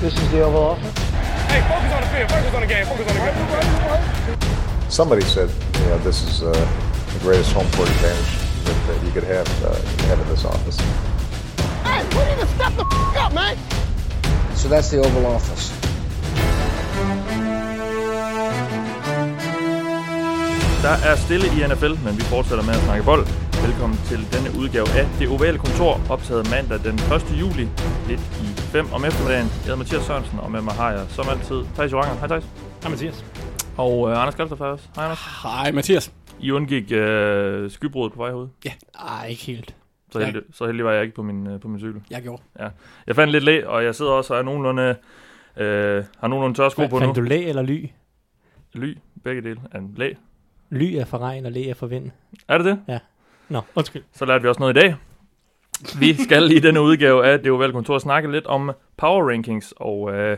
This is the Oval Office. Hey, focus on the field. Focus on the game. Focus on the game. Somebody said, you know, this is uh, the greatest home court advantage that, that you could have, uh, have in this office. Hey, we need to step the f- up, man. So that's the Oval Office. Der er stille i NFL, men vi fortsætter med at snakke bold. Velkommen til denne udgave af Det Ovale Kontor, optaget mandag den 1. juli, lidt i 5 om eftermiddagen. Jeg hedder Mathias Sørensen, og med mig har jeg som altid Thijs Joranger. Hej Thijs. Hej Mathias. Og øh, Anders Kaltoff også. Hej Anders. Hej Mathias. I undgik øh, skybruddet på vej herud. Ja, ej, ikke helt. Så heldig, så heldig var jeg ikke på min, øh, på min cykel. Jeg gjorde. Jeg fandt lidt læ, og jeg sidder også og er nogenlunde, øh, har nogenlunde tør sko på nu. Fandt du læ eller ly? Ly, begge dele. Er en læ. Ly er for regn, og læ er for vind. Er det det? Nå, undskyld. Så lærte vi også noget i dag. Vi skal i denne udgave af Det Ovale Kontor snakke lidt om power rankings, og øh,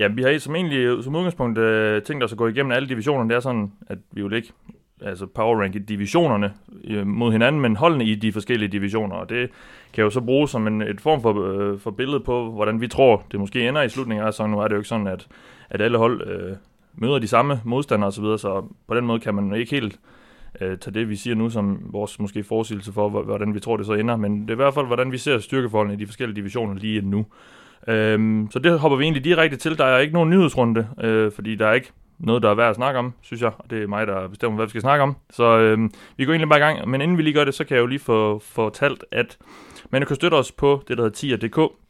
ja, vi har som egentlig som udgangspunkt øh, tænkt os at gå igennem alle divisionerne. Det er sådan, at vi vil ikke altså power ranke divisionerne øh, mod hinanden, men holdene i de forskellige divisioner, og det kan jo så bruges som en et form for, øh, for billede på, hvordan vi tror, det måske ender i slutningen af sæsonen. Nu er det jo ikke sådan, at, at alle hold øh, møder de samme modstandere osv., så, videre, så på den måde kan man ikke helt øh, Øh, tage det, vi siger nu, som vores måske forudsigelse for, hvordan vi tror, det så ender. Men det er i hvert fald, hvordan vi ser styrkeforholdene i de forskellige divisioner lige nu. Øhm, så det hopper vi egentlig direkte til. Der er ikke nogen nyhedsrunde, øh, fordi der er ikke noget, der er værd at snakke om, synes jeg. Og det er mig, der bestemmer, hvad vi skal snakke om. Så øh, vi går egentlig bare i gang. Men inden vi lige gør det, så kan jeg jo lige få fortalt, at man kan støtte os på det, der hedder tier.dk.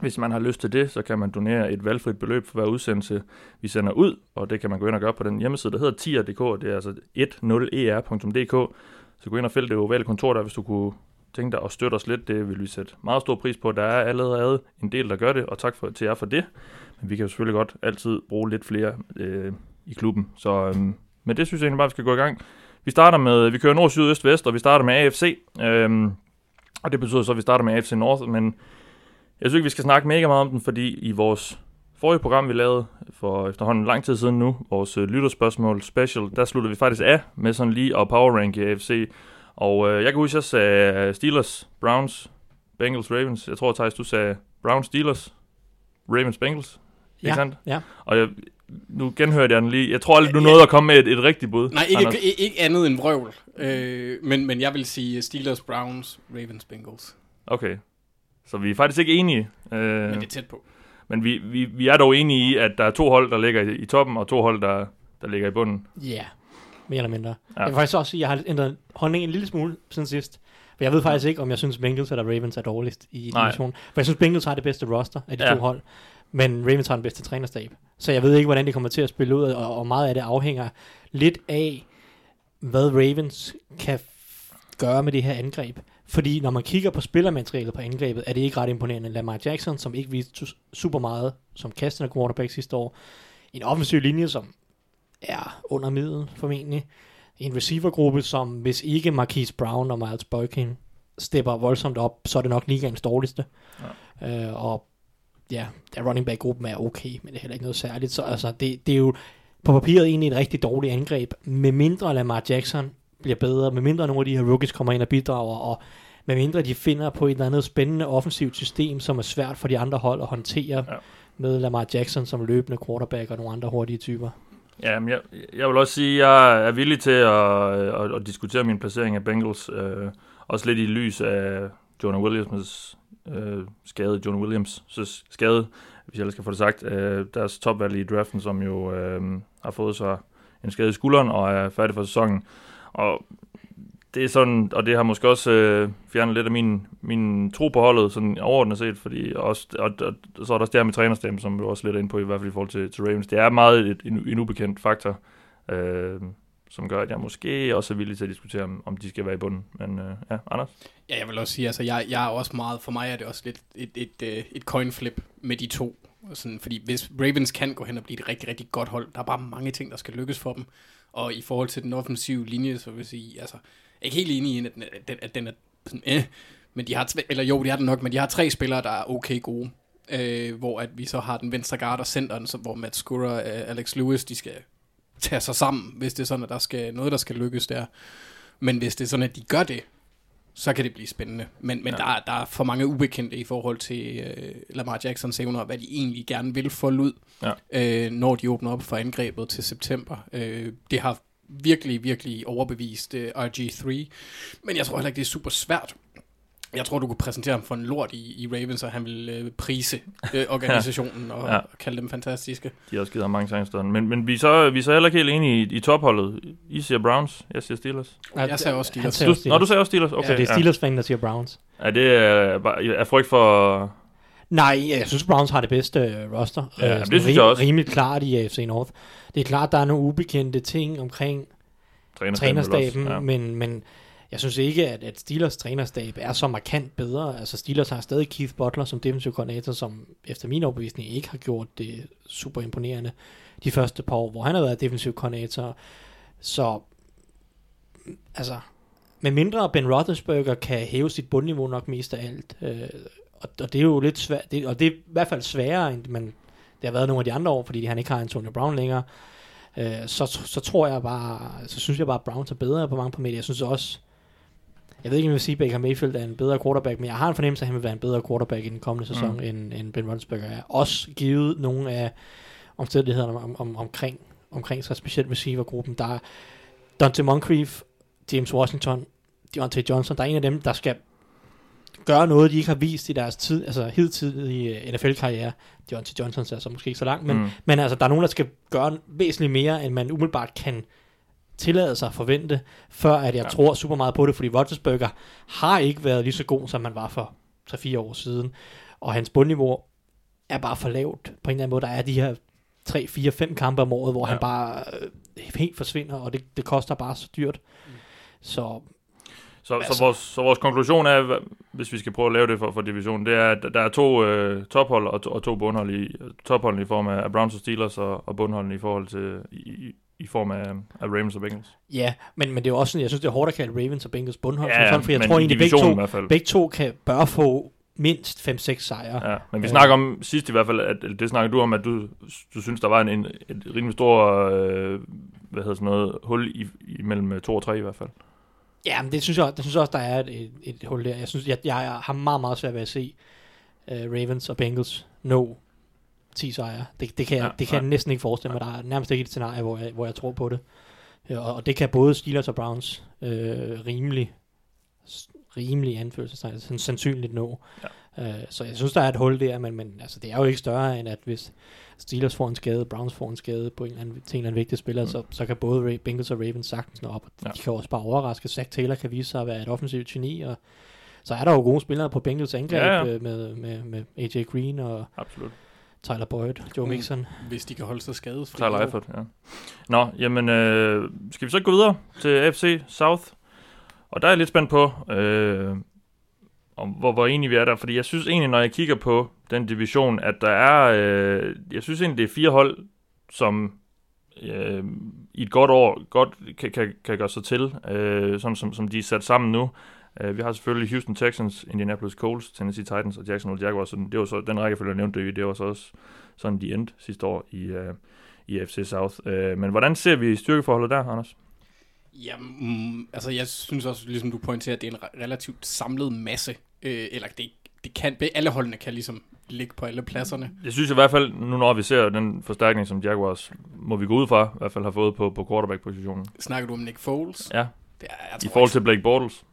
Hvis man har lyst til det, så kan man donere et valgfrit beløb for hver udsendelse, vi sender ud, og det kan man gå ind og gøre på den hjemmeside, der hedder tier.dk, det er altså 10er.dk. E så gå ind og fælde det ovale kontor der, hvis du kunne tænke dig at støtte os lidt. Det vil vi sætte meget stor pris på. Der er allerede en del, der gør det, og tak for, til jer for det. Men vi kan jo selvfølgelig godt altid bruge lidt flere øh, i klubben. Så øh, med det synes jeg egentlig bare, vi skal gå i gang. Vi starter med, vi kører nord, syd, øst, vest, og vi starter med AFC. Øh, og det betyder så, at vi starter med AFC North, men jeg synes ikke, vi skal snakke mega meget om den, fordi i vores forrige program, vi lavede for efterhånden lang tid siden nu, vores øh, lytterspørgsmål special, der sluttede vi faktisk af med sådan lige at power rank i AFC. Og øh, jeg kan huske, jeg sagde Steelers, Browns, Bengals, Ravens. Jeg tror, Thijs, du sagde Browns, Steelers, Ravens, Bengals. Ikke Ja, sandt? ja. Og jeg, nu genhørte jeg den lige. Jeg tror aldrig, du nåede at komme med et, et rigtigt bud. Nej, ikke, Anders. ikke, ikke andet end vrøvl. Øh, men, men jeg vil sige Steelers, Browns, Ravens, Bengals. Okay. Så vi er faktisk ikke enige. Øh, Men det er tæt på. men vi, vi, vi er dog enige i, at der er to hold, der ligger i, i toppen, og to hold, der, der ligger i bunden. Ja, yeah. mere eller mindre. Ja. Jeg vil faktisk også sige, at jeg har ændret holdning en lille smule siden sidst. For jeg ved faktisk ikke, om jeg synes Bengals eller Ravens er dårligst i Nej. divisionen. For jeg synes, Bengals har det bedste roster af de Ja. to hold. Men Ravens har den bedste trænerstab. Så jeg ved ikke, hvordan det kommer til at spille ud, og, og meget af det afhænger lidt af, hvad Ravens kan gøre med det her angreb. Fordi når man kigger på spillermaterialet på angrebet, er det ikke ret imponerende. Lamar Jackson, som ikke viste su- super meget som kastende quarterback sidste år. En offensiv linje, som er under middel formentlig. En receivergruppe, som hvis ikke Marquise Brown og Miles Boykin stepper voldsomt op, så er det nok ligaens dårligste. Ja. Øh, og ja, der running back gruppen er okay, men det er heller ikke noget særligt. Så altså, det, det er jo på papiret egentlig et rigtig dårligt angreb, med mindre Lamar Jackson bliver bedre, med mindre nogle af de her rookies kommer ind og bidrager, og med mindre de finder på et eller andet spændende offensivt system, som er svært for de andre hold at håndtere, Ja. med Lamar Jackson som løbende quarterback og nogle andre hurtige typer. Ja, men jeg, jeg vil også sige, at jeg er villig til at, at, at diskutere min placering af Bengals. Øh, også lidt i lys af Jonah Williams' øh, skade. Jonah Williams' skade, hvis jeg ellers skal få det sagt. Øh, deres topvalg i draften, som jo øh, har fået sig en skade i skulderen og er færdig for sæsonen. Og det er sådan, og det har måske også øh, fjernet lidt af min, min tro på holdet, sådan overordnet set, fordi også, og, og, og så er der også det her med trænerstemmen, som vi også lidt er inde på, i hvert fald i forhold til, til Ravens. Det er meget et, en, en ubekendt faktor, øh, som gør, at jeg måske også er villig til at diskutere, om, om de skal være i bunden. Men øh, ja, Anders? Ja, jeg vil også sige, altså jeg, jeg er også meget, for mig er det også lidt et, et, et, øh, et coin flip med de to. Sådan, fordi hvis Ravens kan gå hen og blive et rigtig, rigtig godt hold, der er bare mange ting, der skal lykkes for dem. Og i forhold til den offensive linje, så vil jeg sige, altså, jeg er ikke helt enig i, at den, at den, at den er sådan, eh, men de har, eller jo, de har den nok, men de har tre spillere, der er okay gode. Øh, hvor at vi så har den venstre guard og centeren, så, hvor Matt Skura og Alex Lewis, de skal tage sig sammen, hvis det er sådan, at der skal noget, der skal lykkes der. Men hvis det er sådan, at de gør det, så kan det blive spændende. Men, men ja. der, er- der er for mange ubekendte i forhold til øh, Lamar Jacksons evner, og hvad de egentlig gerne vil folde ud, Ja. øh, når de åbner op for angrebet til september. Øh, det har virkelig, virkelig overbevist øh, RG3, men jeg tror heller ikke, det er super svært. Jeg tror, du kunne præsentere ham for en lort i, i Ravens, og han vil øh, prise øh, organisationen og, Ja. og kalde dem fantastiske. De har også givet ham mange chancer. Men, men vi, er så, vi er så heller ikke helt enige i, i topholdet. I siger Browns, jeg siger Steelers. Jeg sagde også Steelers. sagde Du, Steelers. Nå, du sagde også Steelers? Okay. Okay, det er Steelers fan, der siger Browns. Ja, det er, bare, er frygt for... Nej, jeg synes, Browns har det bedste øh, roster. Ja, Øh, det synes jeg også. Rimeligt klart i AFC North. Det er klart, der er nogle ubekendte ting omkring Trænerstaben. ja. men, men jeg synes ikke, at, at Steelers trænerstab er så markant bedre. Altså Steelers har stadig Keith Butler som defensiv koordinator, som efter min overbevisning ikke har gjort det super imponerende de første par år, hvor han har været defensiv koordinator. Så altså, med mindre Ben Roethlisberger kan hæve sit bundniveau nok mest af alt, øh, og, og det er jo lidt svært, det, og det er i hvert fald sværere, end man, det har været nogle af de andre år, fordi han ikke har Antonio Brown længere, øh, så, så tror jeg bare, så synes jeg bare, at Browns er bedre på mange parametre. Jeg synes også, jeg ved ikke, om jeg vil sige, at Baker Mayfield er en bedre quarterback, men jeg har en fornemmelse af, at han vil være en bedre quarterback i den kommende sæson, mm. end, end Ben Roethlisberger er. Også givet nogle af omstændighederne om, om, omkring, omkring sig, specielt receivergruppen. Der er Dante Moncrief, James Washington, Deontay Johnson, der er en af dem, der skal gøre noget, de ikke har vist i deres tid, altså hidtidige NFL-karriere. Deontay Johnson er så måske ikke så langt, men, Mm. mm. men altså, der er nogen, der skal gøre væsentligt mere, end man umiddelbart kan tillade sig at forvente, før at jeg Ja. tror super meget på det, fordi Roethlisberger har ikke været lige så god, som man var for 3-4 år siden, og hans bundniveau er bare for lavt på en eller anden måde. Der er de her 3, 4, 5 kampe om året, hvor Ja. han bare øh, helt forsvinder, og det, det koster bare så dyrt. Så Så, Altså- så, vores, så vores konklusion er, hvis vi skal prøve at lave det for, for divisionen, det er, at der er to øh, tophold og to, og to bundhold i, topholdene i form af Browns og Steelers, og, og bundholdene i forhold til i, i- form af, af Ravens og Bengals. ja, men, men det er jo også sådan, jeg synes, det er hårdt at kalde Ravens og Bengals bundhold, Ja, sådan, for jeg tror egentlig, begge to, hvert fald. begge to kan, bør få mindst 5-6 sejre. Ja, men vi Ja. snakker om sidst i hvert fald, at det snakker du om, at du, du synes, der var en, en et rimelig stor, øh, hvad hedder sådan noget, hul i, i mellem 2 og 3 i hvert fald. Ja, men det synes jeg, det synes jeg også, der er et, et, et hul der. Jeg synes, jeg, jeg har meget, meget svært ved at se uh, Ravens og Bengals nå 10 sejre. Det, det kan, jeg, Ja, det kan jeg nej. næsten ikke forestille mig. Der er nærmest ikke et scenarie, hvor jeg, hvor jeg tror på det. Ja, Og, og det kan både Steelers og Browns øh, rimelig, rimelig anførselstegn, sådan sandsynligt nå. Ja. Øh, så jeg synes, der er et hul der, men, men altså, det er jo ikke større end, at hvis Steelers får en skade, Browns får en skade på en eller anden, til en eller anden vigtig spiller, Mm. så, så kan både Bengals og Ravens sagtens nå op. Ja. Ja. De kan også bare overraske. Zach Taylor kan vise sig at være et offensivt geni, og så er der jo gode spillere på Bengals angreb Ja, ja, ja. ja. Med, med, med AJ Green og Absolut. Tyler Boyd, Joe Mm. Mixon. Hvis de kan holde sig skadesfri. Tyler Eifert, ja. Nå, jamen, øh, skal vi så gå videre til AFC South? Og der er jeg lidt spændt på, øh, om hvor, hvor enige vi er der, fordi jeg synes egentlig, når jeg kigger på den division, at der er, øh, jeg synes egentlig, det er fire hold, som øh, i et godt år godt kan, kan, kan gøre sig til, øh, sådan som, som de er sat sammen nu. Uh, vi har selvfølgelig Houston Texans, Indianapolis Colts, Tennessee Titans og Jacksonville Jaguars. Så det var så den rækkefølge, jeg nævnte, det var så også sådan, de endte sidste år i, uh, i FC South. Uh, men hvordan ser vi styrkeforholdet der, Anders? Ja, mm, altså jeg synes også, ligesom du pointerer, at det er en re- relativt samlet masse. Øh, eller det, det kan, alle holdene kan ligesom ligge på alle pladserne. Jeg synes i hvert fald, nu når vi ser den forstærkning, som Jaguars, må vi gå ud fra, i hvert fald har fået på, på quarterback-positionen. Snakker du om Nick Foles? Ja, Det, er, jeg i tror forhold ikke- til Blake Bortles.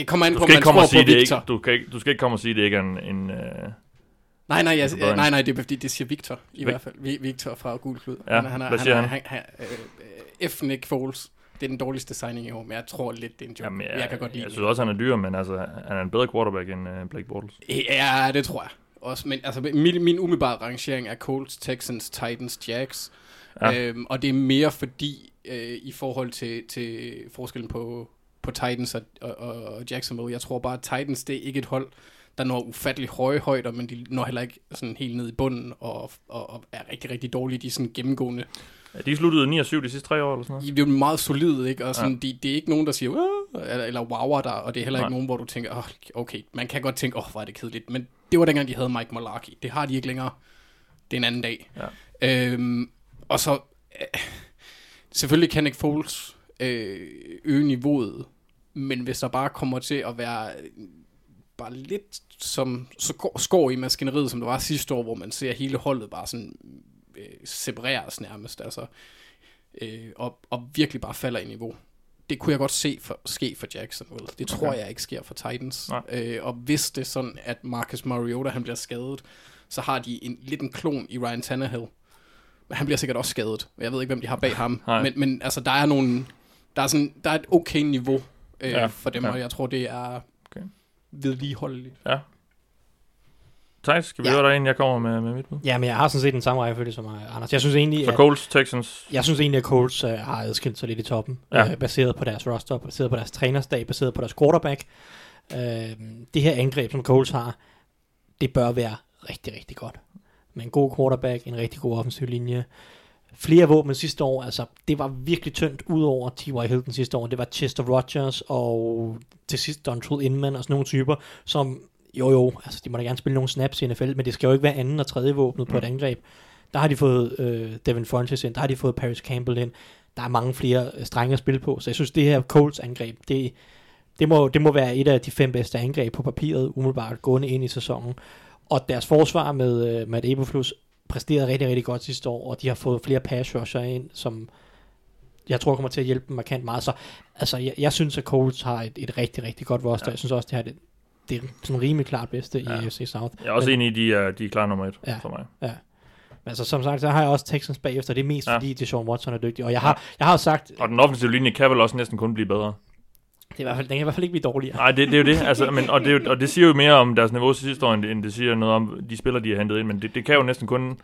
Det kommer an Du på, man tror og sige, på det Victor. ikke, du, kan ikke, du skal ikke komme og sige, det ikke er en... en uh, Nej, nej, jeg, Burns. nej, nej, det er fordi, det siger Victor i hvert fald. Vi- Victor fra Gul Klud. Ja, han, er- hvad siger er- han? han, øh, øh, F. Nick Foles. Det er den dårligste signing i år, men jeg tror lidt, det er en joke. jamen, jeg, jeg, kan godt lide jeg synes også, han er dyr, men altså, han er en bedre quarterback end uh, Blake Bortles. Ja, det tror jeg. Også, men altså, min, min umiddelbare rangering er Colts, Texans, Titans, Jags. Ja. Ja. Øhm, og det er mere fordi, øh, i forhold til, til forskellen på, på Titans og, og, og Jacksonville, jeg tror bare, at Titans, det er ikke et hold, der når ufattelig høje højder, men de når heller ikke sådan helt ned i bunden, og, og, og er rigtig, rigtig dårlige. De er sådan gennemgående. Ja, de sluttede 9 og 7 de sidste tre år, eller sådan noget. De er jo meget solide, ikke? Og sådan, Ja. ja. de, det er ikke nogen, der siger, eller, eller wower der, og det er heller Nej. ikke nogen, hvor du tænker, oh, okay, man kan godt tænke, åh, oh, hvor er det kedeligt. Men det var dengang, de havde Mike Mularkey. Det har de ikke længere. Det er en anden dag. Ja. Øhm, og så, øh, selvfølgelig kan Nick Foles øh, øge niveauet Men hvis der bare kommer til at være bare lidt som så skår i maskineriet, som det var sidste år, hvor man ser hele holdet bare sådan øh, separeres nærmest, altså, øh, og, og virkelig bare falder i niveau. Det kunne jeg godt se for, ske for Jacksonville. Det tror Okay. jeg ikke sker for Titans. Nej. Øh, og hvis det er sådan, at Marcus Mariota han bliver skadet, så har de en, lidt en klon i Ryan Tannehill. Men han bliver sikkert også skadet. Jeg ved ikke, hvem de har bag ham. Nej. Men, men altså, der er nogle, der er, sådan, der er et okay niveau øh, Ja, for dem, ja. og jeg tror, det er Okay. vedligeholdeligt. Ja. Thijs, skal vi Ja. høre dig ind? Jeg kommer med, med mit bud. Ja, men jeg har sådan set den samme rækkefølge som Anders. Jeg synes egentlig, Så at, Colts, Texans. jeg synes egentlig, at Colts øh, har adskilt sig lidt i toppen. Ja. Øh, baseret på deres roster, baseret på deres trænerstab, baseret på deres quarterback. Øh, det her angreb, som Colts har, det bør være rigtig, rigtig godt. Med en god quarterback, en rigtig god offensiv linje. Flere våben sidste år, altså det var virkelig tyndt ud over T.Y. Hilton sidste år. Det var Chester Rogers og til sidst Dontrell Inman og sådan nogle typer, som jo jo, altså de må da gerne spille nogle snaps i NFL, men det skal jo ikke være anden og tredje våbnet på et angreb. Der har de fået øh, Devin Funches ind, der har de fået Paris Campbell ind, der er mange flere øh, strenge at spille på, så jeg synes det her Colts angreb, det, det, må, det må være et af de fem bedste angreb på papiret, umiddelbart gående ind i sæsonen. Og deres forsvar med øh, Matt Eberflus præsterede rigtig, rigtig godt sidste år, og de har fået flere pass rusher ind, som jeg tror kommer til at hjælpe dem markant meget. Så altså, jeg, jeg synes, at Colts har et, et rigtig, rigtig godt roster. Ja. Jeg synes også, det har det, det er sådan rimelig klart bedste Ja. ja. i AFC South. Jeg er også Men- enig i, de er, de er klar nummer et Ja. for mig. Ja. Men altså, som sagt, så har jeg også Texans bagefter. Det er mest Ja. ja. fordi, Deshaun Watson er dygtig. Og jeg har, jeg har sagt, Og den offensive linje kan vel også næsten kun blive bedre. Det er i hvert fald, den kan i hvert fald ikke blive dårligere. Nej, det, det er jo det. Altså, men, og, det jo, og det siger jo mere om deres niveau til sidste år, end det, siger noget om de spillere, de har hentet ind. Men det, det kan jo næsten kun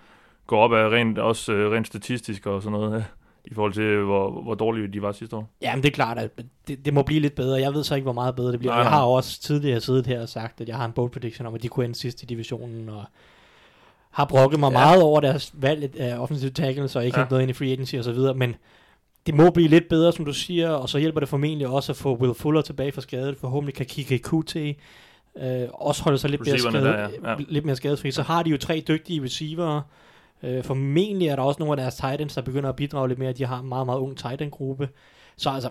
gå op af rent, også øh, rent statistisk og sådan noget, øh, i forhold til, hvor, hvor dårlige de var sidste år. Jamen, det er klart, at det, det må blive lidt bedre. Jeg ved så ikke, hvor meget bedre det bliver. Nej, jeg nej. har også tidligere siddet her og sagt, at jeg har en bold prediction om, at de kunne ende sidst i divisionen, og har brokket mig Ja. ja. meget over deres valg af offensive tackles, og ikke Ja. ja. noget ind i free agency og så videre, men det må blive lidt bedre, som du siger, og så hjælper det formentlig også at få Will Fuller tilbage fra skade. Forhåbentlig kan Kike Kute øh, også holde sig lidt mere, Receiverne skade, der, ja. Ja. lidt mere skadesfri. Så har de jo tre dygtige receiver. Øh, formentlig er der også nogle af deres tight ends, der begynder at bidrage lidt mere. De har en meget, meget ung tight end gruppe. Så altså,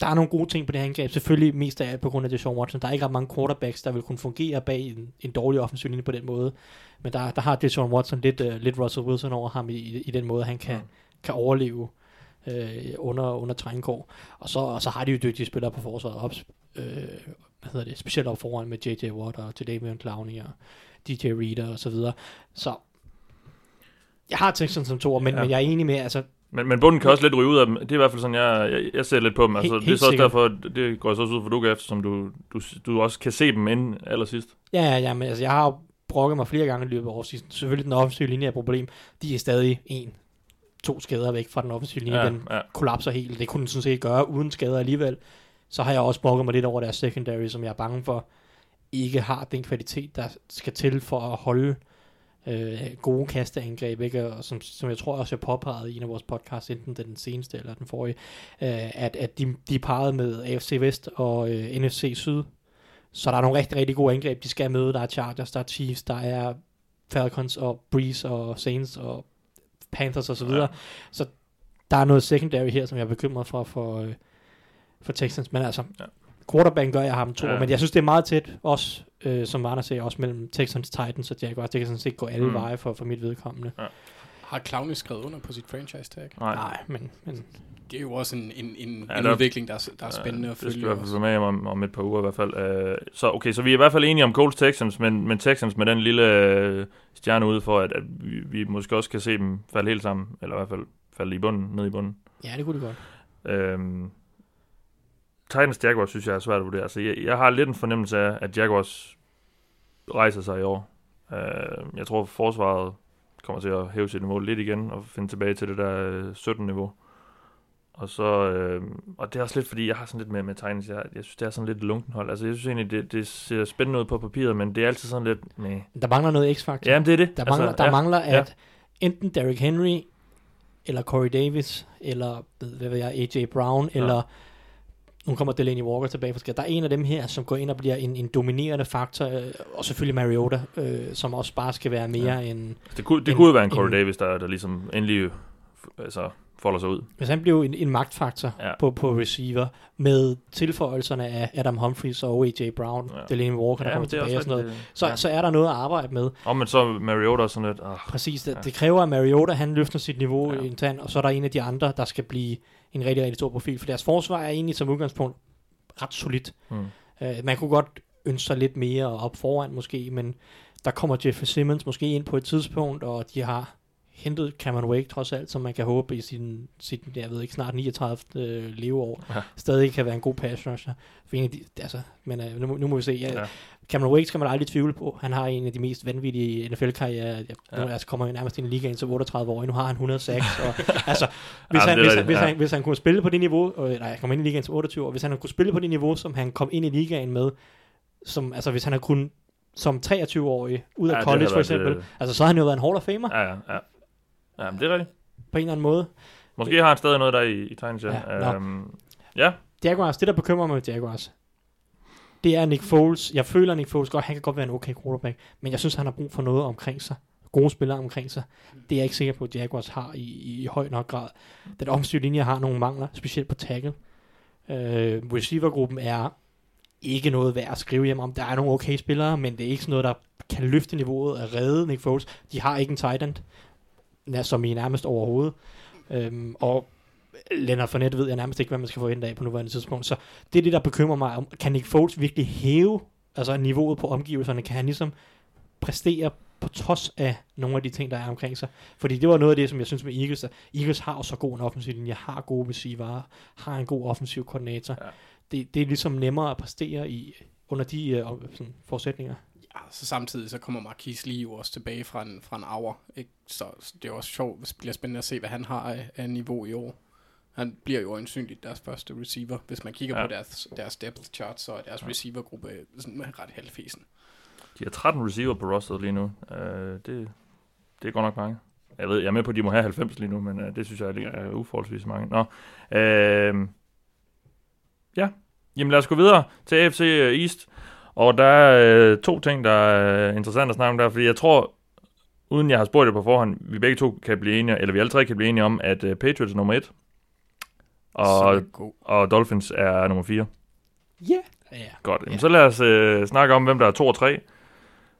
der er nogle gode ting på det her angreb. Selvfølgelig mest af alt på grund af Deshaun Watson. Der er ikke ret mange quarterbacks, der vil kunne fungere bag en, en dårlig offensiv linje på den måde. Men der, der har Deshaun Watson lidt, uh, lidt Russell Wilson over ham i, i, i den måde, han kan, Ja. kan overleve øh, under, under trængkår. Og så, og så har de jo dygtige spillere på forsvaret op, øh, hvad hedder det, specielt op foran med J.J. Watt og Jadavion Clowney og DJ Reader og så videre. Så jeg har Texans som to, men, Ja. men jeg er enig med, altså Men, men bunden kan også lidt ryge ud af dem. Det er i hvert fald sådan, jeg, jeg, jeg ser lidt på dem. Altså, Helt- det er så også derfor, det går så også ud for, du som du, du, du også kan se dem inden allersidst. Ja, ja, ja, men altså, jeg har brokket mig flere gange i løbet af året. Selvfølgelig den offensive linje er et problem. De er stadig en, to skader væk fra den offensive linje. Ja, den ja. kollapser helt. Det kunne den sådan set gøre uden skader alligevel. Så har jeg også brokket mig lidt over deres secondary, som jeg er bange for ikke har den kvalitet, der skal til for at holde øh, gode kasteangreb, ikke? Og som, som jeg tror også, jeg påpegede i en af vores podcasts, enten den seneste eller den forrige, øh, at, at de, de er parret med AFC Vest og øh, NFC Syd, så der er nogle rigtig, rigtig gode angreb, de skal møde. Der er Chargers, der er Chiefs, der er Falcons og Breeze og Saints og Panthers og så videre. Ja. Så der er noget secondary her, som jeg er bekymret for for, øh, for Texans. Men altså, Ja. ja. quarterbacken gør jeg ham to, Ja. ja. men jeg synes, det er meget tæt, også øh, som Anders sagde, også mellem Texans, Titans og Jaguars. Det kan sådan set gå alle Mm. veje for, for mit vedkommende. Har Clowney skrevet under på sit franchise tag? Nej. Nej, men, men Det er jo også en, en, en, Ja, en der- udvikling, der er, der er spændende at det skal følge. i hvert fald være med om, om et par uger i hvert fald. Øh, så okay, så vi er i hvert fald enige om Colts Texans, men, men Texans med den lille øh, stjerne ude for, at, at vi, vi måske også kan se dem falde helt sammen, eller i hvert fald falde i bunden, ned i bunden. ja, det kunne det godt. Øhm, Titans Jaguars synes jeg er svært at vurdere. Altså, jeg, jeg har lidt en fornemmelse af, at Jaguars rejser sig i år. Øh, jeg tror, forsvaret kommer til at hæve sit niveau lidt igen og finde tilbage til det der øh, 17-niveau. Og så, øh, og det er også lidt, fordi jeg har sådan lidt med, med Titans, jeg, jeg synes, det er sådan lidt lunken hold. Altså, jeg synes egentlig, det, det ser spændende ud på papiret, men det er altid sådan lidt, nej. Der mangler noget x-faktor. Jamen, det er det. Der mangler, altså, der mangler ja. at enten Derrick Henry, eller Corey Davis, eller hvad ved jeg, AJ Brown, Ja. ja. eller nu kommer Delaney Walker tilbage fra skade. Der er en af dem her, som går ind og bliver en, en dominerende faktor, øh, og selvfølgelig Mariota, øh, som også bare skal være mere Ja. end... Det kunne, det en- kunne være en Corey en- Davis, der, der ligesom endelig altså, folder sig ud. Hvis han blev en, en magtfaktor Ja. på, på receiver, med tilføjelserne af Adam Humphries og A.J. Brown, Ja. Delaney Walker, der Ja, kommer er tilbage og sådan noget, så, ja. så er der noget at arbejde med. Og men så Mariota sådan lidt, ah, Præcis, det, Ja. det kræver, at Mariota han løfter sit niveau ja. internt, og så er der en af de andre, der skal blive en rigtig, rigtig stor profil, for deres forsvar er egentlig som udgangspunkt ret solidt. hmm. Uh, man kunne godt ønske sig lidt mere op foran måske, men der kommer Jeff Simmons måske ind på et tidspunkt, og de har hentet Cameron Wake trods alt, som man kan håbe i sin, sin jeg ved ikke, snart 39. Øh, leveår, Ja. stadig kan være en god pass rusher. For en af de, altså, men uh, nu, må- nu må vi se. Ja, Ja. Cameron Wake skal man aldrig tvivle på. Han har en af de mest vanvittige NFL-karriere. Jeg, Ja. ja. altså, kommer jo nærmest ind i ligaen som 38 år. Nu har han 106. Og, altså, hvis, Ja, han, det hvis, han, hvis, ja. han, hvis han kunne spille på det niveau, og, nej, han kom ind i ligaen som 28 år, hvis han kunne spille på det niveau, som han kom ind i ligaen med, som, altså hvis han havde kunnet som 23-årig ud af Ja, det college for eksempel, øh, altså så har han jo været en Hall of Famer Ja, ja, ja. Ja, men det er rigtigt. på en eller anden måde. Måske har han stadig noget der i, i tegnet, ja. Øhm, ja, Jaguars, det der bekymrer mig med Jaguars, det er Nick Foles. Jeg føler, Nick Foles godt, han kan godt være en okay quarterback, men jeg synes, han har brug for noget omkring sig. Gode spillere omkring sig. Det er jeg ikke sikker på, at Jaguars har i, i, høj nok grad. Den offensive linje har nogle mangler, specielt på tackle. Øh, receivergruppen er ikke noget værd at skrive hjem om. Der er nogle okay spillere, men det er ikke sådan noget, der kan løfte niveauet og redde Nick Foles. De har ikke en tight end, som i nærmest overhovedet. Øhm, og Leonard Fournette ved jeg nærmest ikke, hvad man skal forvente af på nuværende tidspunkt. Så det er det, der bekymrer mig. om Kan Nick Foles virkelig hæve altså niveauet på omgivelserne? Kan han ligesom præstere på trods af nogle af de ting, der er omkring sig? Fordi det var noget af det, som jeg synes med Eagles, at Eagles har jo så god en offensiv linje, har gode receiver, har en god offensiv koordinator. Ja. Det, det er ligesom nemmere at præstere i under de uh, sådan, forudsætninger. Ja, så samtidig så kommer Marquis jo også tilbage fra en, fra en hour, ikke? Så, så det er også sjovt, det bliver spændende at se, hvad han har af, af niveau i år. Han bliver jo øjensynligt deres første receiver. Hvis man kigger Ja. på deres, deres depth chart, så er deres ja. receivergruppe sådan ret halvfesen. de har 13 receiver på rosteret lige nu. Øh, det, det er godt nok mange. Jeg ved, jeg er med på, at de må have 90 lige nu, men øh, det synes jeg er, uforholdsvis mange. Nå, øh, ja, jamen lad os gå videre til AFC East. Og der er øh, to ting, der er interessant at snakke om der, fordi jeg tror, uden jeg har spurgt det på forhånd, vi begge to kan blive enige, eller vi alle tre kan blive enige om, at øh, Patriots er nummer et, og, og Dolphins er nummer 4. Ja. Ja. Godt, Jamen, Ja. så lad os øh, snakke om, hvem der er 2 og 3.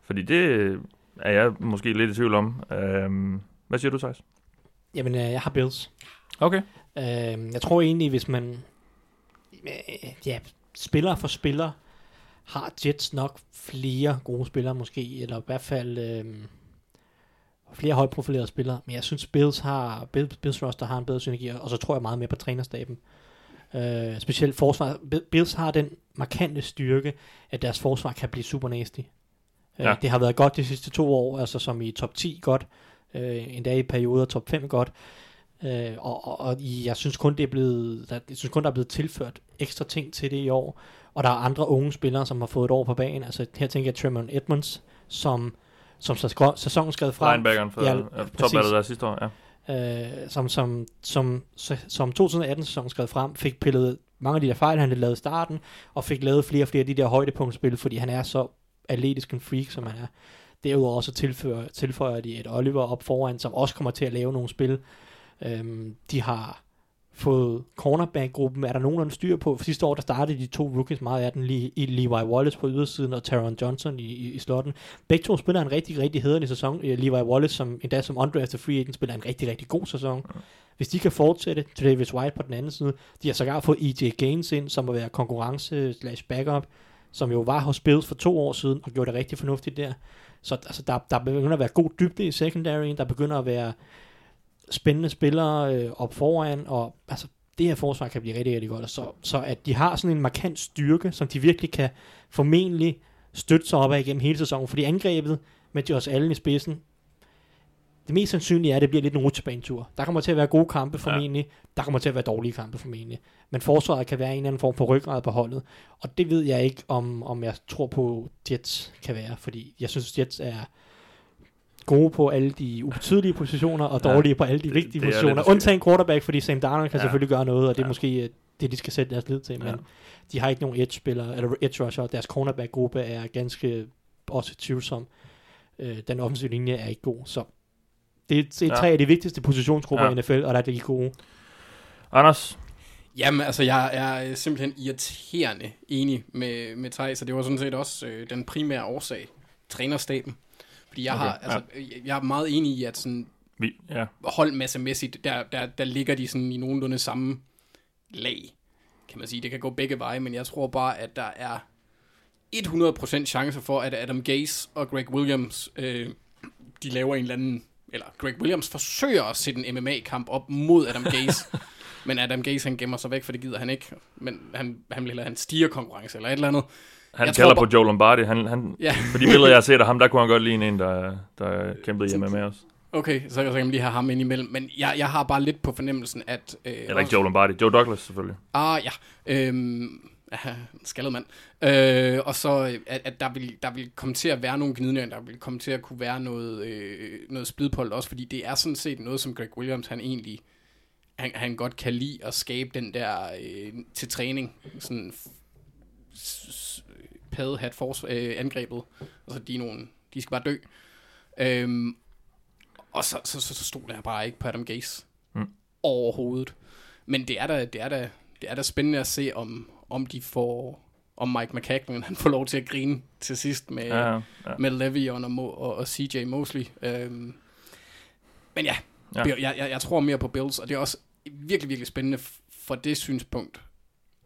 Fordi det øh, er jeg måske lidt i tvivl om. Øhm, hvad siger du, Thijs? Jamen, øh, jeg har Bills. Okay. Øh, jeg tror egentlig, hvis man øh, ja, spiller for spiller, har Jets nok flere gode spillere måske, eller i hvert fald øh, flere højprofilerede spillere. Men jeg synes, Bills, har, Bills, Bills roster har en bedre synergi, og så tror jeg meget mere på trænerstaben. Øh, specielt forsvar. Bi- Bills har den markante styrke, at deres forsvar kan blive super nasty. Ja. Øh, det har været godt de sidste to år, altså som i top 10 godt, øh, endda i perioder top 5 godt. Øh, og, og, og jeg synes kun det er blevet der, jeg synes kun der er blevet tilført ekstra ting til det i år og der er andre unge spillere som har fået et år på banen altså her tænker jeg Tremont Edmonds som som sæsonen skrev frem Linebackeren for Ja, ja, topballet der sidste år. Ja. øh, som, som, som, som, som 2018-sæsonen skrev frem, fik pillet mange af de der fejl, han havde lavet i starten, og fik lavet flere og flere af de der højdepunktspil, fordi han er så atletisk en freak, som han er. Derudover så tilføjer, tilføjer de et Oliver op foran, som også kommer til at lave nogle spil. Øhm, de har fået cornerback-gruppen, er der nogenlunde styr på. For sidste år, der startede de to rookies meget af den, lige, i Levi Wallace på ydersiden og Taron Johnson i, i, i slotten. Begge to spiller en rigtig, rigtig hederlig sæson. Levi Wallace, som endda som undrafted free agent, spiller en rigtig, rigtig god sæson. Hvis de kan fortsætte, Travis White på den anden side, de har sågar fået EJ Gaines ind, som at være konkurrence slash backup, som jo var hos Bills for to år siden, og gjorde det rigtig fornuftigt der. Så altså, der, der begynder at være god dybde i secondaryen, der begynder at være spændende spillere øh, op foran, og altså, det her forsvar kan blive rigtig, rigtig godt. Og Så, så at de har sådan en markant styrke, som de virkelig kan formentlig støtte sig op af igennem hele sæsonen, fordi angrebet med Josh Allen i spidsen, det mest sandsynlige er, at det bliver lidt en rutsjebanetur. Der kommer til at være gode kampe formentlig, ja. der kommer til at være dårlige kampe formentlig. Men forsvaret kan være en eller anden form for ryggrad på holdet, og det ved jeg ikke, om, om jeg tror på Jets kan være, fordi jeg synes, Jets er gode på alle de ubetydelige positioner, og Ja, dårlige på alle de det- vigtige det er positioner. lidt Undtagen quarterback, fordi Sam Darnold kan Ja. selvfølgelig gøre noget, og det er Ja. måske øh, det, de skal sætte deres lid til, men Ja. de har ikke nogen edge-spillere, eller edge rusher, deres cornerback-gruppe er ganske også tvivlsom. Øh, den offensive linje er ikke god, så Det er, det er Ja. tre af de vigtigste positionsgrupper Ja. i NFL, og der er de gode. Anders, Jamen, altså, jeg er simpelthen irriterende enig med, med Thijs, og det var sådan set også øh, den primære årsag, trænerstaben. Fordi jeg, Okay, har, altså, øh, jeg er meget enig i, at sådan, vi, ja. holdmassemæssigt, der, der, der ligger de sådan i nogenlunde samme lag, kan man sige. Det kan gå begge veje, men jeg tror bare, at der er 100% chance for, at Adam Gase og Greg Williams, øh, de laver en eller anden, eller Greg Williams forsøger at sætte en MMA-kamp op mod Adam Gase, men Adam Gase, han gemmer sig væk, for det gider han ikke. Men han, han vil hellere have en stigerkonkurrence eller et eller andet. Han Jeg kalder på Joe Lombardi. Han, han, Ja. For de billeder, jeg har set af ham, der kunne han godt ligne en, der, der kæmpede hjemme med os. Okay, så, så kan man lige have ham ind imellem. Men jeg, jeg har bare lidt på fornemmelsen, at... Øh, Eller ikke Joe Lombardi. Joe Douglas, selvfølgelig. Ah, ja. Øhm, skaldet mand. Øh, og så, at, at der, vil, der vil komme til at være nogle gnidninger, der vil komme til at kunne være noget, øh, noget splidpold også, fordi det er sådan set noget, som Greg Williams, han egentlig, han, han godt kan lide at skabe den der øh, til træning, sådan paddehat fors, øh, angrebet. Altså, de er nogle, de skal bare dø. Øhm, og så, så, så, så stod jeg bare ikke på Adam Gase Mm. overhovedet. Men det er da, det er da, det er da spændende at se, om, om de får, om Mike McCaglin, han får lov til at grine til sidst med, Ja, ja. med Le'Veon og, Mo, og, og CJ Mosley. Øhm, men ja, Ja. Jeg, jeg, jeg tror mere på Bills, og det er også virkelig, virkelig spændende f- for det synspunkt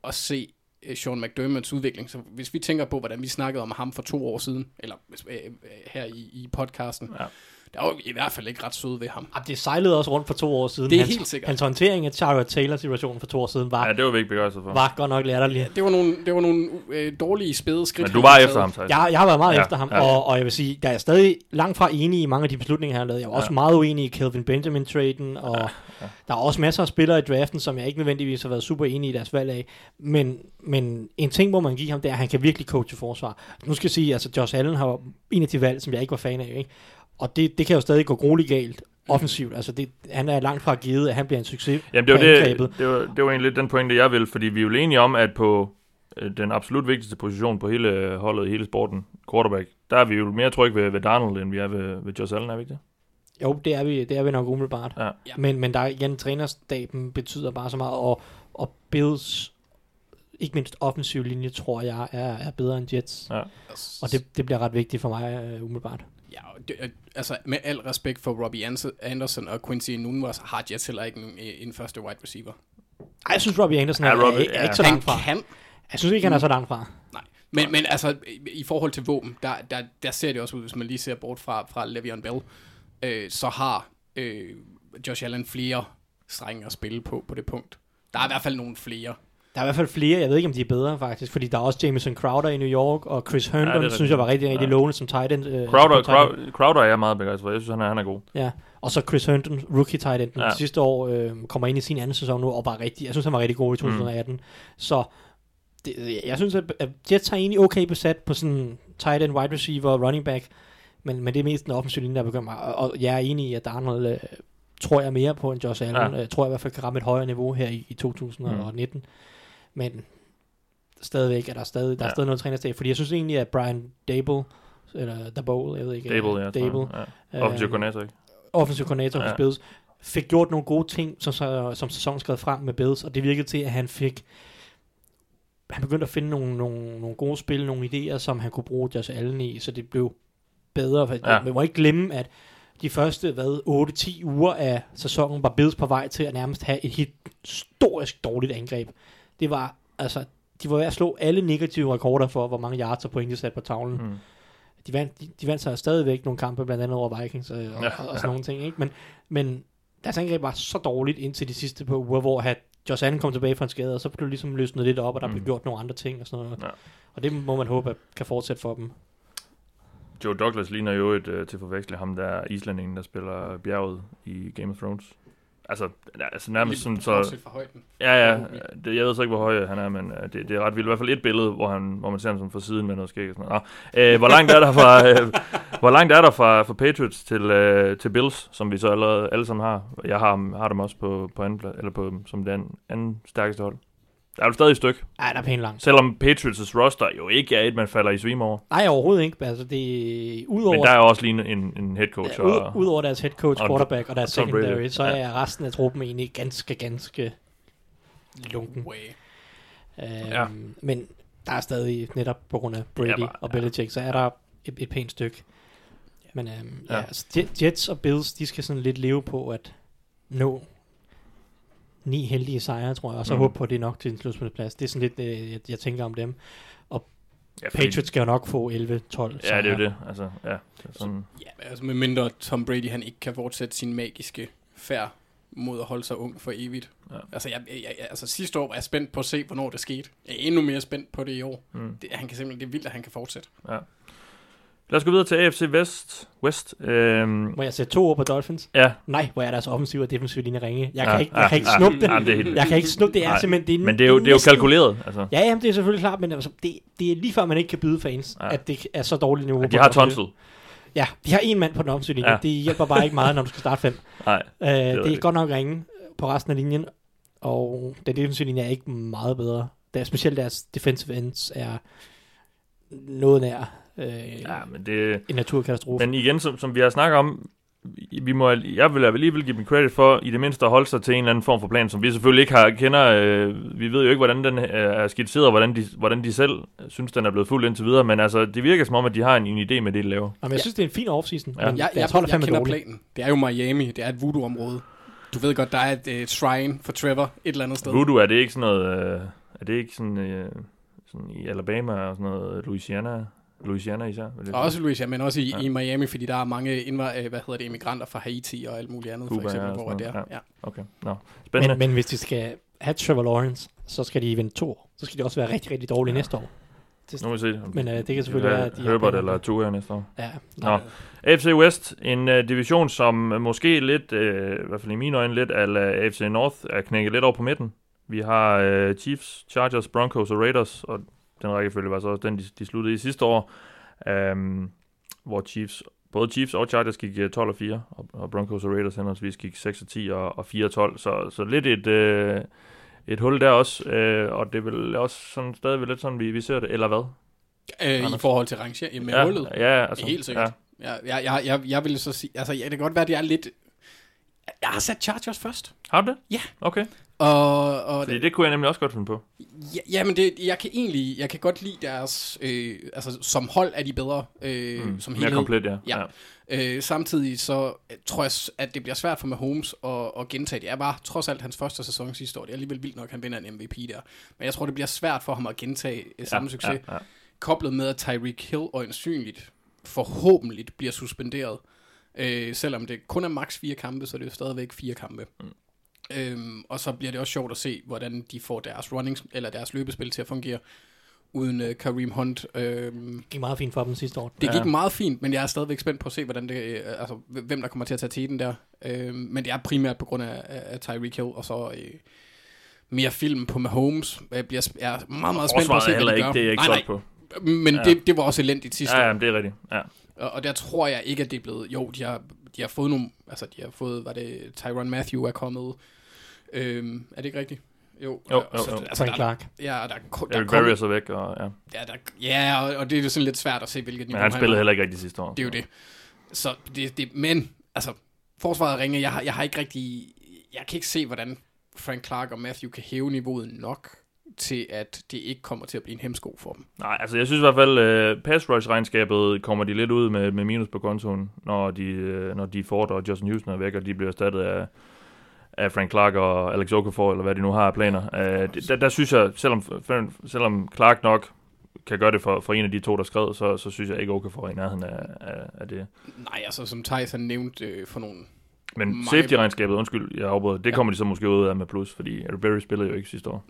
at se Øh, Sean McDermotts udvikling. Så hvis vi tænker på, hvordan vi snakkede om ham for to år siden, eller øh, øh her i, i podcasten, Ja der var jo i hvert fald ikke ret søde ved ham. Jamen, det sejlede også rundt for to år siden. Det er hans, helt sikkert. Hans håndtering af Charlotte Taylor-situationen for to år siden var, ja, det var vi ikke begejstret for. var godt nok latterlig. Det var nogle, det var nogle øh, dårlige spæde skridt. Men du var efter taget. ham, Thijs. Jeg, jeg har været meget Ja, ja, efter ham, ja. ja. og, og jeg vil sige, der er stadig langt fra enig i mange af de beslutninger, han har lavet. Jeg også Ja. meget uenig i Kelvin Benjamin-traden, og ja, ja. der er også masser af spillere i draften, som jeg ikke nødvendigvis har været super enig i deres valg af. Men, men en ting, hvor man give ham, det er, at han kan virkelig coache forsvar. Nu skal jeg sige, altså Josh Allen har en af de valg, som jeg ikke var fan af, ikke? Og det, det kan jo stadig gå grueligt galt offensivt. Altså det, han er langt fra givet, at han bliver en succes Jamen, det var, det, angrebet. det, var, det var egentlig den pointe, jeg vil, fordi vi er jo enige om, at på øh, den absolut vigtigste position på hele holdet i hele sporten, quarterback, der er vi jo mere trygge ved, ved Darnold, end vi er ved, ved Josh Allen, er vi ikke det? Jo, det er vi, det er vi nok umiddelbart. Ja. Ja. Men, men der er igen, trænerstaben betyder bare så meget, og, og Bills, ikke mindst offensiv linje, tror jeg, er, er bedre end Jets. Ja. Og det, det bliver ret vigtigt for mig, uh, umiddelbart. Ja, det, øh, altså med al respekt for Robbie Anderson og Quincy Nunez, har Jets heller ikke en, en første wide receiver. Ej, jeg synes, Robbie Anderson Ja, er, er, Robbie- er, ikke ja. så Han langt fra. kan, Jeg synes ikke, han er så langt fra. nej. Men, men altså, i- i forhold til våben, der, der, der ser det også ud, hvis man lige ser bort fra, fra Le'Veon Bell, øh, så har øh, Josh Allen flere strenge at spille på, på det punkt. Der er i hvert fald nogle flere. Der er i hvert fald flere, jeg ved ikke, om de er bedre faktisk, fordi der er også Jameson Crowder i New York, og Chris Herndon, er ja, synes jeg var rigtig, rigtig Ja. lovende som tight end. Øh, Crowder, tight end. Crowder, Crowder er jeg meget begejstret for. Jeg synes, han er, han er god. Ja, og så Chris Herndon, rookie tight end, Ja. sidste år øh, kommer ind i sin anden sæson nu, og var rigtig, jeg synes, han var rigtig god i Mm. 2018. Mm. Så det, jeg synes, at, at Jets har egentlig okay besat på sådan tight end, wide receiver running back, men, men det er mest den offensive linje, der begynder mig. Og, jeg er enig i, at Darnold øh, tror jeg mere på end Josh Allen. Ja. Jeg tror jeg i hvert fald kan ramme et højere niveau her i, i 2019. Mm. Men stadigvæk er der stadig, der Ja. er stadig noget trænerstab, fordi jeg synes egentlig, at Brian Dable, eller Dable, jeg ved ikke. Dable, ja. Dable. Ja. Øh, koordinator, ikke? offensiv koordinator Ja. Bills, fik gjort nogle gode ting, som, som sæsonen skrev frem med Bills, og det virkede til, at han fik han begyndte at finde nogle, nogle, nogle gode spil, nogle idéer, som han kunne bruge Josh Allen i, så det blev bedre. Ja. Man må ikke glemme, at de første hvad, 8-10 uger af sæsonen var Bills på vej til at nærmest have et historisk dårligt angreb. Det var, altså, de var ved at slå alle negative rekorder for, hvor mange yards og point de satte på tavlen Mm. de vandt, de, de vandt så stadigvæk nogle kampe, blandt andet over Vikings øh, og, Ja. ja. og, og sådan nogle ting, ikke? Men, men deres angreb var så dårligt indtil de sidste par uger, hvor at Josh Allen kom tilbage fra en skade, og så blev det ligesom løsnet lidt op, og der Mm. blev gjort nogle andre ting og sådan noget. Ja. Og det må man håbe, at kan fortsætte for dem. Joe Douglas ligner jo et øh, til forveksle ham, der er islændingen, der spiller bjerget i Game of Thrones. Altså, altså nærmest sådan, så... Fra højden. Ja, ja. Det, jeg ved så ikke, hvor høj han er, men øh, det, det er ret vildt. I hvert fald et billede, hvor, han, hvor man ser ham sådan fra siden med noget skæg og sådan noget. Nå, øh, hvor langt er der fra, øh, hvor langt er der fra, fra Patriots til, øh, til Bills, som vi så allerede alle sammen har? Jeg har, har dem også på, på anden, eller på, som den anden stærkeste hold. Der er jo stadig et stykke. Ej, der er pænt langt. Selvom Patriots' roster jo ikke er et, man falder i svim over. Nej, overhovedet ikke. Altså, det er udover... Men der er jo også lige en, en head coach. Ja, og, ud, Udover deres head coach, og quarterback og deres Tom Brady. secondary, så Ja. er resten af truppen egentlig ganske, ganske lunken. Way. Øhm, Ja. Men der er stadig, netop på grund af Brady Ja, ja, bare- og Belichick, så er der et, et pænt stykke. Men øhm, ja. Ja. Ja, altså, Je- Jets og Bills, de skal sådan lidt leve på at nå ni heldige sejre, tror jeg, og så mm. håbe på, at det er nok til en slutspilsplads. Det er sådan lidt, øh, jeg, jeg tænker om dem. ja, fordi- Patriots skal jo nok få 11-12 Ja, det er jo det. Altså, ja, det er sådan, Ja, altså med mindre Tom Brady han ikke kan fortsætte sin magiske færd mod at holde sig ung for evigt. Ja. Altså, jeg, jeg, jeg, altså sidste år var jeg spændt på at se, hvornår det skete. Jeg er endnu mere spændt på det i år. mm. Det, han kan simpelthen, det er vildt, at han kan fortsætte. Lad os gå videre til AFC West. West. Øhm, Må jeg sætte to ord på Dolphins? ja, Nej, hvor er deres offensive og defensive linje ringe. Jeg kan Ja, ikke, jeg ja, kan ikke ja, snuppe det. ja, det er helt Jeg kan ikke snuppe det. er Nej, simpelthen, det er, men det er jo, det er jo næsten- kalkuleret. Altså. Ja, jamen, det er selvfølgelig klart, men altså, det, det er lige før, man ikke kan byde fans, Ja. ja. at det er så dårligt niveau. De på har. Tonsil. Ja, de har en mand på den offensive linje. Ja. Ja. Det hjælper bare ikke meget, når du skal starte fem. Nej, Uh, det er rigtigt. godt nok ringe på resten af linjen, og den defensive linje er ikke meget bedre. Der, specielt deres defensive ends er noget nær øh, ja, ja. men det... en naturkatastrofe. Men igen, som, som vi har snakket om, vi må, jeg vil alligevel give dem credit for, i det mindste at holde sig til en eller anden form for plan, som vi selvfølgelig ikke har kender. Øh, vi ved jo ikke, hvordan den øh, er skitseret, og hvordan de, hvordan de selv synes, den er blevet fuldt indtil videre, men altså, det virker som om, at de har en, en idé med det, de laver. Jamen, jeg synes, det er en fin offseason, Ja. ja. men Jeg, jeg, jeg, tror, det jeg, er fandme kender dårligt. planen. Det er jo Miami. Det er et voodoo-område. Du ved godt, der er et, et shrine for Trevor et eller andet sted. Voodoo, er det ikke sådan noget, øh, er det ikke sådan, øh, sådan i Alabama og sådan noget, Louisiana, Louisiana især? vil jeg sige. Og også Louisiana, men også i, Ja. ja. i Miami, fordi der er mange indvandrere, hvad hedder det, immigranter fra Haiti og alt muligt andet, Cuba, for eksempel, ja, hvor sådan det er. noget, Ja. Okay, nå. Spændende. Men, men hvis de skal have Trevor Lawrence, så skal de vinde to år. Så skal de også være rigtig, rigtig dårlige Ja. ja. næste år. Det, nu må vi se. Men, øh, det kan de selvfølgelig være, at de Herbert eller Tua næste år. ja. Nå. AFC West, en uh, division, som uh, måske lidt, uh, i hvert fald i mine øjne, lidt af AFC North er knækket lidt over på midten. Vi har uh, Chiefs, Chargers, Broncos og Raiders, og den rækkefølge var så også den, de, de sluttede i sidste år, um, hvor Chiefs, både Chiefs og Chargers gik uh, 12 og 4, og, og Broncos og Raiders henholdsvis gik 6 og 10 og, og 4 og 12, så, så lidt et, uh, et hul der også, uh, og det er vel også sådan, stadig lidt sådan, vi, vi ser det, eller hvad? Øh, I forhold til rangering med ja, hullet. Ja, altså, Helt sikkert. Ja. Jeg, jeg, jeg, jeg vil så sige, altså ja, det kan godt være, at det er lidt... Jeg har sat Chargers først. Har du det? Ja. Okay. Og, og Fordi det kunne jeg nemlig også godt finde på. Ja, jamen det, jeg kan egentlig, jeg kan godt lide deres, øh, altså som hold er de bedre, øh, mm, som Mere helhed. komplet, ja. Ja. Øh, samtidig så øh, tror jeg, at det bliver svært for Mahomes at, at gentage det. Det er bare trods alt hans første sæson sidste år. Det er alligevel vildt nok, at han vinder en MVP der. Men jeg tror, det bliver svært for ham at gentage øh, samme ja, succes. Ja, ja. Koblet med, at Tyreek Hill øjensynligt forhåbentlig bliver suspenderet. Øh, selvom det kun er maks fire kampe, så det er jo stadigvæk fire kampe. Mm. Øhm, og så bliver det også sjovt at se, hvordan de får deres running, eller deres løbespil til at fungere uden uh, Kareem Hunt. Øhm, Det gik meget fint for dem sidste år. det Ja. gik meget fint, men jeg er stadigvæk spændt på at se, hvordan det, øh, altså, hvem der kommer til at tage teten der. Øhm, men det er primært på grund af, af af Tyreek Hill, og så øh, mere film på Mahomes. Jeg bliver jeg er meget, meget spændt på at se, heller hvad de ikke, gør. det er ikke nej, solgt på. nej, men Ja. ja. det, det var også elendigt sidste Ja, år. ja, det er rigtigt. Ja. Og, og der tror jeg ikke, at det er blevet... Jo, de har, de har fået nogle... Altså, de har fået... Var det Tyron Matthew er kommet... Øhm, er det ikke rigtigt? Jo. Jo, så- jo, jo. Altså, Frank der, Clark. ja, der, der, der, Eric er så væk, og ja. ja, der, ja, og, og det er jo sådan lidt svært at se, hvilket Men niveau han har. spillede heller ikke rigtig sidste år. Det er jo det. Så det, det men, altså, forsvaret ringer, jeg har, jeg har ikke rigtig, jeg kan ikke se, hvordan Frank Clark og Matthew kan hæve niveauet nok til, at det ikke kommer til at blive en hemsko for dem. Nej, altså jeg synes i hvert fald, uh, pass rush regnskabet kommer de lidt ud med, med minus på kontoen, når de, uh, når de Ford og Justin Houston er væk, og de bliver erstattet af, af Frank Clark og Alex Okafor, eller hvad de nu har af planer. Det, der, der synes jeg, selvom, selvom Clark nok kan gøre det for, for en af de to, der skrev, så, så synes jeg ikke, Okafor er i nærheden af, af, af det. Nej, altså som Thijs har nævnt øh, for nogle... Men safety-regnskabet, undskyld, jeg afbryder, det Ja. kommer de så måske ud af med plus, fordi Berry spillede jo ikke sidste år.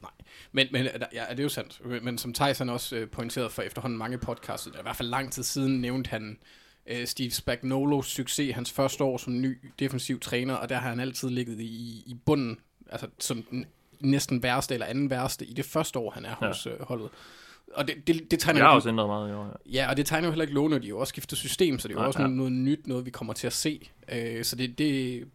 Men, men ja, det er jo sandt. Men som han også øh, pointeret for efterhånden mange podcasts, i hvert fald lang tid siden, nævnte han øh, Steve Spagnuolos succes hans første år som ny defensiv træner, og der har han altid ligget i, i bunden, altså som den næsten værste eller anden værste i det første år, han er Ja. hos øh, holdet. Og det, det, det tegner Jeg har jo også ændret meget i år. Ja. Ja, og det tegner jo heller ikke lovende, de har jo også skiftet system, så det er jo Nej, også ja. noget, noget nyt, noget vi kommer til at se. Øh, så det, det øh,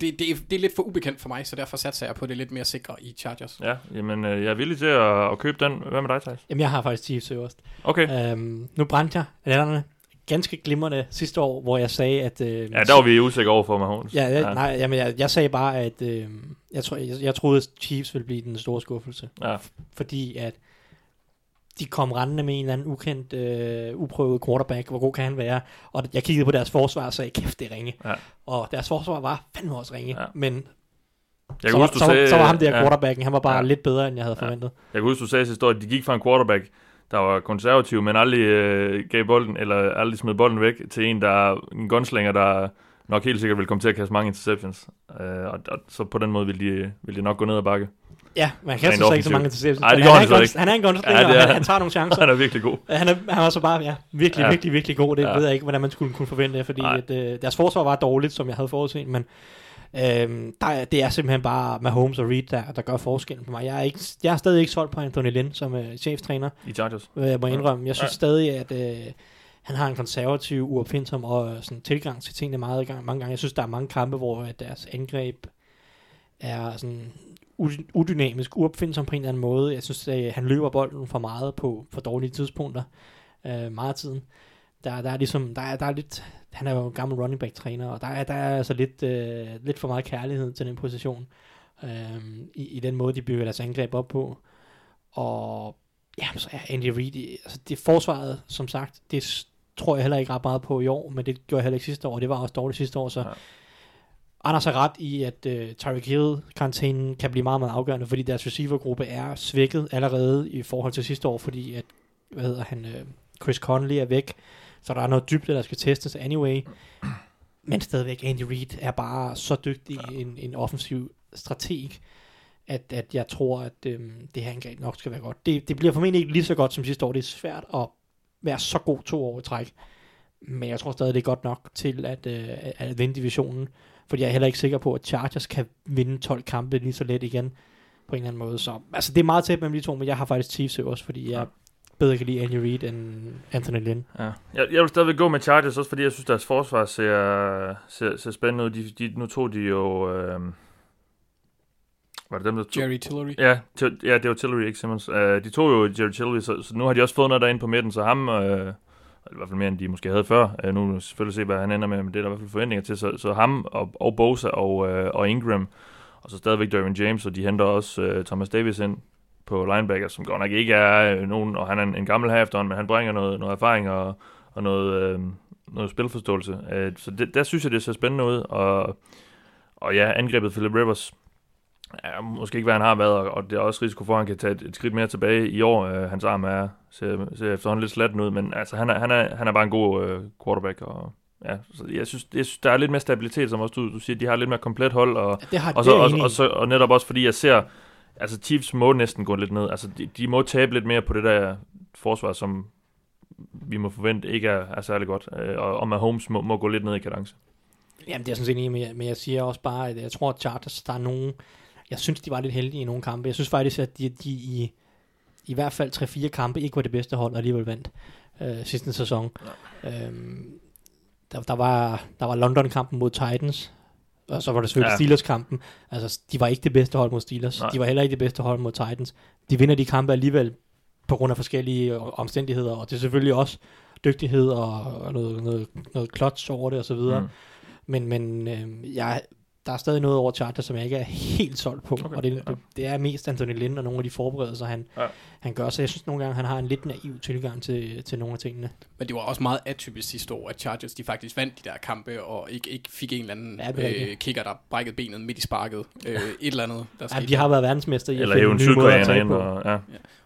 det, det, er, det er lidt for ubekendt for mig, så derfor satser jeg på det lidt mere sikre i Chargers. Ja, jamen, øh, jeg er villig til at, at købe den. Hvad med dig, Thijs? Jamen, jeg har faktisk Chiefs øverst. Okay. Øhm, nu brændte jeg lærerne ganske glimrende sidste år, hvor jeg sagde, at... Øh, Ja, der var vi usikre over for Mahomes. Ja, ja, nej, jamen, jeg, jeg sagde bare, at øh, jeg, tror, jeg, jeg troede, at Chiefs ville blive den store skuffelse. Ja. Fordi at de kom rendende med en eller anden ukendt, øh, uprøvet quarterback. Hvor god kan han være? Og jeg kiggede på deres forsvar og sagde, kæft, det er ringe. Ja. Og deres forsvar var fandme også ringe. Ja. Men Jeg så, huske, du så, sagde, så var ham der ja, quarterbacken, han var bare Ja. lidt bedre, end jeg havde forventet. Jeg kan huske, du sagde sidste år, at de gik fra en quarterback, der var konservativ, men aldrig øh, gav bolden, eller aldrig smed bolden væk, til en, der er en gunslinger, der nok helt sikkert vil komme til at kaste mange interceptions. Øh, og, og, så på den måde vil de, vil de nok gå ned ad bakke. Ja, men han kaster så ikke så mange interceptions. Ej, det Han er han guns- ikke. Han er en gunslinger, Ja, er han, han. tager nogle chancer. Han er virkelig god. Han, er, han var så bare ja, virkelig, Ja. virkelig, virkelig god. Det Ja. ja. ved jeg ikke, hvordan man skulle kunne forvente, fordi Nej. at, øh, deres forsvar var dårligt, som jeg havde forudset, men øhm, der, er- det er simpelthen bare Mahomes og Reed, der, der gør forskellen på mig. Jeg er, ikke, jeg er stadig ikke solgt på Anthony Lynn som øh, chefstræner, I Chargers. øh, jeg må indrømme. Jeg synes Ja. stadig, at øh, han har en konservativ, uopfindsom og sådan, tilgang til tingene meget gang, mange gange. Jeg synes, der er mange kampe, hvor at deres angreb er sådan udynamisk, uopfindsom på en eller anden måde. Jeg synes, at han løber bolden for meget på for dårlige tidspunkter øh, meget af tiden. Der, der er ligesom, der er, der er lidt, han er jo en gammel running back træner, og der er, der er altså lidt, øh, lidt for meget kærlighed til den position, øh, i, i den måde, de bygger deres angreb op på. Og ja, så er Andy Reid, altså det forsvaret, som sagt, det tror jeg heller ikke ret meget på i år, men det gjorde jeg heller ikke sidste år, og det var også dårligt sidste år, så Ja. Anders har ret i, at uh, Tyreek Hill karantænen kan blive meget, meget afgørende, fordi deres receivergruppe er svækket allerede i forhold til sidste år, fordi at, hvad hedder han, uh, Chris Conley er væk, så der er noget dybde, der skal testes anyway. Men stadigvæk, Andy Reid er bare så dygtig ja. en, en offensiv strateg, at, at jeg tror, at øhm, det her angreb nok skal være godt. Det, det bliver formentlig ikke lige så godt som sidste år. Det er svært at være så god to år i træk. Men jeg tror stadig, det er godt nok til at, øh, at vinde divisionen. Fordi jeg er heller ikke sikker på, at Chargers kan vinde 12 kampe lige så let igen på en eller anden måde. Så altså, det er meget tæt mellem de to, men jeg har faktisk Chiefs også, fordi jeg bedre kan lide Andy Reid end Anthony Lynn. Ja. Jeg, jeg vil stadigvæk gå med Chargers, også fordi jeg synes, deres forsvar ser, ser, ser spændende ud. De, de, nu tog de jo... Øh, var det dem, der tog? Jerry Tillery. Ja, til, ja, det var Tillery, ikke Simmons. Uh, de tog jo Jerry Tillery, så, så nu har de også fået noget derinde på midten, så ham, eller i hvert fald mere end de måske havde før, uh, nu må vi selvfølgelig se, hvad han ender med, men det er der i hvert fald forventninger til, så, så ham og, og Bosa og, uh, og Ingram, og så stadigvæk Derwin James, og de henter også uh, Thomas Davis ind på linebacker, som godt nok ikke er uh, nogen, og han er en, en gammel her efterhånden, men han bringer noget, noget erfaring og, og noget, uh, noget spilforståelse. Uh, så det, der synes jeg, det ser spændende ud, og, og ja, angrebet Philip Rivers, Ja, måske ikke, hvad han har været, og- det er også risiko for, at han kan tage et, et skridt mere tilbage i år. Uh, hans arm er, ser, ser efterhånden lidt slatten ud, men altså, han, er, han, er, han er bare en god uh, quarterback, og ja, så jeg synes, jeg synes, der er lidt mere stabilitet, som også du, du siger, de har lidt mere komplet hold, og, Det har og, så, er jeg og, enig i. og, så, og netop også fordi jeg ser, altså Chiefs må næsten gå lidt ned, altså de, de må tabe lidt mere på det der forsvar, som vi må forvente ikke er, er særlig godt, uh, og, og Mahomes må, må gå lidt ned i kadence. Jamen, det er jeg sådan set enig med, men jeg siger også bare, at jeg tror, at Chargers, der er nogen, jeg synes, de var lidt heldige i nogle kampe. Jeg synes faktisk, at de, de i, i hvert fald 3-4 kampe ikke var det bedste hold, og alligevel vandt øh, sidste sæson. Ja. Øhm, der, der, var, der var London-kampen mod Titans, og så var der selvfølgelig Ja. Steelers-kampen. Altså, de var ikke det bedste hold mod Steelers. Nej. De var heller ikke det bedste hold mod Titans. De vinder de kampe alligevel på grund af forskellige øh, omstændigheder, og det er selvfølgelig også dygtighed og, og noget, noget, noget clutch over det og så videre. Mm. Mm. Men, men øh, jeg, der er stadig noget over Chargers, som jeg ikke er helt solgt på. Okay, og det, ja. det, det er mest Anthony Lynn og nogle af de forberedelser, han, Ja. ja. han gør. Så jeg synes nogle gange, han har en lidt naiv tilgang til, til nogle af tingene. Men det var også meget atypisk sidste år, at Chargers de faktisk vandt de der kampe, og ikke, ikke fik en eller anden Ja, øh, kicker, der brækkede benet midt i sparket. Øh, et eller andet, der Ja, de har været verdensmester i Eller at en finde nye måder at og, ja.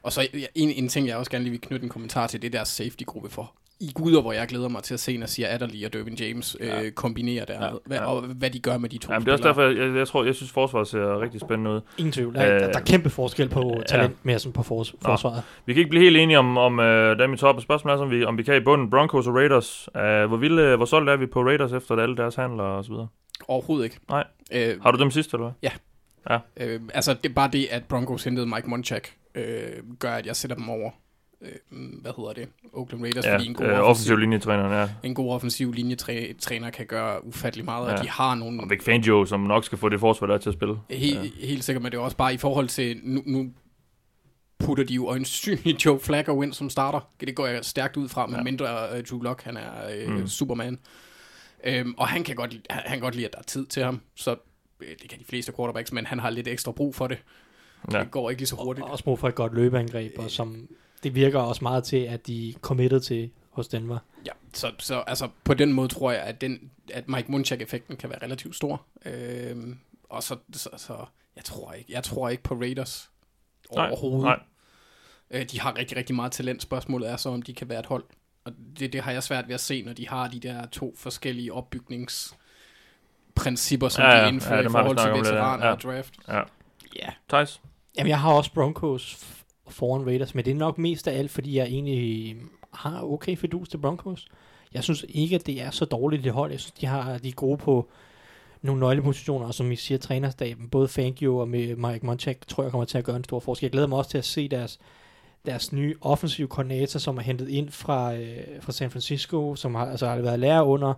Og så ja, en, en ting, jeg også gerne lige vil knytte en kommentar til, det er deres safety-gruppe for. I guder, hvor jeg glæder mig til at se, når siger Adderley og Dervin James øh, Ja. kombinere der, Ja, hvad, ja. og hvad de gør med de to Jamen, det er også derfor, jeg, jeg, jeg, tror, jeg synes, forsvaret ser rigtig spændende ud. Ingen tvivl. Der, øh, der, der er kæmpe forskel på ja. talentmassen på fors, forsvaret. Vi kan ikke blive helt enige om, om uh, dem i top. Spørgsmålet er, om vi, om vi kan i bunden. Broncos og Raiders. Uh, hvor, vilde, hvor solgt er vi på Raiders efter alle deres handler og så videre? Overhovedet ikke. Nej. Øh, Har du dem sidst, eller hvad? øh, altså, det er bare det, at Broncos hentede Mike Munchak, øh, gør, at jeg sætter dem over øh, hvad hedder det, Oakland Raiders, Ja, fordi en god øh, offensiv, offensiv ja. en god offensiv linjetræner kan gøre ufattelig meget, ja. Ja. og de har nogle... Og Vic Fangio, som nok skal få det forsvar der til at spille. Helt, ja. helt sikkert, men det er også bare i forhold til, nu, nu putter de jo øjensynligt Joe Flacco ind som starter. Det går jeg stærkt ud fra, med ja. mindre uh, Drew Lock, han er uh, mm. Superman. Um, og han kan, godt, han han kan godt lide, at der er tid til ham, så øh, det kan de fleste quarterbacks, men han har lidt ekstra brug for det. Ja. Det går ikke lige så hurtigt. Og også brug for et godt løbeangreb, og som det virker også meget til, at de er committed til hos Denver. Ja, så, så altså, på den måde tror jeg, at, den, at Mike Munchak-effekten kan være relativt stor. Øhm, og så, så, så jeg, tror ikke, jeg tror ikke på Raiders Nej, overhovedet. nej. Øh, de har rigtig, rigtig meget talent. Spørgsmålet er så, om de kan være et hold. Og det, det har jeg svært ved at se, når de har de der to forskellige opbygningsprincipper, som Ja, de indfører ja, i forhold til veteraner Ja. og draft. Ja. Ja. Thijs? Jamen, jeg har også Broncos foran Raiders, men det er nok mest af alt, fordi jeg egentlig har okay fidus til Broncos. Jeg synes ikke, at det er så dårligt det hold. Jeg synes, de, har, de er gode på nogle nøglepositioner, og som I siger, trænerstaben, både Fangio og med Mike Munchak, tror jeg kommer til at gøre en stor forskel. Jeg glæder mig også til at se deres, deres nye offensive koordinator, som er hentet ind fra, øh, fra San Francisco, som har, altså, har været lærer under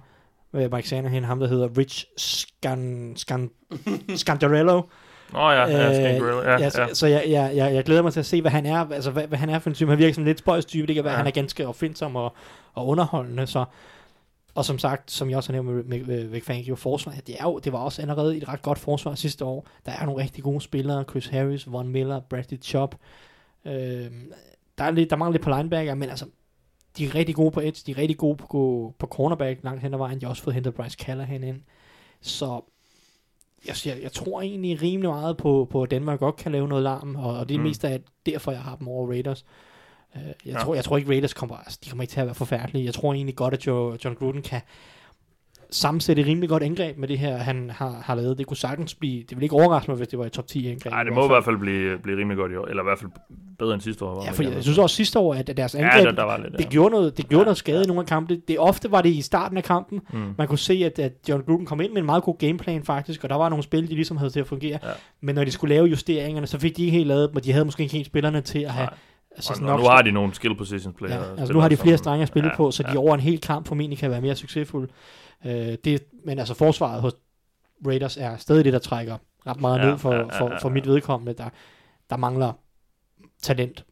øh, Mike Shanahan, ham der hedder Rich Scan, Scan, Scandarello. Nå ja, ja, Øh, Skank Gorilla, ja, ja, ja. så, så jeg, jeg, jeg, jeg glæder mig til at se, hvad han er, altså hvad, hvad han er for en type. Han virker som en lidt spøjs type. Det kan være, Ja. han er ganske opfindsom og, og underholdende. Så. Og som sagt, som jeg også har nævnt med, med, med Fangio, forsvar, det, er jo, det var også allerede et ret godt forsvar sidste år. Der er nogle rigtig gode spillere. Chris Harris, Von Miller, Bradley Chop. Øh, der, er lidt, der mangler lidt på linebacker, men altså, de er rigtig gode på edge. De er rigtig gode på, på cornerback langt hen ad vejen. De har også fået hentet Bryce Callahan ind. Så jeg, jeg, jeg tror egentlig rimelig meget på, på at Danmark godt kan lave noget larm, og, og det er Mm. mest af derfor, jeg har dem over Raiders. Uh, jeg, ja. tror, jeg tror ikke, Raiders kommer, altså, de kommer ikke til at være forfærdelige. Jeg tror egentlig godt, at Joe, John Gruden kan sammensætte et rimelig godt angreb med det her, han har, har lavet. Det kunne sagtens blive, det vil ikke overraske mig, hvis det var i top 10 angreb. Nej, det må i hvert fald blive, blive rimelig godt i år. Eller i hvert fald bedre end sidste år. Ja, det for gerne. jeg synes også sidste år, at deres Ja, angreb, der, der var lidt, det ja. gjorde noget, det gjorde Ja, noget skade ja. i nogle af kampene. Det, ofte var det i starten af kampen. Mm. Man kunne se, at, at John Gruden kom ind med en meget god gameplan faktisk, og der var nogle spil, de ligesom havde til at fungere. Ja. Men når de skulle lave justeringerne, så fik de ikke helt lavet dem, og de havde måske ikke helt spillerne til at have... Nej. Altså, Og, sådan og nok- nu har de nogle skill positions player. Ja, altså nu har de flere strenge at spille ja, ja, på, så de ja. over en hel kamp formentlig kan være mere succesfulde. Uh, det, men altså forsvaret hos Raiders er stadig det, der trækker ret meget Ja, ned for, ja, ja, for, ja, for ja. mit vedkommende. Der, der mangler talent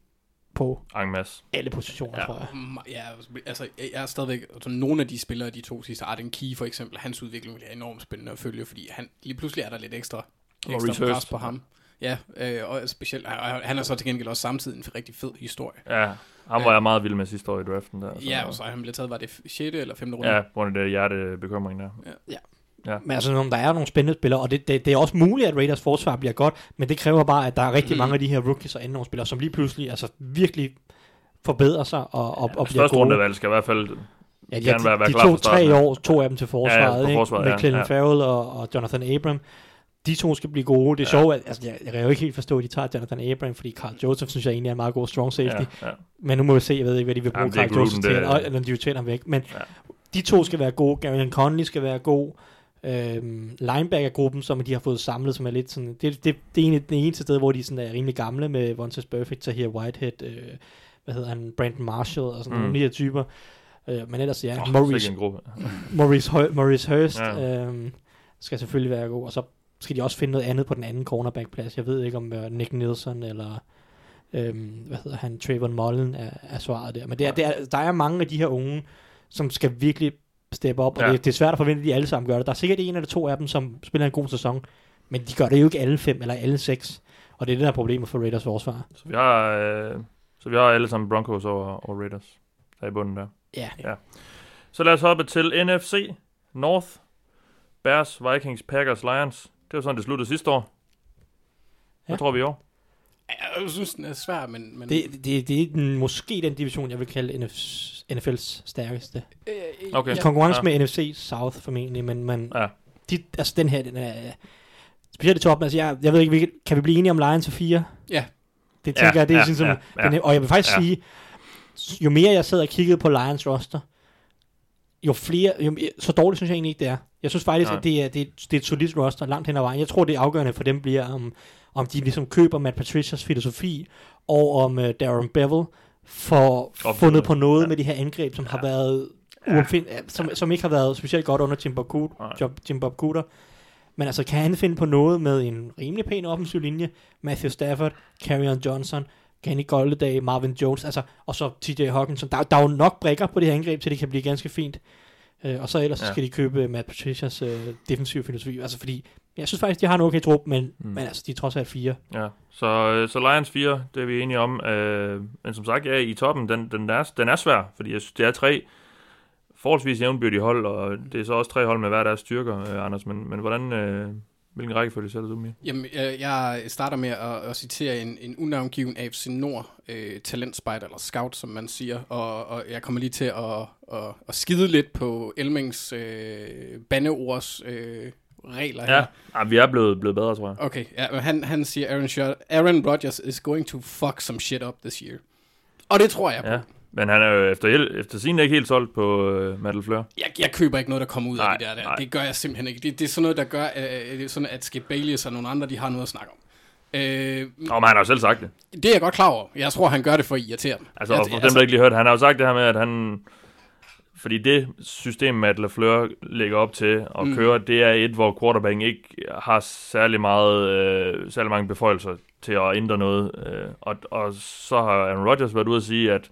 på masse. alle positioner, Ja. tror jeg. Mm, Ja, altså, jeg er stadigvæk, altså, nogle af de spillere, de to sidste, Arden Key for eksempel, hans udvikling bliver enormt spændende at følge, fordi han, lige pludselig er der lidt ekstra, ekstra pres på ham. Ja, øh, og specielt, og han er så til gengæld også samtidig en rigtig fed historie. Ja, ham var jeg meget vild med sidste år i draften. Der, Ja, og så er han blev taget, var det 6. eller 5. runde? Ja, på grund af det hjertebekymring der. Men altså, når der er nogle spændende spillere, og det, det, det er også muligt, at Raiders forsvar bliver godt, men det kræver bare, at der er rigtig mange af de her rookies og anden spillere, som lige pludselig altså, virkelig forbedrer sig og, og, og bliver Første gode. rundevalg skal i hvert fald... Ja, de, gerne være- de, være de klar to tre ja. år, to af dem til forsvaret, Ja, ja, på ikke? forsvaret, med ja, Clinton ja. Farrell og, og Jonathan Abram. De to skal blive gode. Det er Ja. sjovt, at altså, jeg, jeg kan jo ikke helt forstå, at de tager Jonathan Abram, fordi Carl Joseph synes jeg egentlig er en meget god strong safety. Ja, ja. Men nu må vi se, jeg ved ikke, hvad de vil bruge Jamen, Carl Joseph Gruden, til, det- eller, eller de vil tage ham væk. Men Ja. de to skal være gode. Gary Conley skal være god. Øhm, linebacker-gruppen, som de har fået samlet, som er lidt sådan, det, det, det er egentlig det eneste sted, hvor de sådan er rimelig gamle med Vontaze Perfect, Tahir Whitehead, øh, hvad hedder han, Brandon Marshall og sådan Mm. nogle af de her typer. Øh, men ellers, ja, Oh, Maurice. Maurice, Maurice Hurst ja. øhm, skal selvfølgelig være god, og så skal de også finde noget andet på den anden cornerback-plads. Jeg ved ikke, om uh, Nick Nielsen eller øhm, hvad hedder han, Trayvon Mullen er, er svaret der. Men det er, det er, der er mange af de her unge, som skal virkelig steppe op, og Ja. det, det er svært at forvente, at de alle sammen gør det. Der er sikkert en eller to af dem, som spiller en god sæson, men de gør det jo ikke alle fem eller alle seks. Og det er det, der er problemet for Raiders forsvar. Så vi har, øh, så vi har alle sammen Broncos over, over Raiders. Der er i bunden der. Ja. Ja. Så lad os hoppe til NFC North. Bears, Vikings, Packers, Lions. Det var sådan, det sluttede sidste år. Hvad Ja. tror vi i år? Ja, Jeg synes, den er svær, men... men Det, det, det er den, måske den division, jeg vil kalde NF, NFL's stærkeste. øh, Okay. I Ja. konkurrence Ja. med NFC South formentlig, men, men Ja. de, altså den her, den er specielt i toppen. Altså jeg, jeg ved ikke, hvilket- kan vi blive enige om Lions for fire? Ja. Det Ja, tænker jeg, det er ja, sådan, som, ja, ja. Den, og jeg vil faktisk Ja. sige, jo mere jeg sad og kiggede på Lions roster, jo flere, jo, så dårligt synes jeg egentlig ikke, det er. Jeg synes faktisk, Nej. at det er, det, er, det er et solidt roster langt hen ad vejen. Jeg tror, det er afgørende for dem bliver, om, om de ligesom køber Matt Patricias filosofi, og om uh, Darren Bevel får Opfundet. fundet på noget Ja. ja. med de her angreb, som ja. har været uopfind, som, som ikke har været specielt godt under Jim Bob. Jim, Jim Bob Cooter. Men altså, kan han finde på noget med en rimelig pæn offensiv linje? Matthew Stafford, Carrion Johnson, Kenny Goldedag, Marvin Jones, altså, og så TJ Hawkinson. Der, der er jo nok brækker på det her angreb, til det kan blive ganske fint. Øh, og så ellers Ja. ja. skal de købe Matt Patricias øh, defensive filosofi. Altså fordi, jeg synes faktisk, de har en okay trup, men, Mm. men altså, de er trods alt fire. Ja, så, øh, så Lions 4, det er vi enige om. Øh, men som sagt, ja, i toppen, den, den, er, den er svær, fordi jeg synes, det er tre forholdsvis jævnbyrdige hold, og det er så også tre hold med hver deres styrker, øh, Anders. Men, men hvordan, øh, hvilken rækkefølge sætter du i? Jamen, øh, jeg starter med at, at citere en, en unavngiven AFC Nord øh, talentspejder, eller scout, som man siger, og, og jeg kommer lige til at, at, at skide lidt på Elmings øh, bandeords øh, regler her. Ja, ja vi er blevet, blevet bedre, tror jeg. Okay, ja, men han, han siger, Aaron, Aaron Rodgers is going to fuck some shit up this year. Og det tror jeg på. Ja. Men han er jo efter, efter sin ikke helt solgt på øh, Matt LaFleur. Jeg, jeg køber ikke noget, der kommer ud Nej, af det der. der. nej. Det gør jeg simpelthen ikke. Det, det er sådan noget, der gør, øh, det er sådan, at Skip Bayless og nogle andre, de har noget at snakke om. Øh, Nå, men han har jo selv sagt det. det er jeg godt klar over. Jeg tror, han gør det for at irritere dem. Altså, jeg, for dem, der ikke lige hørt, han har jo sagt det her med, at han... Fordi det system, Matt LaFleur lægger op til at Mm. mm. køre, det er et, hvor quarterbacken ikke har særlig, meget, øh, særlig mange beføjelser til at ændre noget. Øh, og, og så har Aaron Rodgers været ude at sige, at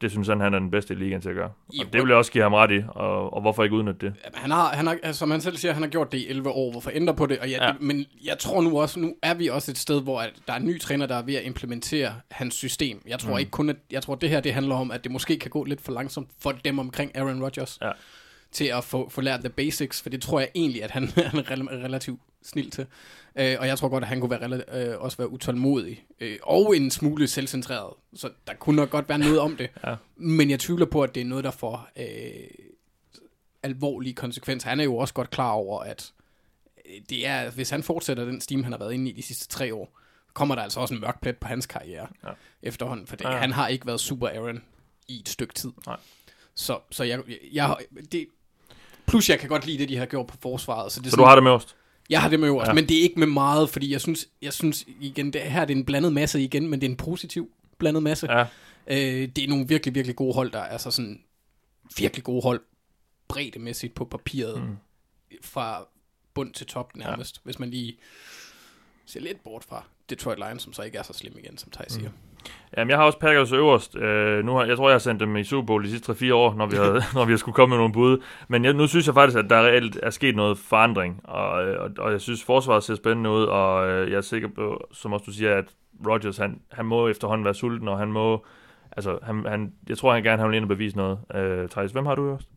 det synes han, han er den bedste i ligaen til at gøre. I- Og det vil jeg også give ham ret i, og, og hvorfor ikke udnytte det? Han har, han har, altså, som han selv siger, han har gjort det i 11 år. Hvorfor ændre på det? Og jeg, Ja. Men jeg tror nu også, nu er vi også et sted, hvor at der er en ny træner, der er ved at implementere hans system. Jeg tror Mm. mm. ikke kun, at, jeg tror, det her det handler om, at det måske kan gå lidt for langsomt for dem omkring Aaron Rodgers. Ja. Til at få, få lært the basics, for det tror jeg egentlig, at han, han er rel- relativt snild til. Øh, og jeg tror godt, at han kunne være øh, også være utålmodig. Øh, og en smule selvcentreret. Så der kunne nok godt være noget om det. Ja. Men jeg tvivler på, at det er noget, der får øh, alvorlige konsekvenser. Han er jo også godt klar over, at øh, det er, hvis han fortsætter den steam, han har været inde i de sidste tre år, kommer der altså også en mørk plet på hans karriere Ja. efterhånden. For det, Ja, han har ikke været super Aaron i et stykke tid. Nej. Så, så jeg, jeg, det, plus jeg kan godt lide det, de har gjort på forsvaret. Så, det Så du har det med ost? jeg har det med også, Ja. men det er ikke med meget, fordi jeg synes, jeg synes igen, det her det er en blandet masse igen, men det er en positiv blandet masse. Ja. Øh, det er nogle virkelig, virkelig gode hold, der er altså sådan virkelig gode hold, breddemæssigt på papiret, mm. fra bund til top nærmest, ja. hvis man lige ser lidt bort fra Detroit Lions, som så ikke er så slem igen, som Thij siger. Jamen, jeg har også Packers øverst. Øh, nu har, jeg tror, jeg har sendt dem i Super Bowl de sidste 3-4 år, når vi, har, når vi har skulle komme med nogle bud. Men jeg, nu synes jeg faktisk, at der reelt er sket noget forandring. Og, øh, og, og jeg synes, forsvaret ser spændende ud, og øh, jeg er sikker på, som også du siger, at Rodgers, han, han må efterhånden være sulten, og han må... Altså, han, han, jeg tror, han gerne han vil ind og bevise noget. Øh, Thijs, hvem har du øverst?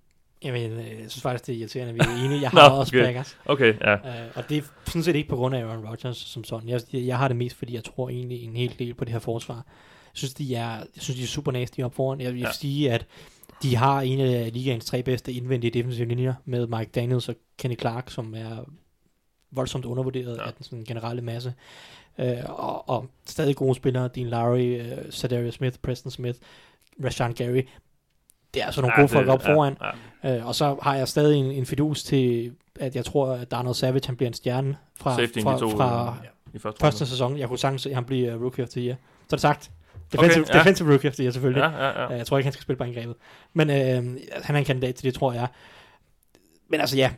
Jamen, øh, jeg synes faktisk, det er irriterende, at vi er enige. Jeg Nå, har også okay. Packers. Okay, ja. Uh, og det er sådan set ikke på grund af Aaron Rodgers som sådan. Jeg, jeg, har det mest, fordi jeg tror egentlig en hel del på det her forsvar. Jeg synes, de er, jeg synes, de er super nasty op foran. Jeg vil Ja. sige, at de har en af ligaens tre bedste indvendige defensive linjer med Mike Daniels og Kenny Clark, som er voldsomt undervurderet Ja. af den sådan, generelle masse. Uh, og, og stadig gode spillere, Dean Lowry, uh, Sadario Smith, Preston Smith, Rashawn Gary. Det er altså nogle ja, gode folk op ja, foran. Ja, Øh, og så har jeg stadig en, en fidus til, at jeg tror, at Darnell Savage han bliver en stjerne fra, Safety fra, to, fra øh, i første, første sæson. Jeg kunne sagtens se, at han bliver Rookie of the Year. Så er det sagt. Defensive, Okay, ja. defensive Rookie of the Year selvfølgelig. Ja, ja, ja. Øh, Jeg tror ikke, han skal spille på angrebet. Men øh, han er en kandidat til det, tror jeg. Men altså ja,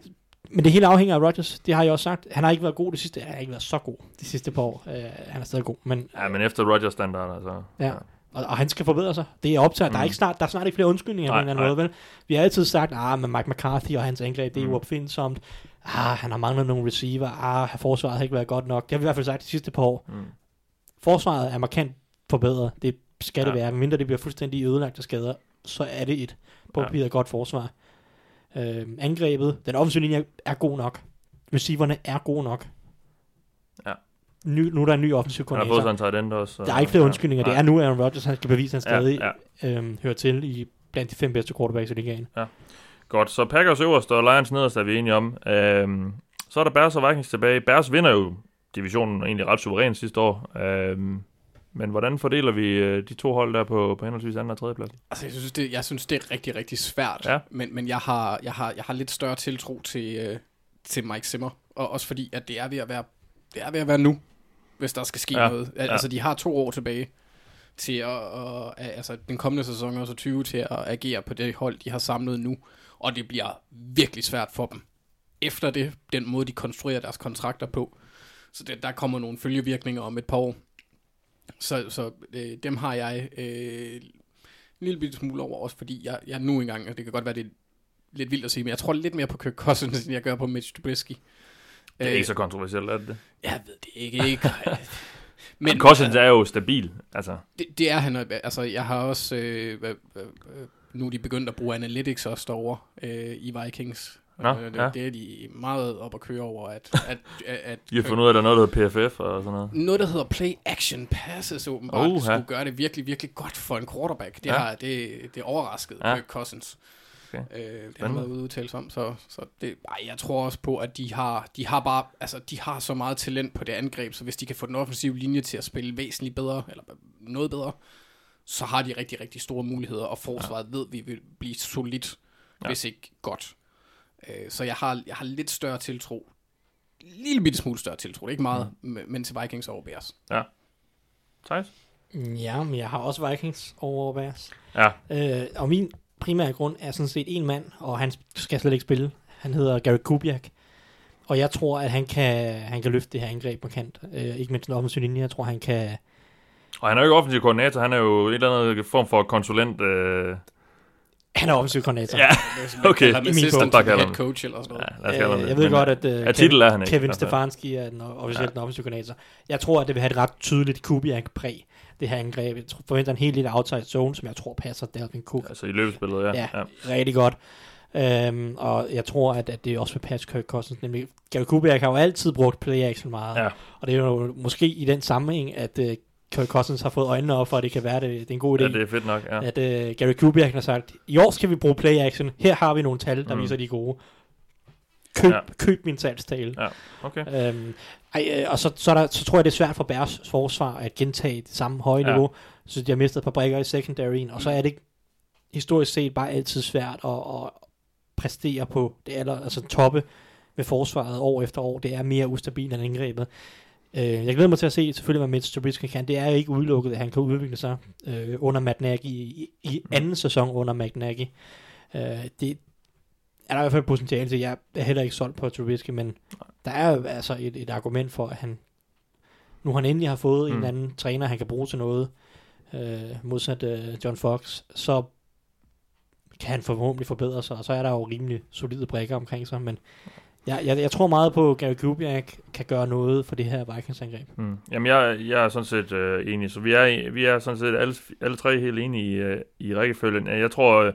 men det hele afhænger af Rodgers. Det har jeg også sagt. Han har ikke været god det sidste. Han har ikke været så god de sidste par år. Øh, han er stadig god. Men, Ja, men efter Rodgers standard, altså. Ja. Og, og, han skal forbedre sig. Det er optaget. Mm. Der, er Mm. ikke snart, der er snart ikke flere undskyldninger på Nej, en eller anden måde. Vel? Vi har altid sagt, ah, men Mike McCarthy og hans angreb, det er Mm. uopfindsomt. Ah, han har manglet nogle receiver. Ah, forsvaret har ikke været godt nok. Det har vi i hvert fald sagt de sidste par år. Mm. Forsvaret er markant forbedret. Det skal det Ja. være. Mindre det bliver fuldstændig ødelagt af skader, så er det et på Ja. papiret godt forsvar. Øh, angrebet, den offensive linje er god nok. Receiverne er gode nok. Ja. Ny, nu er der en ny offensiv Han har fået koordinator. sig en tight end også. så- Der er ikke flere ja. undskyldninger. Det er nu Aaron Rodgers, han skal bevise, at han stadig Ja, ja. øhm, hører til i blandt de fem bedste quarterbacks i ligaen. Godt, så Packers øverst og Lions nederst er vi enige om. Øhm, så er der Bears og Vikings tilbage. Bears vinder jo divisionen egentlig ret suverænt sidste år. Øhm, men hvordan fordeler vi øh, de to hold der på, på henholdsvis anden og tredje plads? Altså, jeg synes, det, jeg synes, det er rigtig, rigtig svært. Ja. Men, men jeg, har, jeg, har, jeg har lidt større tiltro til, øh, til Mike Zimmer. Og også fordi, at det er ved at være, det er ved at være nu, hvis der skal ske Ja, noget. Al- ja. Altså, de har to år tilbage. til at, at altså den kommende sæson også 20 til at agere på det hold, de har samlet nu. Og det bliver virkelig svært for dem. Efter det, den måde, de konstruerer deres kontrakter på. Så det, der kommer nogle følgevirkninger om et par år. Så, så øh, dem har jeg øh, en lille bitte smule over, også fordi jeg, jeg nu engang, og det kan godt være, det er lidt vildt at sige, men jeg tror lidt mere på Kirk Cousins, end jeg gør på Mitch Trubisky. Det er Øh, ikke så kontroversielt, er det det? Jeg ved det ikke. ikke. Men Cousins er jo stabil, altså. det, det er han. Altså, jeg har også... Øh, hvad, hvad, nu er de begyndt at bruge analytics også derovre øh, i Vikings. Nå, Øh, det, ja. det er de meget op at køre over, at... at, at, at De har fundet ud af, at der er noget, der hedder PFF og sådan noget. noget, der hedder play action passes, åbenbart, Uha. skulle gøre det virkelig, virkelig godt for en quarterback. Det, Ja. har, det, det overraskede Ja. Kirk Cousins. Okay. Øh, det har været ude udtale sig om, så, så det, ej, jeg tror også på, at de har, de har bare, altså, de har så meget talent på det angreb, så hvis de kan få den offensive linje til at spille væsentligt bedre, eller noget bedre, så har de rigtig, rigtig store muligheder, og forsvaret ja. ved, vi vil blive solidt, Ja. ja. hvis ikke godt. Øh, så jeg har, jeg har lidt større tiltro, lille bitte smule større tiltro, det er ikke meget, mm. men til Vikings over Bears. Thijs? Ja, men jeg har også Vikings over Bears. Ja, Øh, og min primære grund er sådan set en mand, og han skal slet ikke spille. Han hedder Gary Kubiak. Og jeg tror, at han kan, han kan løfte det her angreb markant. Øh, ikke mindst den offensive linje. Jeg tror, han kan... og han er jo ikke offensiv koordinator, han er jo et eller andet form for konsulent. Øh... Han er offensiv koordinator. Ja, okay. Han I er assistant head coach eller sådan noget. ja, Øh, jeg ved Men, godt, at uh, ja, titel er han ikke. Kevin. Stefanski er den officielt Ja. den offensive koordinator. Jeg tror, at det vil have et ret tydeligt Kubiak-præg, det her angreb. Jeg forventer en helt lille outside zone, som jeg tror passer Dalvin Cook Altså i løbespillet, ja. Ja, ja. rigtig godt. Øhm, og jeg tror, at, at det også vil passe Kirk Cousins. Nemlig, Gary Kubiak har jo altid brugt play action meget. Ja. Og det er jo måske i den sammenhæng, at uh, Kirk Cousins har fået øjnene op for, at det kan være, det, det er en god idé. ja, det er fedt nok, ja. At uh, Gary Kubiak har sagt, i år skal vi bruge play action. Her har vi nogle tal, der Mm. viser, de gode. Køb, ja. køb min salgstale. Ja, okay. Øhm, ej, øh, og så, så, er der, så tror jeg, det er svært for Bærs forsvar at gentage det samme høje Ja. niveau. Så de har mistet et par brækker i secondaryen, og så er det historisk set bare altid svært at, at præstere på det aller, altså toppe med forsvaret år efter år. Det er mere ustabilt end angrebet. Øh, jeg glæder mig til at se selvfølgelig, hvad Mitch Trubisky kan. Det er ikke udelukket, at han kan udvikle sig øh, under Matt Nagy i, i anden sæson under Matt Nagy. Øh, det er der i hvert fald potentiale til. Jeg er heller ikke solgt på Trubisky, men der er jo altså et, et argument for, at han nu han endelig har fået mm. Mm. en anden træner, han kan bruge til noget, øh, modsat øh, John Fox, så kan han forhåbentlig forbedre sig, og så er der jo rimelig solide brækker omkring sig, men jeg, jeg, jeg tror meget på, at Gary Kubiak kan gøre noget for det her Vikings-angreb. Mm. Jamen, jeg, jeg er sådan set øh, enig. Så vi er, vi er sådan set alle, alle tre helt enige i, øh, i rækkefølgen. Jeg tror, øh,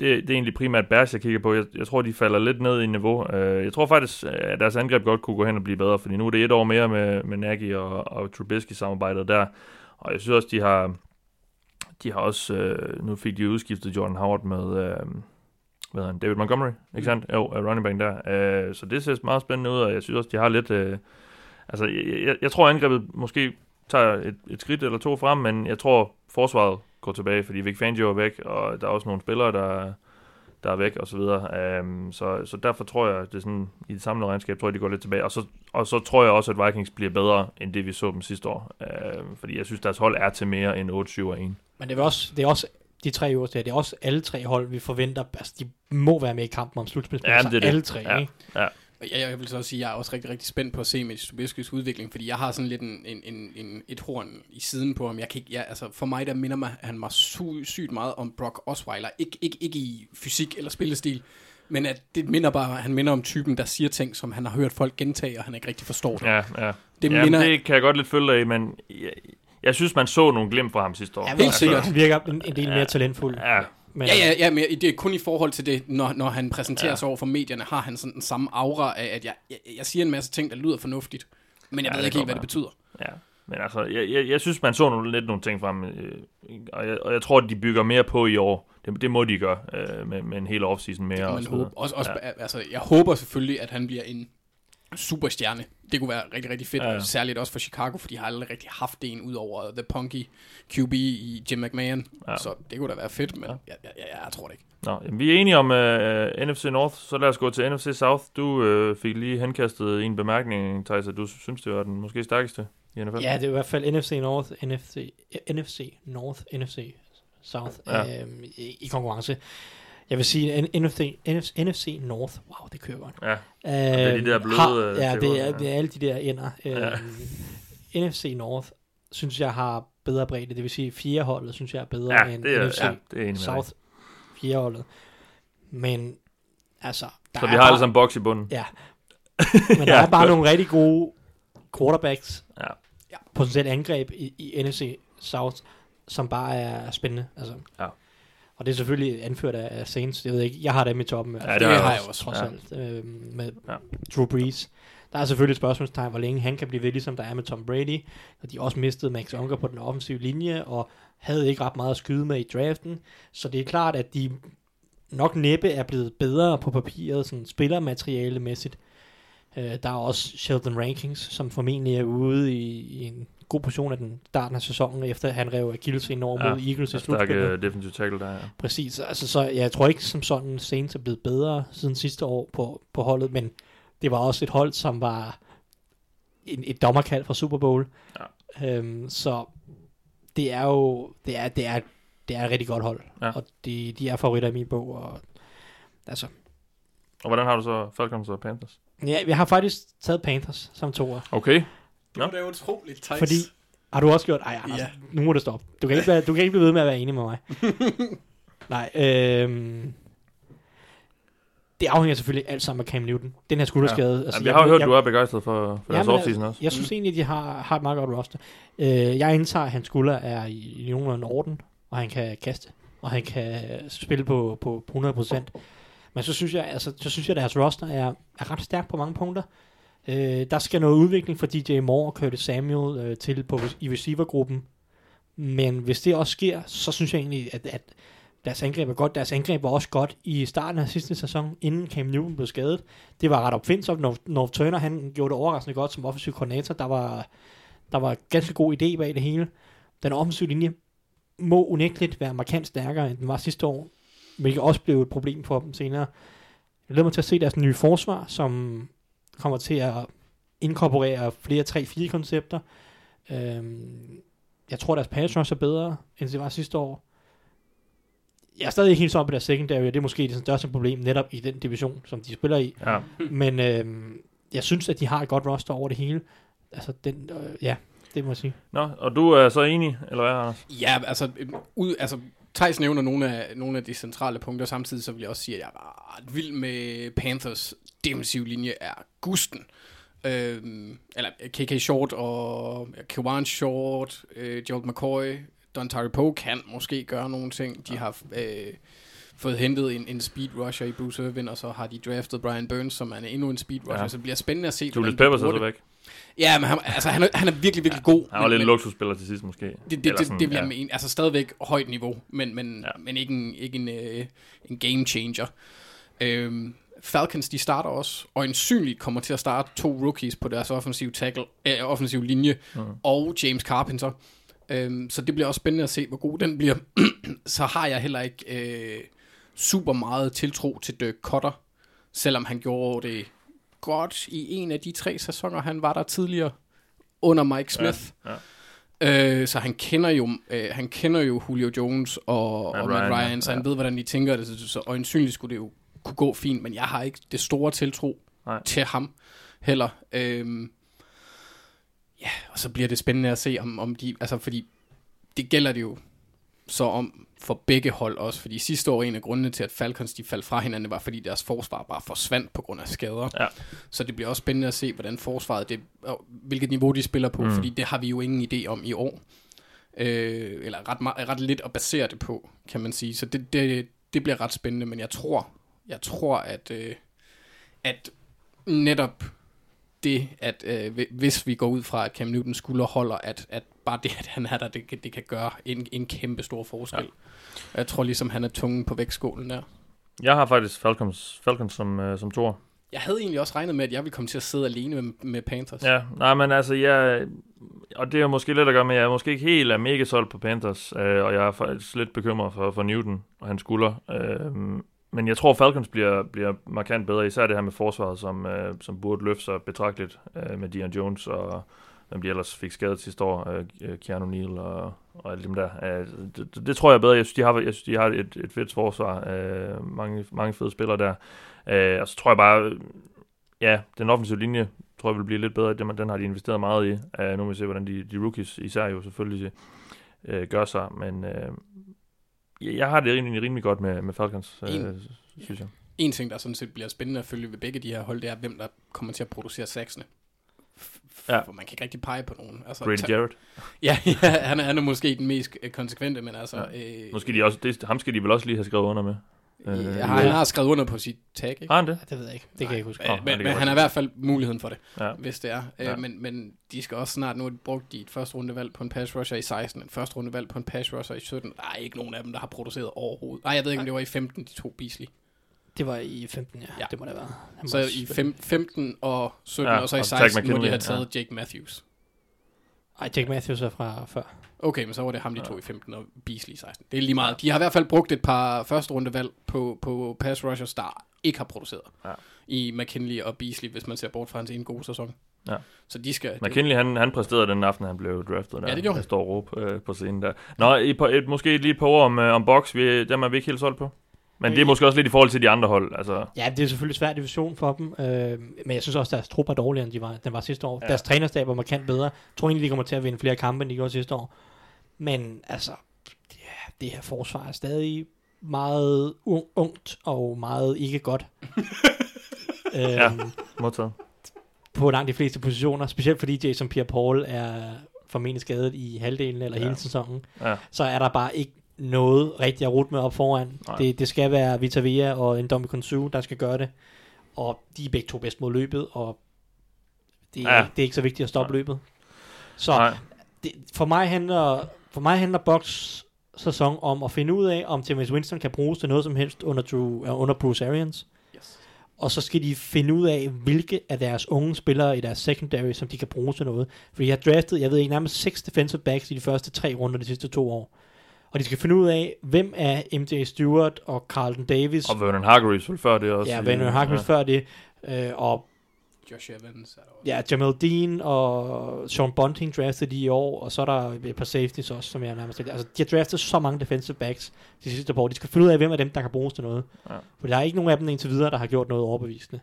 det, det er egentlig primært Bærs, jeg kigger på. Jeg, jeg tror, de falder lidt ned i niveau. Øh, jeg tror faktisk, at deres angreb godt kunne gå hen og blive bedre, fordi nu er det et år mere med, med Nagy og, og Trubisky samarbejdet der. Og jeg synes også, de har, de har også, øh, nu fik de udskiftet Jordan Howard med, øh, hvad han, David Montgomery, ikke sandt? Jo, øh, running back der. Øh, så det ser meget spændende ud, og jeg synes også, de har lidt, øh, altså jeg, jeg, jeg tror angrebet måske tager et, et skridt eller to frem, men jeg tror forsvaret går tilbage, fordi Vic Fangio er væk, og der er også nogle spillere, der, der er væk, og så videre. Um, så, så derfor tror jeg, det er sådan, i det samlede regnskab, tror jeg, de går lidt tilbage. Og så, og så tror jeg også, at Vikings bliver bedre, end det vi så dem sidste år. Uh, fordi jeg synes, deres hold er til mere end 8-7 og 1. Men det er også, det er også de tre øverste her, det er også alle tre hold, vi forventer, altså de må være med i kampen om slutspilspladser, Ja, det er det. alle tre, Ja. ikke? Og jeg, jeg vil så også sige, at jeg er også rigtig, rigtig spændt på at se Mitch Trubisky's udvikling, fordi jeg har sådan lidt en, en, en, en, et horn i siden på ham. Jeg kan ikke, jeg, altså for mig, der minder mig, han mig sy, sygt meget om Brock Osweiler. Ik, ikke, ikke i fysik eller spillestil, men at det minder bare, han minder om typen, der siger ting, som han har hørt folk gentage, og han ikke rigtig forstår det. Ja, ja. Det Det, minder- det kan jeg godt lidt følge af, men jeg, jeg synes, man så nogle glimt fra ham sidste år. Ja, Helt sikkert. Han virker en, en del mere Ja. talentfuld. Ja, Men, Ja, ja, ja, men det er kun i forhold til det, når, når han præsenterer Ja. sig over for medierne, har han sådan den samme aura af, at jeg, jeg, jeg siger en masse ting, der lyder fornuftigt, men jeg Ja, ved det ikke helt, hvad det betyder. Ja, men altså, jeg, jeg, jeg synes, man så nogle, lidt nogle ting frem, øh, og, jeg, og jeg tror, at de bygger mere på i år. Det, det må de gøre øh, med, med en hel offseason mere. og Man så videre. håber, også, også, ja. altså, jeg håber selvfølgelig, at han bliver en superstjerne. Det kunne være rigtig, rigtig fedt, Ja, ja, særligt også for Chicago, for de har aldrig rigtig haft en ud over The Punky QB i Jim McMahon. Ja. Så det kunne da være fedt, men Ja. ja. jeg, jeg, jeg, jeg tror det ikke. Nå, jamen, vi er enige om uh, NFC North, så lad os gå til NFC South. Du uh, fik lige henkastet en bemærkning, Thijs, at du synes, det var den måske stærkeste. i NFL? Ja, det er i hvert fald NFC North, NFC, NFC North, NFC South Ja. i, i konkurrence. Jeg vil sige, NFC, NFC, North, wow, det kører godt. Ja. Øhm, det er de der bløde, Har, øh, ja, det er, ja. det er alle de der ender. Ja. Øhm, NFC North, synes jeg har bedre bredde. Det vil sige, fire holdet, synes jeg er bedre Ja, end det er, NFC ja, det er. South, fire holdet. Men, altså, der Så vi har bare, alle sammen boks i bunden. Ja. Men der Ja, er bare nogle rigtig gode quarterbacks, Ja. ja, potentielt angreb i, i NFC South, som bare er spændende. Altså. Ja. Og det er selvfølgelig anført af af Saints. Jeg ved ikke, jeg har dem i toppen. Ja, det har jeg også. Trods Ja. alt. Øh, med ja. Drew Brees. Der er selvfølgelig et spørgsmålstegn, hvor længe han kan blive ved, ligesom der er med Tom Brady. Og de også mistede Max Unger på den offensive linje, og havde ikke ret meget at skyde med i draften. Så det er klart, at de nok næppe er blevet bedre på papiret, sådan spillermaterialemæssigt. Øh, der er også Sheldon Rankings, som formentlig er ude i, i en god position af den starten af sæsonen, efter han rev Achilles over Ja, mod Eagles i slutspillet. uh, defensive tackle der, ja. Præcis, altså, så jeg tror ikke som sådan Saints er blevet bedre siden sidste år på, på holdet, men det var også et hold, som var en, et dommerkald fra Super Bowl. Ja. Øhm, så det er jo det er, det er, det er et rigtig godt hold, Ja. og de, de er favoritter i min bog. Og, altså, Og hvordan har du så Falcons og Panthers? ja, jeg har faktisk taget Panthers som toer, Okay. Det var da utroligt, Thijs. fordi har du også gjort? Ej, Anders, Ja. ja. nu må du stoppe. Du kan, ikke være, du kan ikke blive ved med at være enig med mig. Nej, øhm, det afhænger selvfølgelig alt sammen af Cam Newton. Den her skulderskade. Ja. Jamen, jeg har jo hørt, du er begejstret for, for deres Jamen, offseason også. Jeg synes egentlig, at de har, har et meget godt roster. Øh, jeg indtager, at hans skulder er i, nogenlunde orden, og han kan kaste, og han kan spille på, på, på 100%. Men så synes jeg, altså, så synes jeg, at deres roster er, er ret stærk på mange punkter. Øh, der skal noget udvikling for DJ Moore og Curtis Samuel øh, til på, i receivergruppen. Men hvis det også sker, så synes jeg egentlig, at, at deres angreb er godt. Deres angreb var også godt i starten af sidste sæson, inden Cam Newton blev skadet. Det var ret opfindsomt. North, North Turner, han gjorde det overraskende godt som offensiv koordinator. Der var, der var ganske god idé bag det hele. Den offensive linje må unægteligt være markant stærkere, end den var sidste år, hvilket også blev et problem for dem senere. Jeg glæder mig til at se deres nye forsvar, som kommer til at inkorporere flere 3-4 koncepter. Øhm, jeg tror, deres pass rush er bedre, end det var sidste år. Jeg er stadig ikke helt så op på deres secondary, og det er måske det største problem netop i den division, som de spiller i. Ja. Men øhm, jeg synes, at de har et godt roster over det hele. Altså, den, øh, ja, det må jeg sige. Nå, og du er så enig, eller hvad, Anders? Ja, altså, øhm, ud, altså Thijs nævner nogle af, nogle af de centrale punkter, samtidig så vil jeg også sige, at jeg er ret vild med Panthers defensiv linje er gusten. Øhm, eller KK Short og Kewan Short, øh, Joel McCoy, Don Poe kan måske gøre nogle ting. De har øh, fået hentet en, en speed rusher i Bruce Irvin, og så har de draftet Brian Burns, som er endnu en speed rusher, Ja. ja. så det bliver spændende at se. Julius Peppers er så væk. Ja, men han, altså, han, er, han er virkelig, virkelig god. Han var men, lidt men- luksusspiller til sidst, måske. det, det, sådan, det vil jeg ja. mene. Altså stadigvæk højt niveau, men, men, Ja. ja. men ikke en, ikke en, øh, en game changer. Øhm, Falcons, de starter også, og ensynligt kommer til at starte to rookies på deres offensive, tackle, øh, offensive linje, mm. og James Carpenter. Øhm, så det bliver også spændende at se, hvor god den bliver. så har jeg heller ikke øh, super meget tiltro til Dirk Cutter, selvom han gjorde det godt i en af de tre sæsoner, han var der tidligere under Mike Smith. Ja, Øh, så han kender jo øh, han kender jo Julio Jones og, Matt og Matt Ryan, Ryan, ja. så han ved, hvordan de tænker det. Så, så øjensynligt skulle det jo kunne gå fint, men jeg har ikke det store tiltro Nej. til ham heller. Øhm, ja, og så bliver det spændende at se, om, om de... Altså, fordi det gælder det jo så om for begge hold også, fordi sidste år en af grundene til, at Falcons de faldt fra hinanden, var fordi deres forsvar bare forsvandt på grund af skader. Ja. Så det bliver også spændende at se, hvordan forsvaret, det, og hvilket niveau de spiller på, Mm. fordi det har vi jo ingen idé om i år. Øh, eller ret, ret lidt at basere det på, kan man sige. Så det, det, det bliver ret spændende, men jeg tror, jeg tror, at, øh, at netop det, at øh, hvi- hvis vi går ud fra, at Cam Newton skulder holder, at, at bare det, at han er der, det, kan- det kan gøre en, en kæmpe stor forskel. Ja. Jeg tror ligesom, han er tungen på vægtskålen der. Jeg har faktisk Falcons, Falcons som, uh, som toer. Jeg havde egentlig også regnet med, at jeg ville komme til at sidde alene med, med Panthers. Ja, nej, men altså, jeg... Og det er måske lidt at gøre med, at jeg måske ikke helt er mega solgt på Panthers, øh, og jeg er faktisk lidt bekymret for, for Newton og hans skulder. Øh, men jeg tror, Falcons bliver, bliver markant bedre, især det her med forsvaret, som, øh, som burde løfte sig betragteligt øh, med Dion Jones og hvem de ellers fik skadet sidste år, øh, Keanu Neal og, og alle dem der. Øh, det, det, det, tror jeg er bedre. Jeg synes, de har, jeg synes, de har et, et fedt forsvar. Øh, mange, mange fede spillere der. Øh, og så tror jeg bare, ja, den offensive linje tror jeg vil blive lidt bedre. Den, den har de investeret meget i. Øh, nu må vi se, hvordan de, de rookies især jo selvfølgelig øh, gør sig. Men øh, jeg har det rimelig, rimelig godt med, med Falcons, øh, En- synes jeg. En ting, der sådan set bliver spændende at følge ved begge de her hold, det er, hvem der kommer til at producere saksene. Ja. For man kan ikke rigtig pege på nogen. Altså, Grady ta- Jarrett. Ja, ja han, er, han er måske den mest øh, konsekvente, men altså... Ja. Øh, skal de også, det, ham skal de vel også lige have skrevet under med. Øh, ja, han har skrevet under på sit tag, ikke? Har han det? Det ved jeg ikke. Det kan jeg ikke huske. Øh, ja, men, men han har i hvert fald muligheden for det, Ja. hvis det er. Ja. Ja. Men, men de skal også snart, nu har de brugt de et første rundevalg på en pass rusher i 16, en første rundevalg på en pass rusher i 17. Der er ikke nogen af dem, der har produceret overhovedet. Nej, jeg ved ikke, om det var i 15, de to Beasley. Det var i 15, ja. Ja. Det må det være. Han Så i fem, 15 og 17, Ja, ja, og så i og Jack 16 må de have taget ja. Jake Matthews. Ej, Jack Matthews er fra før. Okay, men så var det ham, de to i 15 og Beasley i 16. Det er lige meget. De har i hvert fald brugt et par første rundevalg på, på pass rushers, der ikke har produceret. Ja. I McKinley og Beasley, hvis man ser bort fra hans ene gode sæson. Ja. Så de skal... McKinley, han, han præsterede den aften, han blev draftet. Der. Ja, det gjorde han. Står råb øh, på scenen der. Nå, et, par- et, måske lige par ord om, øh, om box. Vi, dem er vi ikke helt solgt på. Men det er måske også lidt i forhold til de andre hold. Altså, Ja, det er selvfølgelig svært division for dem, øh, men jeg synes også, at deres trup er dårligere, end de var, den var sidste år. Ja. Deres trænerstab var markant bedre. Jeg tror egentlig, de kommer til at vinde flere kampe, end de gjorde sidste år. Men altså, ja, det her forsvar er stadig meget ung, ungt og meget ikke godt. øhm, Ja. modtaget. På langt de fleste positioner, specielt fordi Jason Pierre-Paul er formentlig skadet i halvdelen eller ja. hele sæsonen. Ja. så er der bare ikke noget rigtigt at rute med op foran. Nej. Det, det skal være Vita Vea og en Dominic Konsu, der skal gøre det. Og de er begge to bedst mod løbet, og det, er, Ja. det er ikke så vigtigt at stoppe Nej. løbet. Så Nej. det, for mig handler for mig handler Box sæson om at finde ud af, om James Winston kan bruges til noget som helst under, Drew, uh, under Bruce Arians. Yes. Og så skal de finde ud af, hvilke af deres unge spillere i deres secondary, som de kan bruge til noget. For de har draftet, jeg ved ikke, nærmest seks defensive backs i de første tre runder de sidste to år. Og de skal finde ud af, hvem er MJ Stewart og Carlton Davis. Og Vernon Hargreaves vel før det også. ja, Vanner Harkness ja. før det. Øh, og Josh Evans er der også. ja, Jamal Dean og Sean Bunting draftede de i år, og så er der et par safeties også, som jeg nærmest Altså, de har draftet så mange defensive backs de sidste par år. De skal finde ud af, hvem af dem, der kan bruges til noget. Ja. For der er ikke nogen af dem indtil videre, der har gjort noget overbevisende.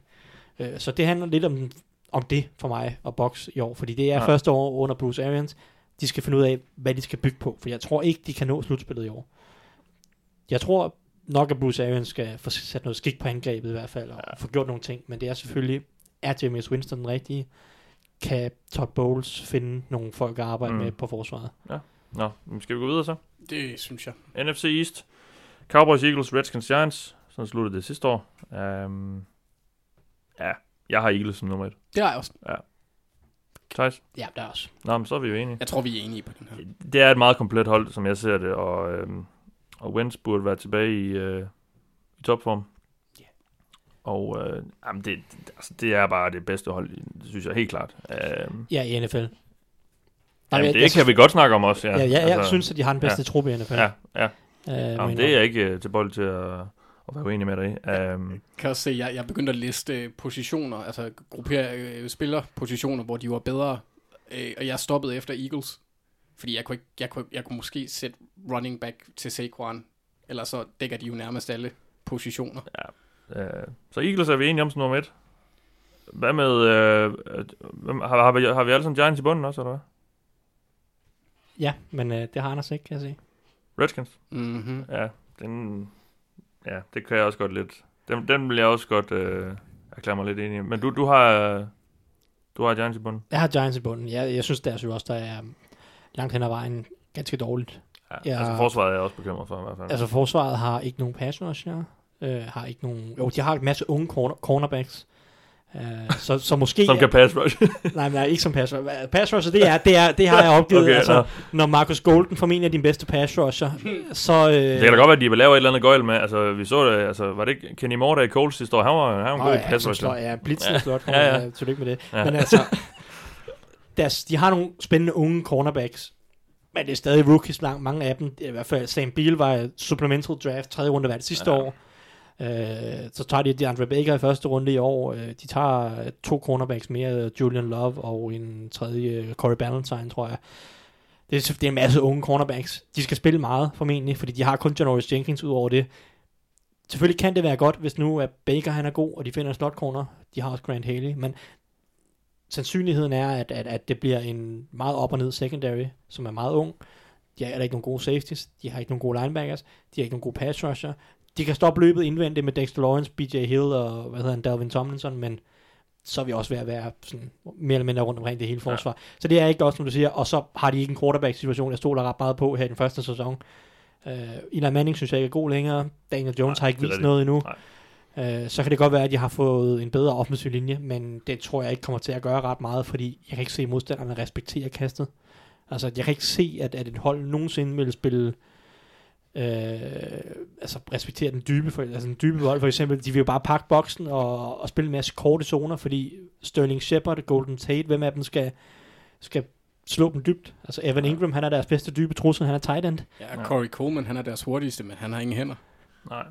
Øh, så det handler lidt om, om det for mig og Box i år, fordi det er ja. første år under Bruce Arians. De skal finde ud af, hvad de skal bygge på, for jeg tror ikke, de kan nå slutspillet i år. Jeg tror nok, at Bruce Arians skal få sat noget skik på angrebet i hvert fald, og Ja. ja. få gjort nogle ting, men det er selvfølgelig, er James Winston den rigtige? Kan Todd Bowles finde nogle folk at arbejde Mm. med på forsvaret? Nå, men skal vi gå videre så? Det synes jeg. NFC East. Cowboys, Eagles, Redskins, Giants. Sådan sluttede det sidste år. Um, ja, jeg har Eagles som nummer et. Det har jeg også. Thijs? Ja, der er også. Nå, men så er vi jo enige. Jeg tror, vi er enige på den her. Det er et meget komplet hold, som jeg ser det, og, øhm, og Wentz burde være tilbage i, øh, i topform. Ja. Og øh, jamen det, det, altså, det er bare det bedste hold, det synes jeg helt klart. Øhm, Ja, i NFL. jamen, jeg- det jeg kan vi godt snakke om også. Ja, Ja, ja, jeg synes, at de har den bedste ja. ja. trup i NFL. Ja, ja. Øh, Jamen, men- det er jeg ikke øh, tilbøjelig til at, at være uenig med dig i. Um, kan også se, at jeg, jeg begyndte at liste øh, positioner, altså gruppere øh, spillerpositioner, hvor de var bedre, øh, og jeg stoppede efter Eagles, fordi jeg kunne, ikke, jeg, kunne, jeg kunne måske sætte running back til Saquon, eller så dækker de jo nærmest alle positioner. øh, så Eagles er vi enige om som nummer et. Hvad med... Øh, hvem- har, har, vi, har vi alle sammen Giants i bunden også, eller hvad? Ja, men øh, det har Anders ikke, kan jeg se. Redskins? Mm-hmm. Ja, den, ja, det kan jeg også godt lidt. Den, den vil jeg også godt øh, erklære mig lidt enig i. Men du, du har, du har Giants i bunden. Jeg har Giants i bunden. Jeg, jeg synes, deres der er langt hen ad vejen ganske dårligt. Ja, Ja. Altså forsvaret er jeg også bekymret for i hvert fald. Altså, forsvaret har ikke nogen pass rusher. Øh, har ikke nogen... Jo, de har en masse unge corner, cornerbacks. Uh, så, så måske... Som kan pass rush. Nej, men ikke som pass rusher. Pass rusher, det, er, det, er, det har jeg opgivet. Okay, altså, nå. når Marcus Golden formentlig er din bedste pass rusher, så... Øh, det kan da godt være, at de vil lave et eller andet gøjl med. Altså, vi så det, altså, var det ikke Kenny Moore, der i Coles sidste år? Han var, han var en Nå, god ja, pass rusher. slår, ja, blitzen Ja, slot. ja, Ja, ja. ja. Tillykke med det. Ja. Ja. Men altså, deres, de har nogle spændende unge cornerbacks, men det er stadig rookies, lang, mange af dem. I hvert fald Sam Beal var supplemental draft, tredje runde valg sidste Ja. ja. år. Øh, så tager de DeAndre Baker i første runde i år. Øh, de tager øh, to cornerbacks mere, Julian Love og en tredje, øh, Corey Ballantyne, tror jeg. Det er, det er en masse unge cornerbacks. De skal spille meget, formentlig, fordi de har kun Janoris Jenkins ud over det. Selvfølgelig kan det være godt, hvis nu at Baker han er god, og de finder en slot corner. De har også Grant Haley, men sandsynligheden er, at, at, at det bliver en meget op og ned secondary, som er meget ung. De har ikke nogen gode safeties, de har ikke nogen gode linebackers, de har ikke nogen gode pass rusher. De kan stoppe løbet indvendigt med Dexter Lawrence, BJ Hill og hvad hedder han, Dalvin Tomlinson, men så er vi også ved at være sådan, mere eller mindre rundt omkring det hele forsvar. Ja. Så det er ikke godt, som du siger, og så har de ikke en quarterback-situation, jeg stoler ret meget på her i den første sæson. Uh, Eli Manning synes jeg ikke er god længere. Daniel Jones Nej, har ikke vist noget endnu. Uh, så kan det godt være, at de har fået en bedre offensiv linje, men det tror jeg ikke kommer til at gøre ret meget, fordi jeg kan ikke se modstanderne respektere kastet. Altså, jeg kan ikke se, at, at et hold nogensinde vil spille øh, altså respektere den dybe, for, altså den dybe vold for eksempel, de vil jo bare pakke boksen og, og spille en masse korte zoner, fordi Sterling Shepard, Golden Tate, hvem af dem skal, skal slå dem dybt. Altså Evan Ingram, han er deres bedste dybe trussel, han er tight end. Ja, Corey Coleman, han er deres hurtigste, men han har ingen hænder. Nej.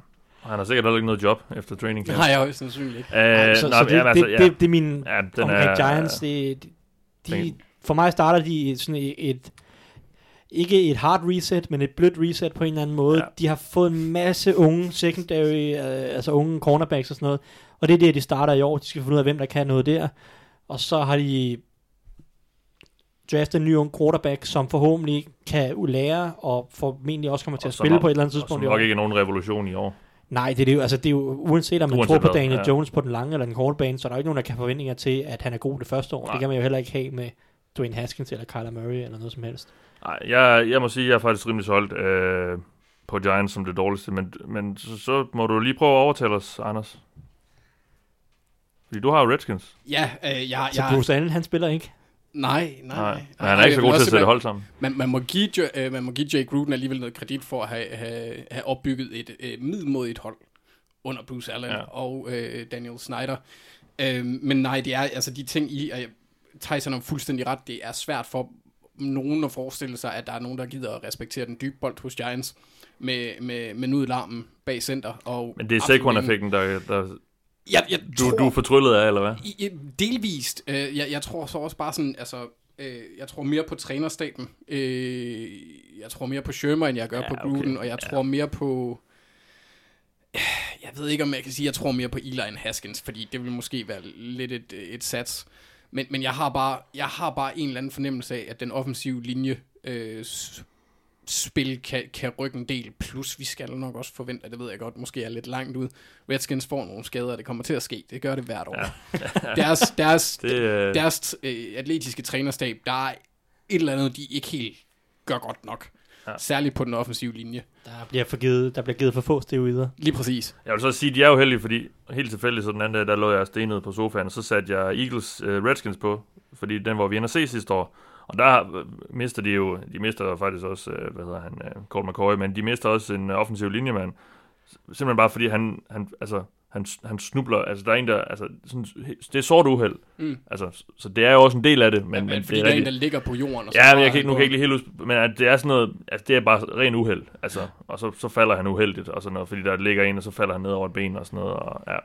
Og han har sikkert heller ikke noget job efter training camp. Nej, jeg højst sandsynligt ikke. Øh, så, nej, så det, jamen, altså, det, det, det, er min ja, den omkring er, Giants. Det, de, for mig starter de sådan et, et ikke et hard reset, men et blødt reset på en eller anden måde. Ja. De har fået en masse unge secondary, øh, altså unge cornerbacks og sådan noget. Og det er det, de starter i år. De skal finde ud af, hvem der kan noget der. Og så har de draftet en ny ung quarterback, som forhåbentlig kan lære, og formentlig også kommer til og at spille har, på et eller andet tidspunkt i år. Og ikke nogen revolution i år. Nej, det er, det, jo, altså det er jo, uanset om man uanset tror på Daniel ja. Jones på den lange eller den korte bane, så er der jo ikke nogen, der kan forventninger til, at han er god det første år. Nej. Det kan man jo heller ikke have med Dwayne Haskins eller Kyler Murray eller noget som helst. Nej, jeg, jeg må sige, at jeg er faktisk rimelig solgt øh, på Giants som det dårligste, men, men så, så må du lige prøve at overtale os, Anders. Fordi du har jo Redskins. Ja, øh, jeg... Så Bruce Allen, han spiller ikke? Nej, nej. nej. Men han er ikke så god til at sætte hold sammen. Man, man, må give, uh, man må give Jake Gruden alligevel noget kredit for at have, have, have opbygget et uh, middelmodigt hold under Bruce Allen ja. og uh, Daniel Snyder. Uh, men nej, det er altså de ting i... Uh, Tyson har fuldstændig ret. Det er svært for nogen at forestille sig, at der er nogen, der gider at respektere den dybe bold hos Giants med, med, med nudelarmen bag center. Og Men det er Saquon-effekten, der, der jeg, jeg du, tror, du er fortryllet af, eller hvad? I, delvist. Øh, jeg, jeg tror så også bare sådan, altså, øh, jeg tror mere på trænerstaben. Øh, jeg tror mere på Shermer, end jeg gør ja, på Gruden, okay. og jeg ja. tror mere på... Jeg ved ikke, om jeg kan sige, at jeg tror mere på Eli end Haskins, fordi det vil måske være lidt et, et sats. Men, men jeg, har bare, jeg har bare en eller anden fornemmelse af, at den offensive linje øh, spil kan, kan rykke en del, plus vi skal nok også forvente, det ved jeg godt, måske er lidt langt ud. Redskins får nogle skader, og det kommer til at ske. Det gør det hvert år. Ja. deres deres, det, øh... deres øh, atletiske trænerstab, der er et eller andet, de ikke helt gør godt nok. Ja. Særligt på den offensive linje. Der bliver, forgivet, der bliver givet for få steroider. Lige præcis. Jeg vil så sige, at de er jo heldige, fordi helt tilfældigt så den anden dag, der lå jeg stenet på sofaen, og så satte jeg Eagles uh, Redskins på, fordi den var vi inde at se sidste år. Og der øh, mister de jo, de mister faktisk også, uh, hvad hedder han, uh, Colt McCoy, men de mister også en uh, offensiv linjemand. Simpelthen bare fordi han, han altså, han, han snubler, altså der er en, der, altså, sådan, det er sort uheld. Mm. Altså, så det er jo også en del af det. Men, ja, men, men fordi det er, der er en, der ligger på jorden. Og så ja, men jeg kan, nu kan jeg ikke lige helt huske, men det er sådan noget, altså det er bare ren uheld. Altså, og så, så falder han uheldigt og sådan noget, fordi der ligger en, og så falder han ned over et ben og sådan noget. Og, ja.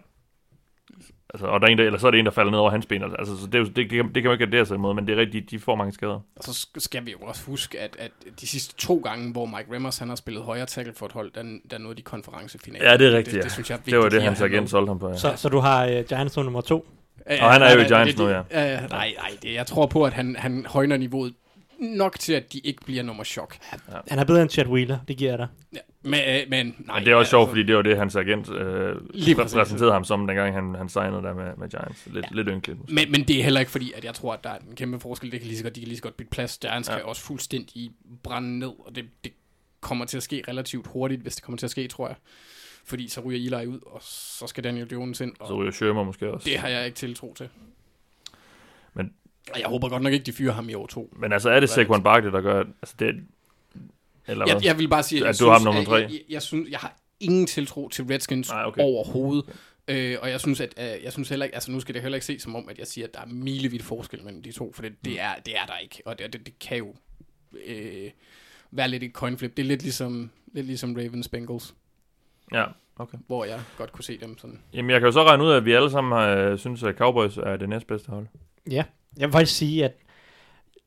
Altså, og der er en, der, eller så er det en, der falder ned over hans ben. Altså, så det, er jo, det, det, kan, det kan man ikke gardere sig imod, men det er rigtigt, de, de får mange skader. Og så skal vi jo også huske, at, at de sidste to gange, hvor Mike Remmers han har spillet højre tackle for et hold, der, der nåede de konferencefinale. Ja, det er rigtigt, det, det, det, synes jeg er vigtigt, det var det, hans agent solgte ham på. Ja. Så, så du har uh, Giants nummer to? Ja, og han er jo i Giants nu, ja. Uh, nej, nej, det, jeg tror på, at han, han højner niveauet nok til, at de ikke bliver nummer chok. Ja. Han er bedre end Chad Wheeler, det giver jeg dig. Ja, men, øh, men, nej, men det er også sjovt, altså, fordi det var det, hans agent øh, præsenterede ham som, dengang han, han signede der med, med Giants. Lidt, ja. lidt ynkeligt. Men, men det er heller ikke fordi, at jeg tror, at der er en kæmpe forskel. Det kan lige så godt, de kan lige så godt bytte plads. Giants ja. kan også fuldstændig brænde ned, og det, det kommer til at ske relativt hurtigt, hvis det kommer til at ske, tror jeg. Fordi så ryger Eli ud, og så skal Daniel Jones ind. Og så ryger Shermer måske også. Det har jeg ikke tiltro til. Men jeg håber godt nok ikke, de fyrer ham i år to. Men altså, er det Saquon Barkley, der gør... Altså, det, eller jeg, jeg vil bare sige, at, at du har ham nummer tre. Jeg, jeg, jeg, synes, jeg har ingen tiltro til Redskins Nej, okay. overhovedet. Øh, og jeg synes, at øh, jeg synes heller ikke, altså nu skal det heller ikke se som om, at jeg siger, at der er milevidt forskel mellem de to, for det, det, er, det er der ikke, og det, det, det kan jo øh, være lidt et coin flip. Det er lidt ligesom, lidt ligesom Ravens Bengals. Ja, Okay. hvor jeg godt kunne se dem sådan. Jamen, jeg kan jo så regne ud af, at vi alle sammen har, synes, at Cowboys er det næstbedste hold. Ja, jeg vil faktisk sige, at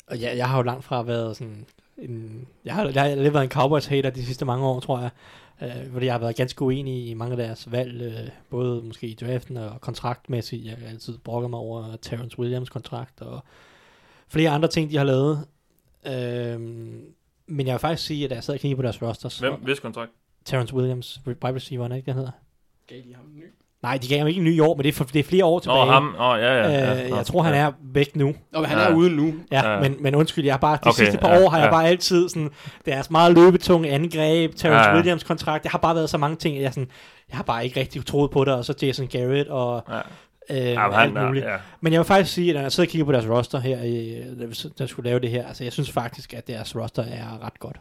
og jeg, jeg har jo langt fra været sådan en, jeg har, jeg har lidt været en Cowboys-hater de sidste mange år, tror jeg. Øh, fordi jeg har været ganske uenig i mange af deres valg, øh, både måske i draften og kontraktmæssigt. Jeg har altid brokket mig over Terrence Williams kontrakt og flere andre ting, de har lavet. Øh, men jeg vil faktisk sige, at da jeg sad og kiggede på deres rosters, Hvem? Hvis kontrakt? Terrence Williams, wide receiver, ikke, den hedder? Gav de ham en ny? Nej, de gav ham ikke en ny år, men det er, for, det er flere år Nå, tilbage. ham. Åh, ja, ja. ja. Øh, Nå, jeg tror, han ja. er væk nu. Nå, men han Ja. er ude nu. Ja, Ja. Men, men undskyld, jeg har bare, de Okay, sidste par ja, år har jeg ja. bare altid sådan, deres meget løbetunge angreb, Terrence Ja, ja. Williams kontrakt, det har bare været så mange ting, jeg, sådan, jeg har bare ikke rigtig troet på det, og så Jason Garrett og Ja. øh, Ja, men alt han, muligt. ja. Men jeg vil faktisk sige, at når jeg sidder og kigger på deres roster her, vi- der skulle lave det her, altså jeg synes faktisk, at deres roster er ret godt.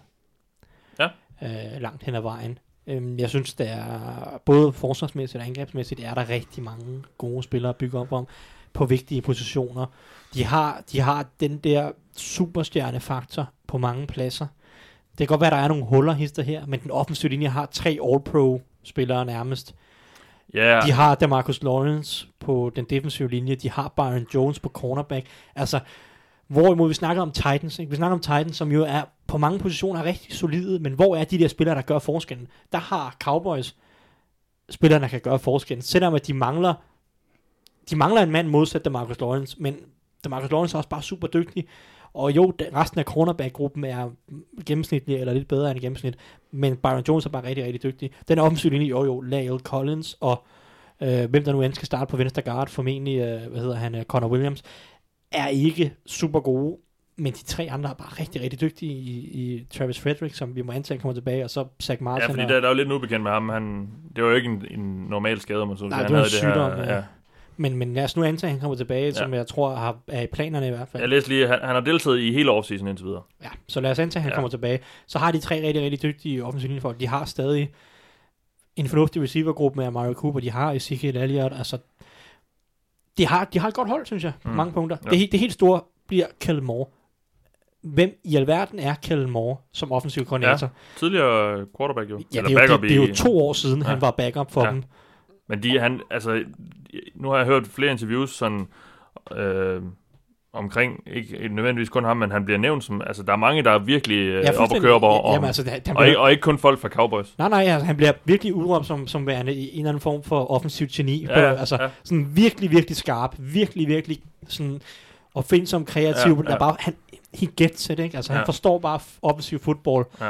Ja. Øh, langt hen ad vejen. Øhm, jeg synes, der er både forsvarsmæssigt og angrebsmæssigt, er der rigtig mange gode spillere at bygge op om på vigtige positioner. De har, de har den der superstjernefaktor på mange pladser. Det kan godt være, at der er nogle huller hister her, men den offensive linje har tre All-Pro-spillere nærmest. Ja, De har Demarcus Lawrence på den defensive linje. De har Byron Jones på cornerback. Altså, hvorimod vi snakker om Titans. Ikke? Vi snakker om Titans, som jo er på mange positioner er rigtig solide, men hvor er de der spillere, der gør forskellen? Der har Cowboys spillere, der kan gøre forskellen. Selvom at de mangler, de mangler en mand modsat Demarcus Lawrence, men Demarcus Lawrence er også bare super dygtig. Og jo, resten af cornerback-gruppen er gennemsnitlig, eller lidt bedre end gennemsnit, men Byron Jones er bare rigtig, rigtig dygtig. Den offensive linje, jo jo, Lael Collins og øh, hvem der nu end skal starte på venstre guard, formentlig, øh, hvad hedder han, øh, Connor Williams, er ikke super gode, men de tre andre er bare rigtig, rigtig dygtige i, i Travis Frederick, som vi må antage kommer tilbage, og så Zach Martin. ja, fordi og, der, der er jo lidt en ubekendt med ham. Han, det var jo ikke en, en normal skade, om man så Nej, sige. det var Han en sygdom, her, ja. men, men lad os nu antage, at han kommer tilbage, ja. som jeg tror har, er i planerne i hvert fald. Jeg læste lige, han, han har deltaget i hele offseason indtil videre. Ja, så lad os antage, at han Ja. ja. kommer tilbage. Så har de tre rigtig, rigtig dygtige offensive linjefolk. De har stadig en fornuftig receivergruppe med Mario Cooper. De har Ezekiel Elliott. Altså, de har, de har et godt hold, synes jeg, Mm. mange punkter. Ja. Det, det helt store bliver Kellen Moore. Hvem i alverden er Kellen Moore som offensiv koordinator? Tidligere quarterback jo. Ja, Eller det, er jo, backup det, det er jo to år siden, ja. Ja. han var backup for Ja. ja. dem. Men de, han, altså, nu har jeg hørt flere interviews sådan, øh, omkring, ikke nødvendigvis kun ham, men han bliver nævnt som, altså der er mange, der er virkelig øh, op og fuldstændig. køre over, og, Jamen, altså, og, ikke, og ikke kun folk fra Cowboys. Nej, nej, altså, han bliver virkelig udråbt som, som værende i en eller anden form for offensiv geni. Ja, Ja, ja, på, altså, ja. ja. sådan virkelig, virkelig skarp. Virkelig, virkelig sådan opfindsom, kreativ. Ja, Ja, ja. ja. Bare, han, he gets it, ikke? Altså, ja. Ja. han forstår bare offensiv fodbold. Ja.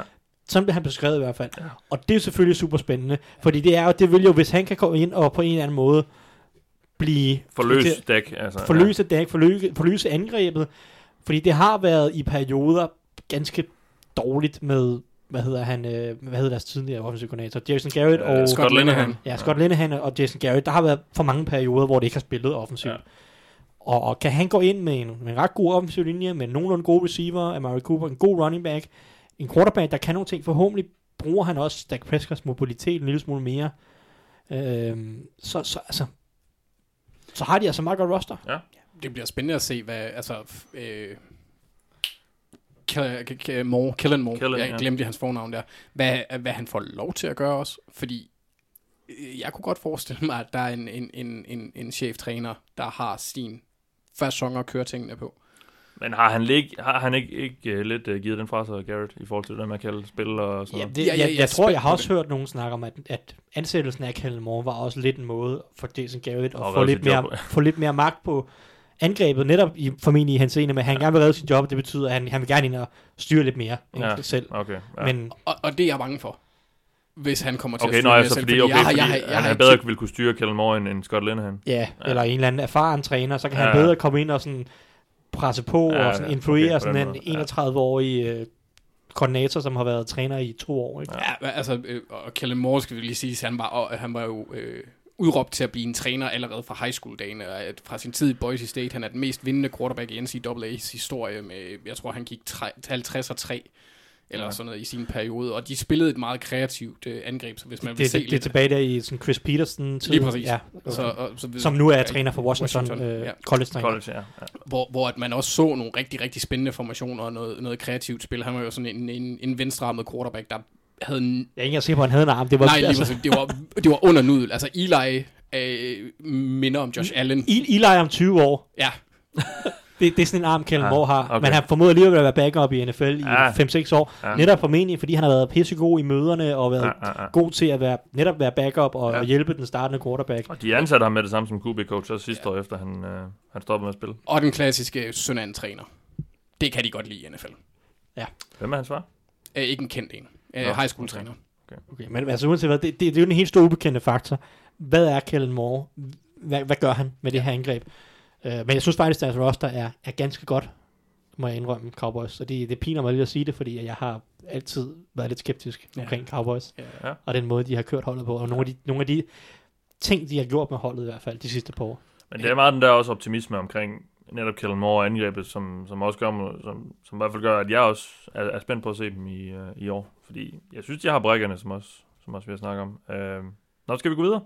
Sådan bliver han beskrevet i hvert fald. Ja. Og det er jo selvfølgelig super spændende. Fordi det er jo, det vil jo, hvis han kan komme ind og på en eller anden måde blive... Forløs til- dæk. Altså, forløse dæk, forløse, forløse angrebet. Fordi det har været i perioder ganske dårligt med, hvad hedder han, øh, hvad hedder deres tidligere offensiv koordinator, Jason Garrett Ja. og... Øh, Scott Linehan. Ja, Scott Linehan og Jason Garrett, der har været for mange perioder, hvor det ikke har spillet offensivt. Ja. Ja. Og, og kan han gå ind med en, med en ret god offensiv linje, med nogenlunde gode receiver, Amari Cooper, en god running back, en quarterback, der kan nogle ting, forhåbentlig bruger han også Dak Prescott's mobilitet en lille smule mere. Øhm, så, så, altså, så har de altså meget godt roster. Det bliver spændende at se, hvad, altså, øh, K- K- K- Moore, Kellen Moore, Kellen, jeg ja. glemte hans fornavn der, hvad, hvad han får lov til at gøre også, fordi øh, jeg kunne godt forestille mig, at der er en, en, en, en, en cheftræner, der har sin fasong at køre tingene på. Men har han, ikke, har han ikke, ikke uh, lidt uh, givet den fra sig, Garrett, i forhold til det, man kalder spil og sådan Ja, noget? det, Ja, ja, ja, jeg, jeg er jeg tror, jeg har også hørt nogen snakke om, at, at ansættelsen af Kellen Moore var også lidt en måde for Jason Garrett at få lidt, mere, få lidt mere magt på angrebet, netop i, formentlig i hans ene, men at han gerne vil redde sit job, det betyder, at han, han vil gerne ind og styre lidt mere end Ja. ja. selv. Okay, ja. Men Og, og det er jeg bange for, hvis han kommer til okay, at styre nå, altså, selv, fordi, okay, jeg fordi jeg har- jeg han, han ikke bedre kig- ville kunne styre Kellen Moore end, end Scott Linehan. ja, Ja. ja, eller en eller anden erfaren træner, så kan han Ja. bedre komme ind og sådan presse på Ja, og sådan ja, influere okay, sådan den en måde, ja. 31-årig øh, koordinator, som har været træner i to år. Ikke? Ja, altså, øh, og Kellen Moore skal vi lige sige, han var, og, han var jo øh, udråbt til at blive en træner allerede fra high school dagen, og at fra sin tid i Boise State. Han er den mest vindende quarterback i NCAA's historie med, jeg tror han gik tre, 50 og 3 eller Ja. ja. sådan noget i sin periode, og de spillede et meget kreativt øh, angreb, så hvis man vil Det, se det, det er tilbage der i sådan Chris Peterson tid. Lige præcis. Ja, så, og, så, som nu er træner for Washington, Washington, øh, ja. college-træner. College, ja. ja. hvor, hvor at man også så nogle rigtig, rigtig spændende formationer og noget, noget kreativt spil. Han var jo sådan en, en, en venstrearmet quarterback, der havde en, Jeg er ikke sikker på, at han havde en arm. Det var, nej, lige altså, altså, det, var, det var under nudel. Altså, Eli øh, minder om Josh Allen. I- Eli om 20 år. Ja, Det, det er sådan en arm, Kellen Ja, Moore har. okay. Men han formoder alligevel at være backup i NFL i Ja. 5-6 år. Ja. Netop formentlig, fordi han har været pissegod i møderne og været Ja, ja, ja. god til at være, netop være backup og, Ja. og hjælpe den startende quarterback. Og de ansatte ham med det samme som QB-coach også sidste år, efter han, øh, han stoppede med at spille. og den klassiske søn af en træner. Det kan de godt lide i NFL. Hvem er hans far? Øh, ikke en kendt en. Øh, Nå, high school træner. Okay, men altså uanset hvad, det, det, det er jo den helt store ubekendte faktor. Hvad er Kellen Moore? Hvad, hvad gør han med det her angreb? Uh, men jeg synes faktisk, at deres roster er, er ganske godt, må jeg indrømme, Cowboys. Og det, det piner mig lidt at sige det, fordi jeg har altid været lidt skeptisk Ja. ja. omkring Cowboys. Ja. Og den måde, de har kørt holdet på. Og nogle af, de, nogle af de ting, de har gjort med holdet i hvert fald de sidste par år. Men det er meget den der også optimisme omkring netop Kellen Moore og angrebet, som, som også gør, som, som i hvert fald gør, at jeg også er, er spændt på at se dem i, uh, i år. Fordi jeg synes, de har brækkerne, som også, som også vi har snakket om. Uh, nå, skal vi gå videre?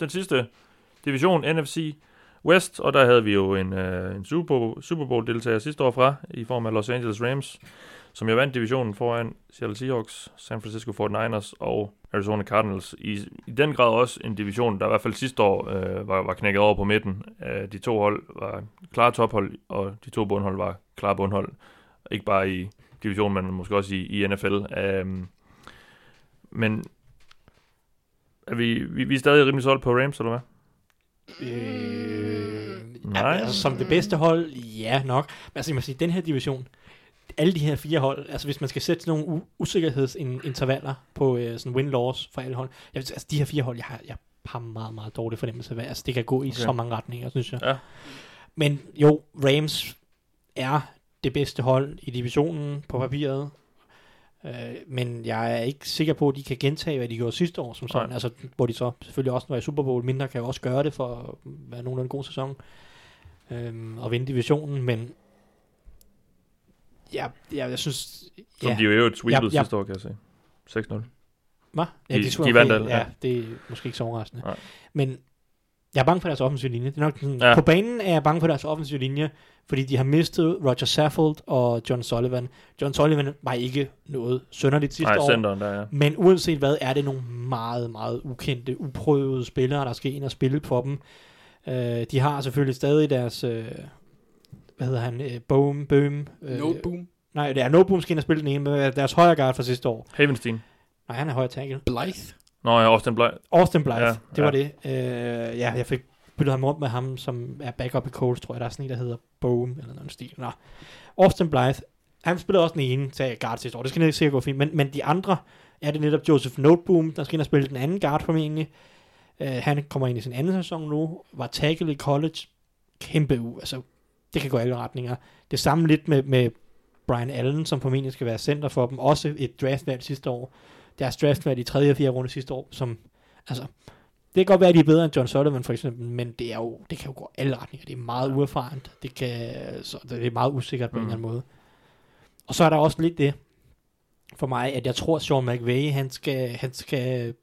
Den sidste division, NFC West, og der havde vi jo en, øh, en Super, Bowl-deltager sidste år fra, i form af Los Angeles Rams, som jo vandt divisionen foran Seattle Seahawks, San Francisco 49ers og Arizona Cardinals. I, i den grad også en division, der i hvert fald sidste år øh, var, var knækket over på midten. Øh, de to hold var klare tophold, og de to bundhold var klare bundhold. Ikke bare i divisionen, men måske også i, i NFL. Um, øhm, men er vi, vi, vi er stadig rimelig solgt på Rams, eller hvad? Øh, Nej. Altså, som det bedste hold, ja nok. Men altså, jeg må sige, den her division, alle de her fire hold, altså hvis man skal sætte sådan nogle usikkerhedsintervaller på øh, sådan win-loss for alle hold, jeg, altså de her fire hold, jeg har, jeg har meget, meget dårlig fornemmelse af, altså det kan gå i Okay. så mange retninger, synes jeg. Ja. Men jo, Rams er det bedste hold i divisionen på papiret, øh, men jeg er ikke sikker på, at de kan gentage, hvad de gjorde sidste år, som sådan. Nej. Altså, hvor de så selvfølgelig også, når i Super Bowl, mindre kan jo også gøre det for at være nogenlunde god sæson øhm, og vinde divisionen, men ja, ja jeg synes... Som ja, de jo øvrigt sweepede Ja, ja. sidste år, kan jeg se. 6-0. Hva? Ja, de- de, de vandt ja. ja. det er måske ikke så overraskende. Nej. Men jeg er bange for deres offensive linje. Det er nok sådan, Ja. På banen er jeg bange for deres offensive linje, fordi de har mistet Roger Saffold og John Sullivan. John Sullivan var ikke noget sønderligt sidste Nej, år. centeren der, ja. Men uanset hvad, er det nogle meget, meget ukendte, uprøvede spillere, der skal ind og spille for dem. Øh, de har selvfølgelig stadig deres, øh, hvad hedder han, øh, Boom, Boom. Øh, No boom. Nej, det er No Boom skal ind og spille den ene, med deres højre guard fra sidste år. Havenstein. Nej, han er højre tackle. Blythe. Nå ja, Austin Bly. Austin Blythe, Ja, det var ja. det. Øh, ja, jeg fik byttet ham rundt med ham, som er backup i Coles, tror jeg. Der er sådan en, der hedder Boom, eller noget stil. Nå. Austin Blythe, han spillede også den ene til guard sidste år. Det skal sikkert gå fint. Men, men de andre er det netop Joseph Noteboom, der skal ind og spille den anden guard formentlig. Øh, han kommer ind i sin anden sæson nu, var tackle i college. Kæmpe u. Altså, det kan gå alle retninger. Det samme lidt med, med Brian Allen, som formentlig skal være center for dem. Også et draftvalg sidste år. Deres draftvalg i tredje og fjerde runde sidste år, som, altså, det kan godt være, at de er bedre end John Sullivan for eksempel, men det, er jo, det kan jo gå alle retninger. Det er meget uerfarent. Det, kan, så det er meget usikkert på mm. en Mm. eller anden måde. Og så er der også lidt det for mig, at jeg tror, at Sean McVay, han skal, han skal, jeg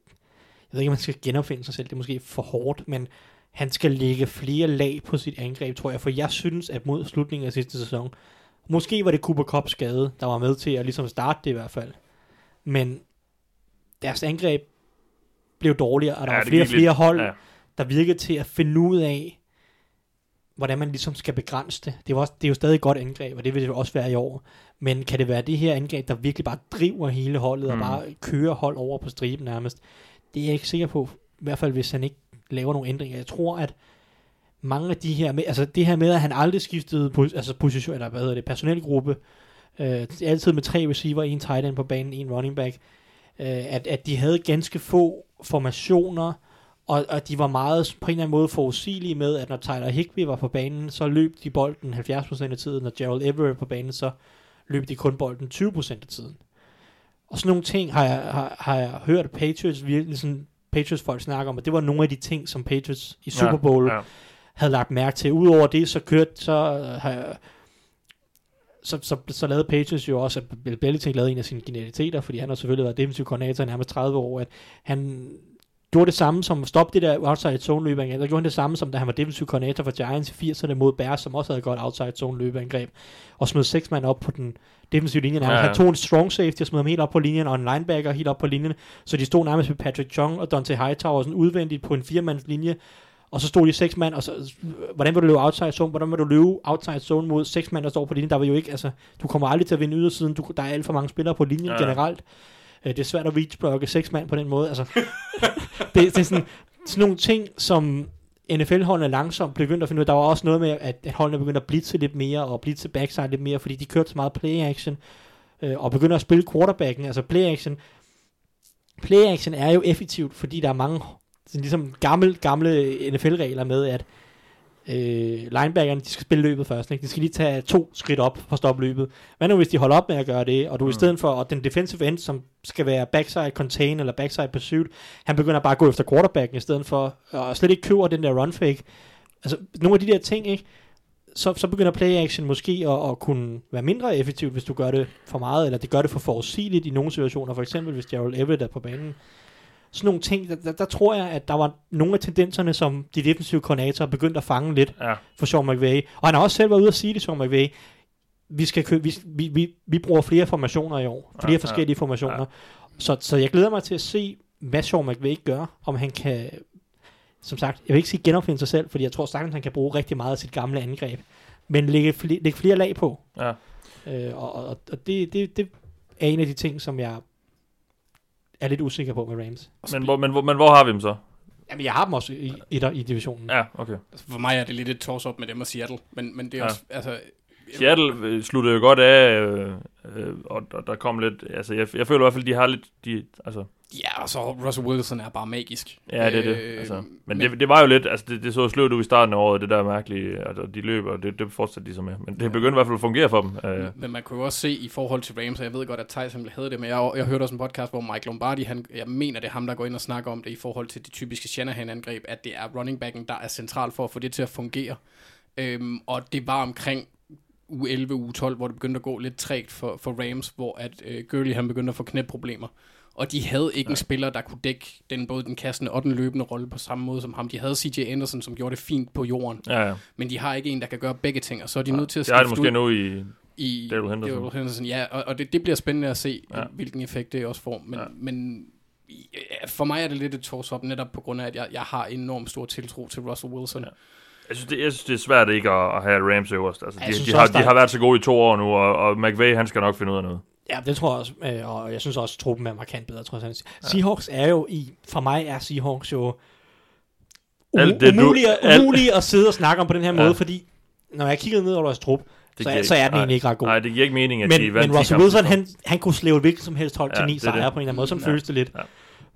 ved ikke, om han skal genopfinde sig selv, det er måske for hårdt, men han skal lægge flere lag på sit angreb, tror jeg, for jeg synes, at mod slutningen af sidste sæson, måske var det Cooper Cup skade, der var med til at ligesom starte det i hvert fald, men deres angreb blev dårligere, og der ja, var flere og flere lidt- hold, Ja. der virkede til at finde ud af, hvordan man ligesom skal begrænse det. Det er, også, det er jo stadig et godt angreb, og det vil det jo også være i år. Men kan det være det her angreb, der virkelig bare driver hele holdet. Mm. og bare kører hold over på striben nærmest? Det er jeg ikke sikker på, i hvert fald hvis han ikke laver nogle ændringer. Jeg tror, at mange af de her, med, altså det her med, at han aldrig skiftede pos, altså position, eller hvad hedder det, personelgruppe, øh, altid med tre receiver, en tight end på banen, en running back, øh, at, at de havde ganske få formationer, og, og de var meget på en eller anden måde forudsigelige med, at når Tyler Higby var på banen, så løb de bolden 70% af tiden. Når Gerald Everett på banen, så løb de kun bolden 20% af tiden. Og sådan nogle ting har jeg, har, har jeg hørt Patriots virkelig sådan, Patriots folk snakke om, og det var nogle af de ting, som Patriots i Super Bowl Ja, ja. havde lagt mærke til. Udover det, så kørte, så øh, har jeg, så, så, så lavede Patriots jo også, at Bill Belichick lavede en af sine genialiteter, fordi han har selvfølgelig været defensiv koordinator i nærmest 30 år, at han gjorde det samme som at stoppe det der outside zone løbeangreb. Der gjorde han det samme som da han var defensive coordinator for Giants i 80'erne mod Bears, som også havde godt outside zone løbeangreb. Og smed seks mand op på den defensive linje. Ja, Ja. Han tog en strong safety og smed ham helt op på linjen, og en linebacker helt op på linjen. Så de stod nærmest med Patrick Chung og Dante Hightower sådan udvendigt på en firemands linje. Og så stod de seks mand, og så, hvordan vil du løbe outside zone? Hvordan vil du løbe outside zone mod seks mand, der står på linjen? Der vil jo ikke, altså, du kommer aldrig til at vinde ydersiden. Du, der er alt for mange spillere på linjen Ja. generelt. Øh, Det er svært at reach seks mand på den måde. Altså, det, det er sådan, sådan nogle ting, som NFL-holdene langsomt begyndte at finde ud af. Der var også noget med, at at holdene begyndte at blitse lidt mere, og blitse backside lidt mere, fordi de kørte så meget play-action, øh, og begynder at spille quarterbacken. Altså play-action, play-action er jo effektivt, fordi der er mange sådan ligesom gamle, gamle NFL-regler med, at øh, linebackerne, de skal spille løbet først. Ikke? De skal lige tage to skridt op for at stoppe løbet. Hvad nu, hvis de holder op med at gøre det, og du mm. i stedet for, og den defensive end, som skal være backside contain eller backside pursuit, han begynder bare at gå efter quarterbacken i stedet for, og slet ikke køber den der run fake. Altså, nogle af de der ting, ikke? Så, så begynder play action måske at, at kunne være mindre effektivt, hvis du gør det for meget, eller det gør det for forudsigeligt i nogle situationer, for eksempel hvis Gerald Everett er på banen. Sådan nogle ting, der, der, der tror jeg, at der var nogle af tendenserne, som de defensive koordinatorer begyndte at fange lidt Ja. for Sean McVay. Og han har også selv været ude at sige det, Sean McVay. Vi, skal købe, vi, vi, vi, vi bruger flere formationer i år. Flere Ja, ja, forskellige formationer. Ja. Så, så jeg glæder mig til at se, hvad Sean McVay gør. Om han kan, som sagt, jeg vil ikke sige genopfinde sig selv, fordi jeg tror sagtens, han kan bruge rigtig meget af sit gamle angreb. Men lægge, flere, lægge flere lag på. Ja. Øh, og og, og det, det, det er en af de ting, som jeg er lidt usikker på med Rams. Men, hvor, men, hvor, men hvor har vi dem så? Jamen, jeg har dem også i, i, i divisionen. Ja, okay. Altså, for mig er det lidt et toss-up med dem og Seattle, men, men det er Ja. også, altså... Seattle øh, sluttede jo godt af, øh, øh, og, og der kom lidt, altså jeg, jeg føler i hvert fald, de har lidt, de, altså, Ja, og så Russell Wilson er bare magisk. ja, det er det, Øh, altså. Men, men det, det var jo lidt, altså det, det så sløvt ud i starten af året, det der mærkelige, altså de løber, og det, det fortsatte de så med. Men det begyndte i hvert fald at fungere for dem. Øh, Men man kunne jo også se i forhold til Rams, og jeg ved godt, at Tyson havde det, men jeg, jeg hørte også en podcast, hvor Mike Lombardi, han, jeg mener, det er ham, der går ind og snakker om det i forhold til det typiske Shanahan-angreb, at det er running backen, der er central for at få det til at fungere. Øhm, og det var omkring u 11, u 12, hvor det begyndte at gå lidt trægt for, for Rams, hvor at øh, Gurley han begyndte at få knæproblemer. Og de havde ikke ja. en spiller, der kunne dække den, både den kastende og den løbende rolle på samme måde som ham. De havde CJ Anderson, som gjorde det fint på jorden, ja, ja. men de har ikke en, der kan gøre begge ting, og så er de nødt til at Det har de skifte måske ud nu i, i Daryl Henderson. Daryl Henderson ja, og, og det, det bliver spændende at se, Ja. ja. hvilken effekt det også får. Men, Ja. ja. men ja, for mig er det lidt et toss-up, netop på grund af, at jeg, jeg har enormt stor tiltro til Russell Wilson. Ja. Ja. Jeg synes, det, jeg synes, det er svært ikke at, at have Rams øverst. Altså, Ja, de, synes de, har, de er- har været så gode i to år nu, og, og McVay, han skal nok finde ud af noget. Ja, det tror jeg også, øh, og jeg synes også, at truppen er markant bedre, trods alt. Seahawks er jo i, for mig er Seahawks jo u- Alt det, du- umulige, alt- umulige at sidde og snakke om på den her Ja. måde, fordi når jeg kiggede ned over deres trup, så, er, så er den nej, egentlig ikke ret god. Nej, det giver ikke mening, at men, de vandt men 10 Russell Wilson, han, han kunne slæve et hvilket som helst hold Ja, til ni er sejre det. på en eller anden måde, som Ja. føles det lidt. Ja.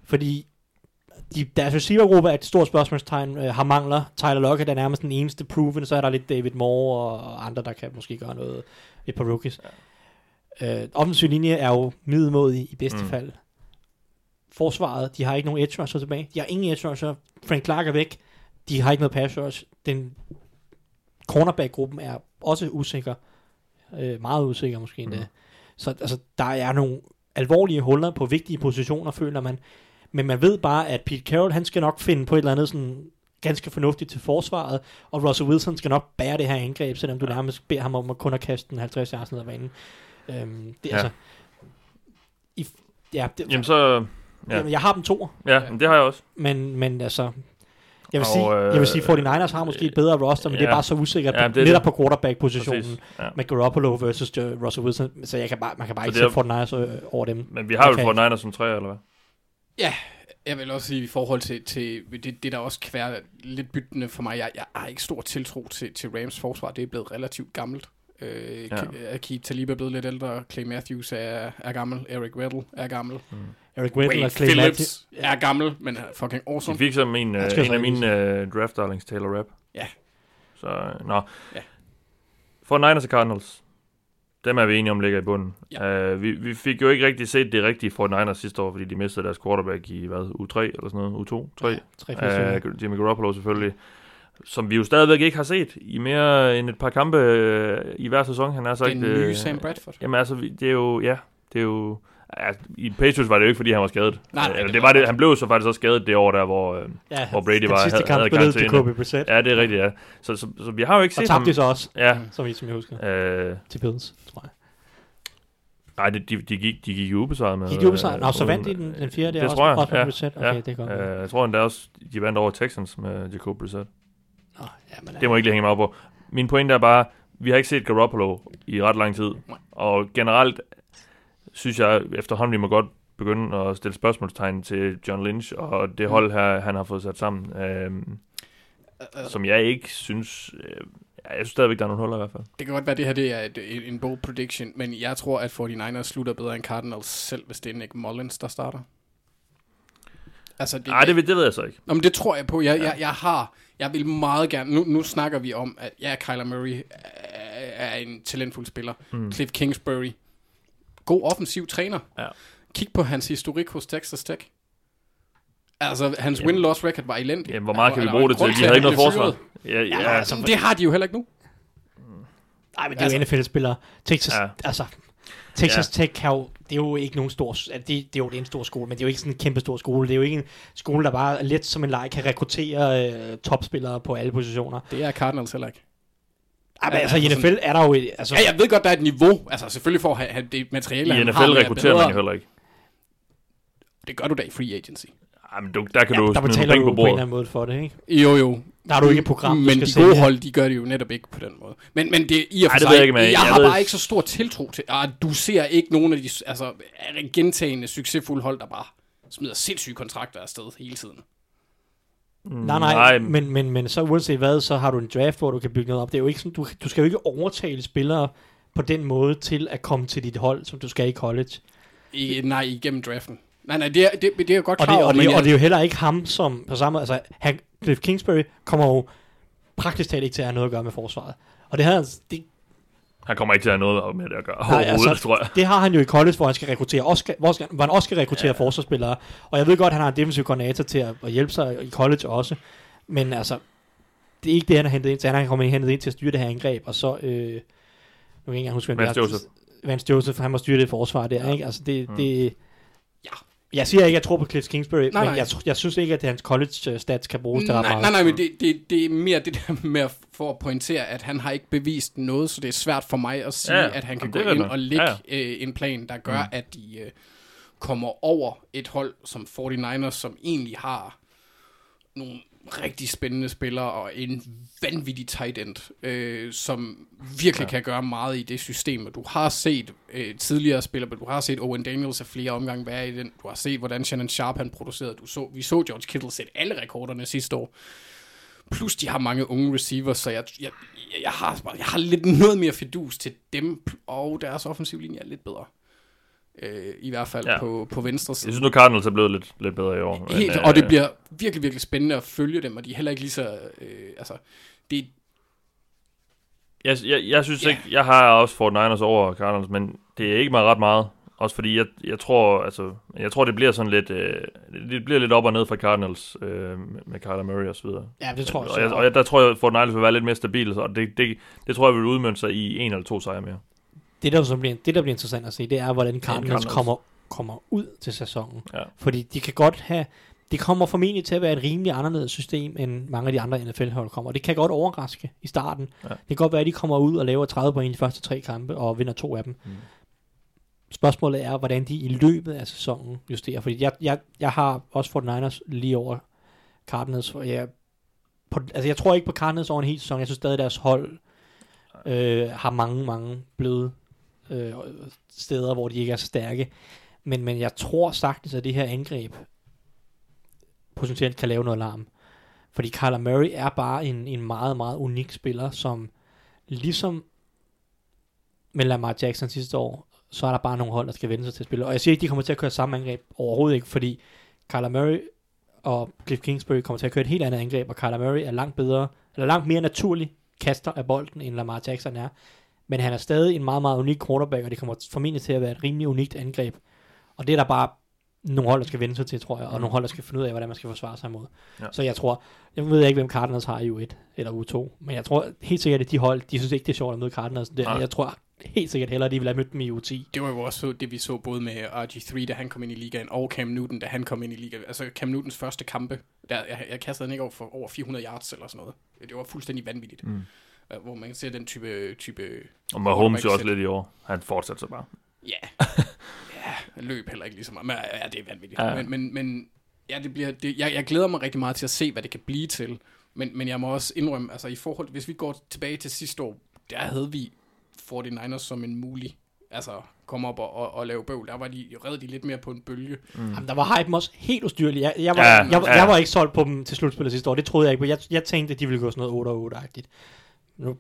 Fordi de, deres receivergruppe er et stort spørgsmålstegn, øh, har mangler. Tyler Lockett er nærmest den eneste proven, så er der lidt David Moore og, og andre, der kan måske gøre noget. Et par rookies. Ja. Øh, offensiv linje er jo middelmådig i bedste Mm. fald. Forsvaret, de har ikke nogen edge rusher tilbage. De har ingen edge rusher. Frank Clark er væk. De har ikke noget pass rush. Den cornerback-gruppen er også usikker. Øh, meget usikker måske endda. Mm. Så altså, der er nogle alvorlige huller på vigtige positioner, føler man. Men man ved bare, at Pete Carroll, han skal nok finde på et eller andet sådan ganske fornuftigt til forsvaret, og Russell Wilson skal nok bære det her angreb, selvom du nærmest beder ham om at kun at kaste den 50 yards ned ad banen. Øhm, det er Ja. altså... I, ja, det, Jamen så, ja. Jamen, jeg har dem to, ja, men det har jeg også. men, men altså... Jeg vil, Og, sige, øh, jeg vil sige, 49ers har måske et bedre roster, men det er ja. bare så usikkert, Ja, ja, det er netop det. på quarterback-positionen. Ja. med Garoppolo versus Russell Wilson, så jeg kan bare, man kan bare Så ikke sætte er- 49ers øh, over dem. Men vi har jo Okay. fået Niners som tre, eller hvad? Ja, jeg vil også sige, i forhold til, til det, det der også kværer lidt byttende for mig, jeg, jeg har ikke stor tiltro til, til Rams forsvar, det er blevet relativt gammelt. Øh, Ja. ja. Keith Talib er blevet lidt ældre, Clay Matthews er, er gammel, Eric Weddle er gammel, Eric Weddle Wade og Clay Phillips Matthews. er gammel, men er fucking De awesome. fik som en, Han uh, en af så mine uh, draft darlings, Taylor Rapp. Ja. Så, øh, nå. Ja. For Niners og Cardinals, dem er vi enige om ligger i bunden. Ja. Uh, vi, vi fik jo ikke rigtig set det rigtige for Niners sidste år, fordi de mistede deres quarterback i, hvad, U3 eller sådan noget, U2, 3. Tre, fire, Uh, Jimmy Garoppolo selvfølgelig. Som vi jo stadigvæk ikke har set i mere end et par kampe uh, i hver sæson. Han er så Den nye øh, Sam Bradford. Jamen altså, det er jo, ja, det er jo... Ja, I Patriots var det jo ikke, fordi han var skadet. Nej, nej, det det var- det, han blev så faktisk også skadet det år der, hvor, øh, Ja, hvor Brady var, sidste kamp havde spillede til karantæne. Kobe Brissett. Ja, det er rigtigt, ja. Så, så, så vi har jo ikke Og set ham. tabte de så også, Ja, så vidt som jeg husker, øh, til Bills, tror jeg. nej, de, de, de, gik, de gik jo ubesejret med. Gik ubesejret? øh, Nå, så vandt de den, den fjerde der Det også, tror jeg, også ja. Brissett. Okay, ja. det er godt. Øh, jeg tror endda også, de vandt over Texans med Jacob Brissett. Nå, ja, men, Det må jeg ikke lige hænge mig op på. Min pointe er bare, vi har ikke set Garoppolo i ret lang tid. Og generelt synes jeg efterhånden, vi må godt begynde at stille spørgsmålstegn til John Lynch og det Mm. hold her, han har fået sat sammen. Øhm, Altså, som jeg ikke synes... Øh, ja, jeg synes stadigvæk, der er nogle huller i hvert fald. Det kan godt være, at det her det er et, en, bold prediction, men jeg tror, at 49ers slutter bedre end Cardinals, selv hvis det er Nick Mullins, der starter. Altså, det, Nej, det, ved- det ved jeg så ikke. Nå, men det tror jeg på. Jeg, jeg, jeg har, jeg vil meget gerne, nu, nu snakker vi om, at ja, Kyler Murray er, er en talentfuld spiller. Mm. Cliff Kingsbury, god offensiv træner. Ja. Kig på hans historik hos Texas Tech. Altså, hans Jamen. win-loss record var elendig. Jamen, hvor meget kan vi bruge det til? De havde ikke at noget forsvar. Ja, ja, Ja, altså, det har de jo heller ikke nu. Nej, men det er jo Altså- NFL-spillere. Texas, ja. altså, Texas ja. Tech kan jo, det er jo ikke nogen stor, altså, det, det er jo det er en stor skole, men det er jo ikke sådan en kæmpe stor skole. Det er jo ikke en skole, der bare let som en leg kan rekruttere øh, topspillere på alle positioner. Det er Cardinals heller ikke. Men Ja, altså, i altså NFL er der jo, et- altså, Ja, jeg ved godt, der er et niveau. Altså, selvfølgelig får han, det materiale, I han NFL har, rekrutterer man jo heller ikke. Det gør du da i free agency. Ej, men du, der kan ja, du der betaler du på på en eller anden måde for det, ikke? Jo, jo. Der har du ikke et program, du Men skal de gode hold, de gør det jo netop ikke på den måde. Men, men det er i og for Ej, det sig, jeg ikke, jeg, jeg har ved- bare ikke så stor tiltro til, at du ser ikke nogen af de altså, gentagende succesfulde hold, der bare smider sindssyge kontrakter afsted hele tiden. Nej, nej, nej men, men, men så uanset hvad, så har du en draft, hvor du kan bygge noget op. Det er jo ikke sådan, du, du skal jo ikke overtale spillere på den måde til at komme til dit hold, som du skal i college. I, nej, igennem draften. Nej, nej, det er, det, det er jeg godt Og klar det, over, og, det, jeg- og det er jo heller ikke ham, som på samme måde, altså han, Cliff Kingsbury kommer jo praktisk talt ikke til at have noget at gøre med forsvaret. Og det, her, det, Han kommer ikke til at have noget med det at gøre Nej, overhovedet, altså, tror jeg. det har han jo i college, hvor han skal rekruttere, også skal, hvor, skal, hvor han også skal rekruttere ja. forsvarsspillere. Og jeg ved godt, at han har en defensiv koordinator til at, at hjælpe sig i college også. Men altså, det er ikke det, han har hentet ind til. Han har kommet hentet ind til at styre det her angreb, og så... Øh, nu kan jeg ikke engang huske, hvem Vance det er. Joseph. Vance Joseph, han må styre det forsvar der, ja. ikke? Altså, det, Mm. det. Jeg siger ikke, at jeg tror på Cliff Kingsbury, Nej, men nej. jeg, jeg synes ikke, at hans college øh, stats kan bruges til ret Nej, meget. nej, nej, men det, det, det er mere det der med at, for at pointere, at han har ikke bevist noget, så det er svært for mig at sige, Ja, at han kan gå ind og lægge Ja. Øh, en plan, der gør, mm. at de øh, kommer over et hold som 49ers, som egentlig har nogle rigtig spændende spillere og en vanvittig tight end, øh, som virkelig Ja. kan gøre meget i det system. Og du har set øh, tidligere spillere, du har set Owen Daniels af flere omgange være i den. Du har set, hvordan Shannon Sharp han producerede. Du så, vi så George Kittle sætte alle rekorderne sidste år. Plus de har mange unge receivers, så jeg, jeg, jeg, jeg, har, jeg har lidt noget mere fidus til dem, og deres offensiv linje er lidt bedre. Øh, I hvert fald Ja. på, på venstre Jeg side. synes nu, Cardinals er blevet lidt, lidt bedre i år. men, Helt, øh, og det bliver virkelig, virkelig spændende at følge dem, og de er heller ikke lige så... Øh, altså, det, Jeg, jeg, jeg synes Ja. ikke, jeg har også Fort Niners over Cardinals, men det er ikke mig ret meget. Også fordi jeg, jeg tror, altså, jeg tror, det bliver sådan lidt, øh, det bliver lidt op og ned for Cardinals øh, med, Kyler Murray og så videre. Ja, det tror jeg. og, jeg, og jeg, der tror jeg, at Fort Niners vil være lidt mere stabil, og det, det, det tror jeg vil udmønte sig i en eller to sejre mere. Det, der, så bliver, det, der bliver interessant at se, det er, hvordan Cardinals, kommer, kommer ud til sæsonen. Ja. Fordi de kan godt have... Det kommer formentlig til at være et rimelig anderledes system, end mange af de andre NFL-hold kommer. Det kan godt overraske i starten. Ja. Det kan godt være, at de kommer ud og laver 30 point i de første tre kampe, og vinder to af dem. Mm. Spørgsmålet er, hvordan de i løbet af sæsonen justerer. Fordi jeg, jeg, jeg har også Fort Niners lige over Cardinals. For jeg, på, altså jeg tror ikke på Cardinals over en hel sæson. Jeg synes stadig, at deres hold øh, har mange, mange bløde øh, steder, hvor de ikke er så stærke. Men, men jeg tror sagtens, at det her angreb potentielt kan lave noget larm. Fordi Kyler Murray er bare en, en meget, meget unik spiller, som ligesom med Lamar Jackson sidste år, så er der bare nogle hold, der skal vende sig til at spille. Og jeg siger ikke, de kommer til at køre samme angreb overhovedet ikke, fordi Kyler Murray og Cliff Kingsbury kommer til at køre et helt andet angreb, og Kyler Murray er langt bedre, eller langt mere naturlig kaster af bolden, end Lamar Jackson er. Men han er stadig en meget, meget unik quarterback, og det kommer formentlig til at være et rimelig unikt angreb. Og det er der bare nogle hold, der skal vende sig til, tror jeg, og nogle hold, der skal finde ud af, hvordan man skal forsvare sig imod. Ja. Så jeg tror, jeg ved ikke, hvem Cardinals har i U1 eller U2, men jeg tror helt sikkert, at de hold, de synes ikke, det er sjovt at møde Cardinals. Det, Nej. jeg tror, helt sikkert hellere, at de ville have mødt dem i U10. Det var jo også det, vi så både med RG3, da han kom ind i ligaen, og Cam Newton, da han kom ind i ligaen. Altså Cam Newtons første kampe, der, jeg, jeg kastede den ikke over for over 400 yards eller sådan noget. Det var fuldstændig vanvittigt. Mm. Uh, hvor man kan se den type... type Og Mahomes jo også lidt i år. Han fortsætter så bare. Ja. ja, han løb heller ikke lige så meget. Men ja, det er vanvittigt. Ja. Men, men, men ja, det bliver, det, jeg, jeg glæder mig rigtig meget til at se, hvad det kan blive til. Men, men jeg må også indrømme, altså i forhold, hvis vi går tilbage til sidste år, der havde vi 49ers som en mulig, altså komme op og, og, og lave bøvl. Der var de, redde de lidt mere på en bølge. Mm. Jamen, der var hypen også helt ustyrlig. Jeg, jeg, var, Ja, ja, jeg, ja. jeg var ikke solgt på dem til slutspillet sidste år. Det troede jeg ikke på. Jeg, jeg tænkte, at de ville gå sådan noget 8-8-agtigt. Nu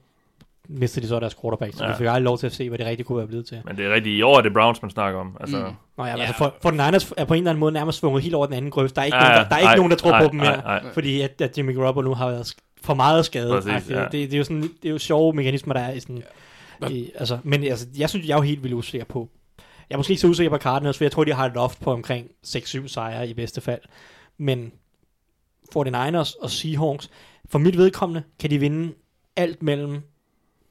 mistede de så deres quarterback, så Ja. vi fik aldrig lov til at se, hvad det rigtig kunne være blevet til. Men det er rigtigt. I år er det Browns, man snakker om. Altså, Mm. Nå ja, Ja. altså for, for den Niners er på en eller anden måde nærmest svunget helt over den anden grøft. Der er ikke, Ja, nogen, der, der, er ikke ej, nogen, der tror ej, på dem mere. ej, ej. Fordi at, at Jimmy Garoppolo nu har været for meget skadet. Præcis, det, ja. det, det, er jo sådan, det er jo sjove mekanismer, der er i sådan... Ja. I, altså, men altså, jeg synes, jeg er jo helt vildt usikker på... Jeg er måske ikke så usikker på Cardinals, for jeg tror, de har et loft på omkring 6-7 sejre i bedste fald. Men 49ers og Seahawks, for mit vedkommende, kan de vinde alt mellem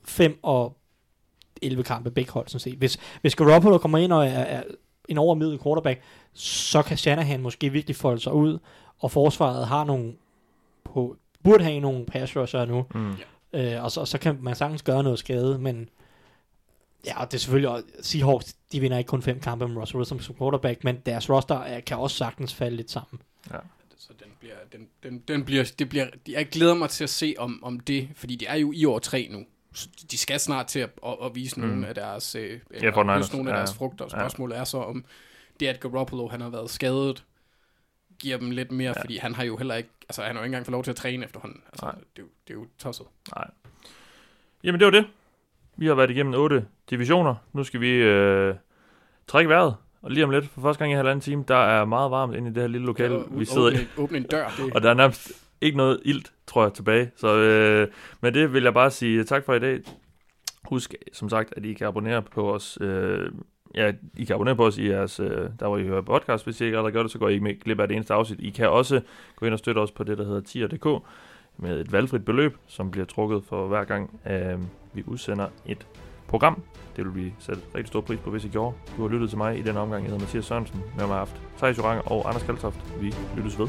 5 og 11 kampe begge hold, sådan set. Hvis, hvis Garoppolo kommer ind og er, er en overmiddel quarterback, så kan Shanahan måske virkelig folde sig ud, og forsvaret har nogle på, burde have nogle pass rusher nu, Mm. øh, og så, så kan man sagtens gøre noget skade, men ja, og det er selvfølgelig, også- Seahawks, de vinder ikke kun fem kampe med Russell Wilson som quarterback, men deres roster er, kan også sagtens falde lidt sammen. Så den bliver, den, den, den bliver, det bliver, jeg glæder mig til at se om, om det, fordi de er jo i år tre nu. Så de skal snart til at, at, at vise Mm. nogle af deres, øh, Ja, eller 49ers, høste nogle af ja. deres frugter. Spørgsmålet er så, om det, at Garoppolo han har været skadet, giver dem lidt mere, Ja. fordi han har jo heller ikke, altså han har jo ikke engang fået lov til at træne efterhånden. Altså, Nej. det, er jo, det er jo tosset. Nej. Jamen, det var det. Vi har været igennem otte divisioner. Nu skal vi øh, trække vejret. Og lige om lidt, for første gang i halvanden time, der er meget varmt inde i det her lille lokale, vi sidder i. åbne, åbne en dør, det, Og der er nærmest ikke noget ilt, tror jeg, tilbage. Så øh, med det vil jeg bare sige tak for i dag. Husk, som sagt, at I kan abonnere på os. Øh, ja, I kan abonnere på os i jeres, øh, der hvor I hører podcast. Hvis I ikke allerede gør det, så går I ikke med glip af det eneste afsnit. I kan også gå ind og støtte os på det, der hedder tier.dk med et valgfrit beløb, som bliver trukket for hver gang, øh, vi udsender et program. Det vil vi sætte rigtig stor pris på, hvis I gjorde. Du har lyttet til mig i den omgang. Jeg hedder Mathias Sørensen. Med mig har haft Thijs Joranger og Anders Kaltoft. Vi lyttes ved.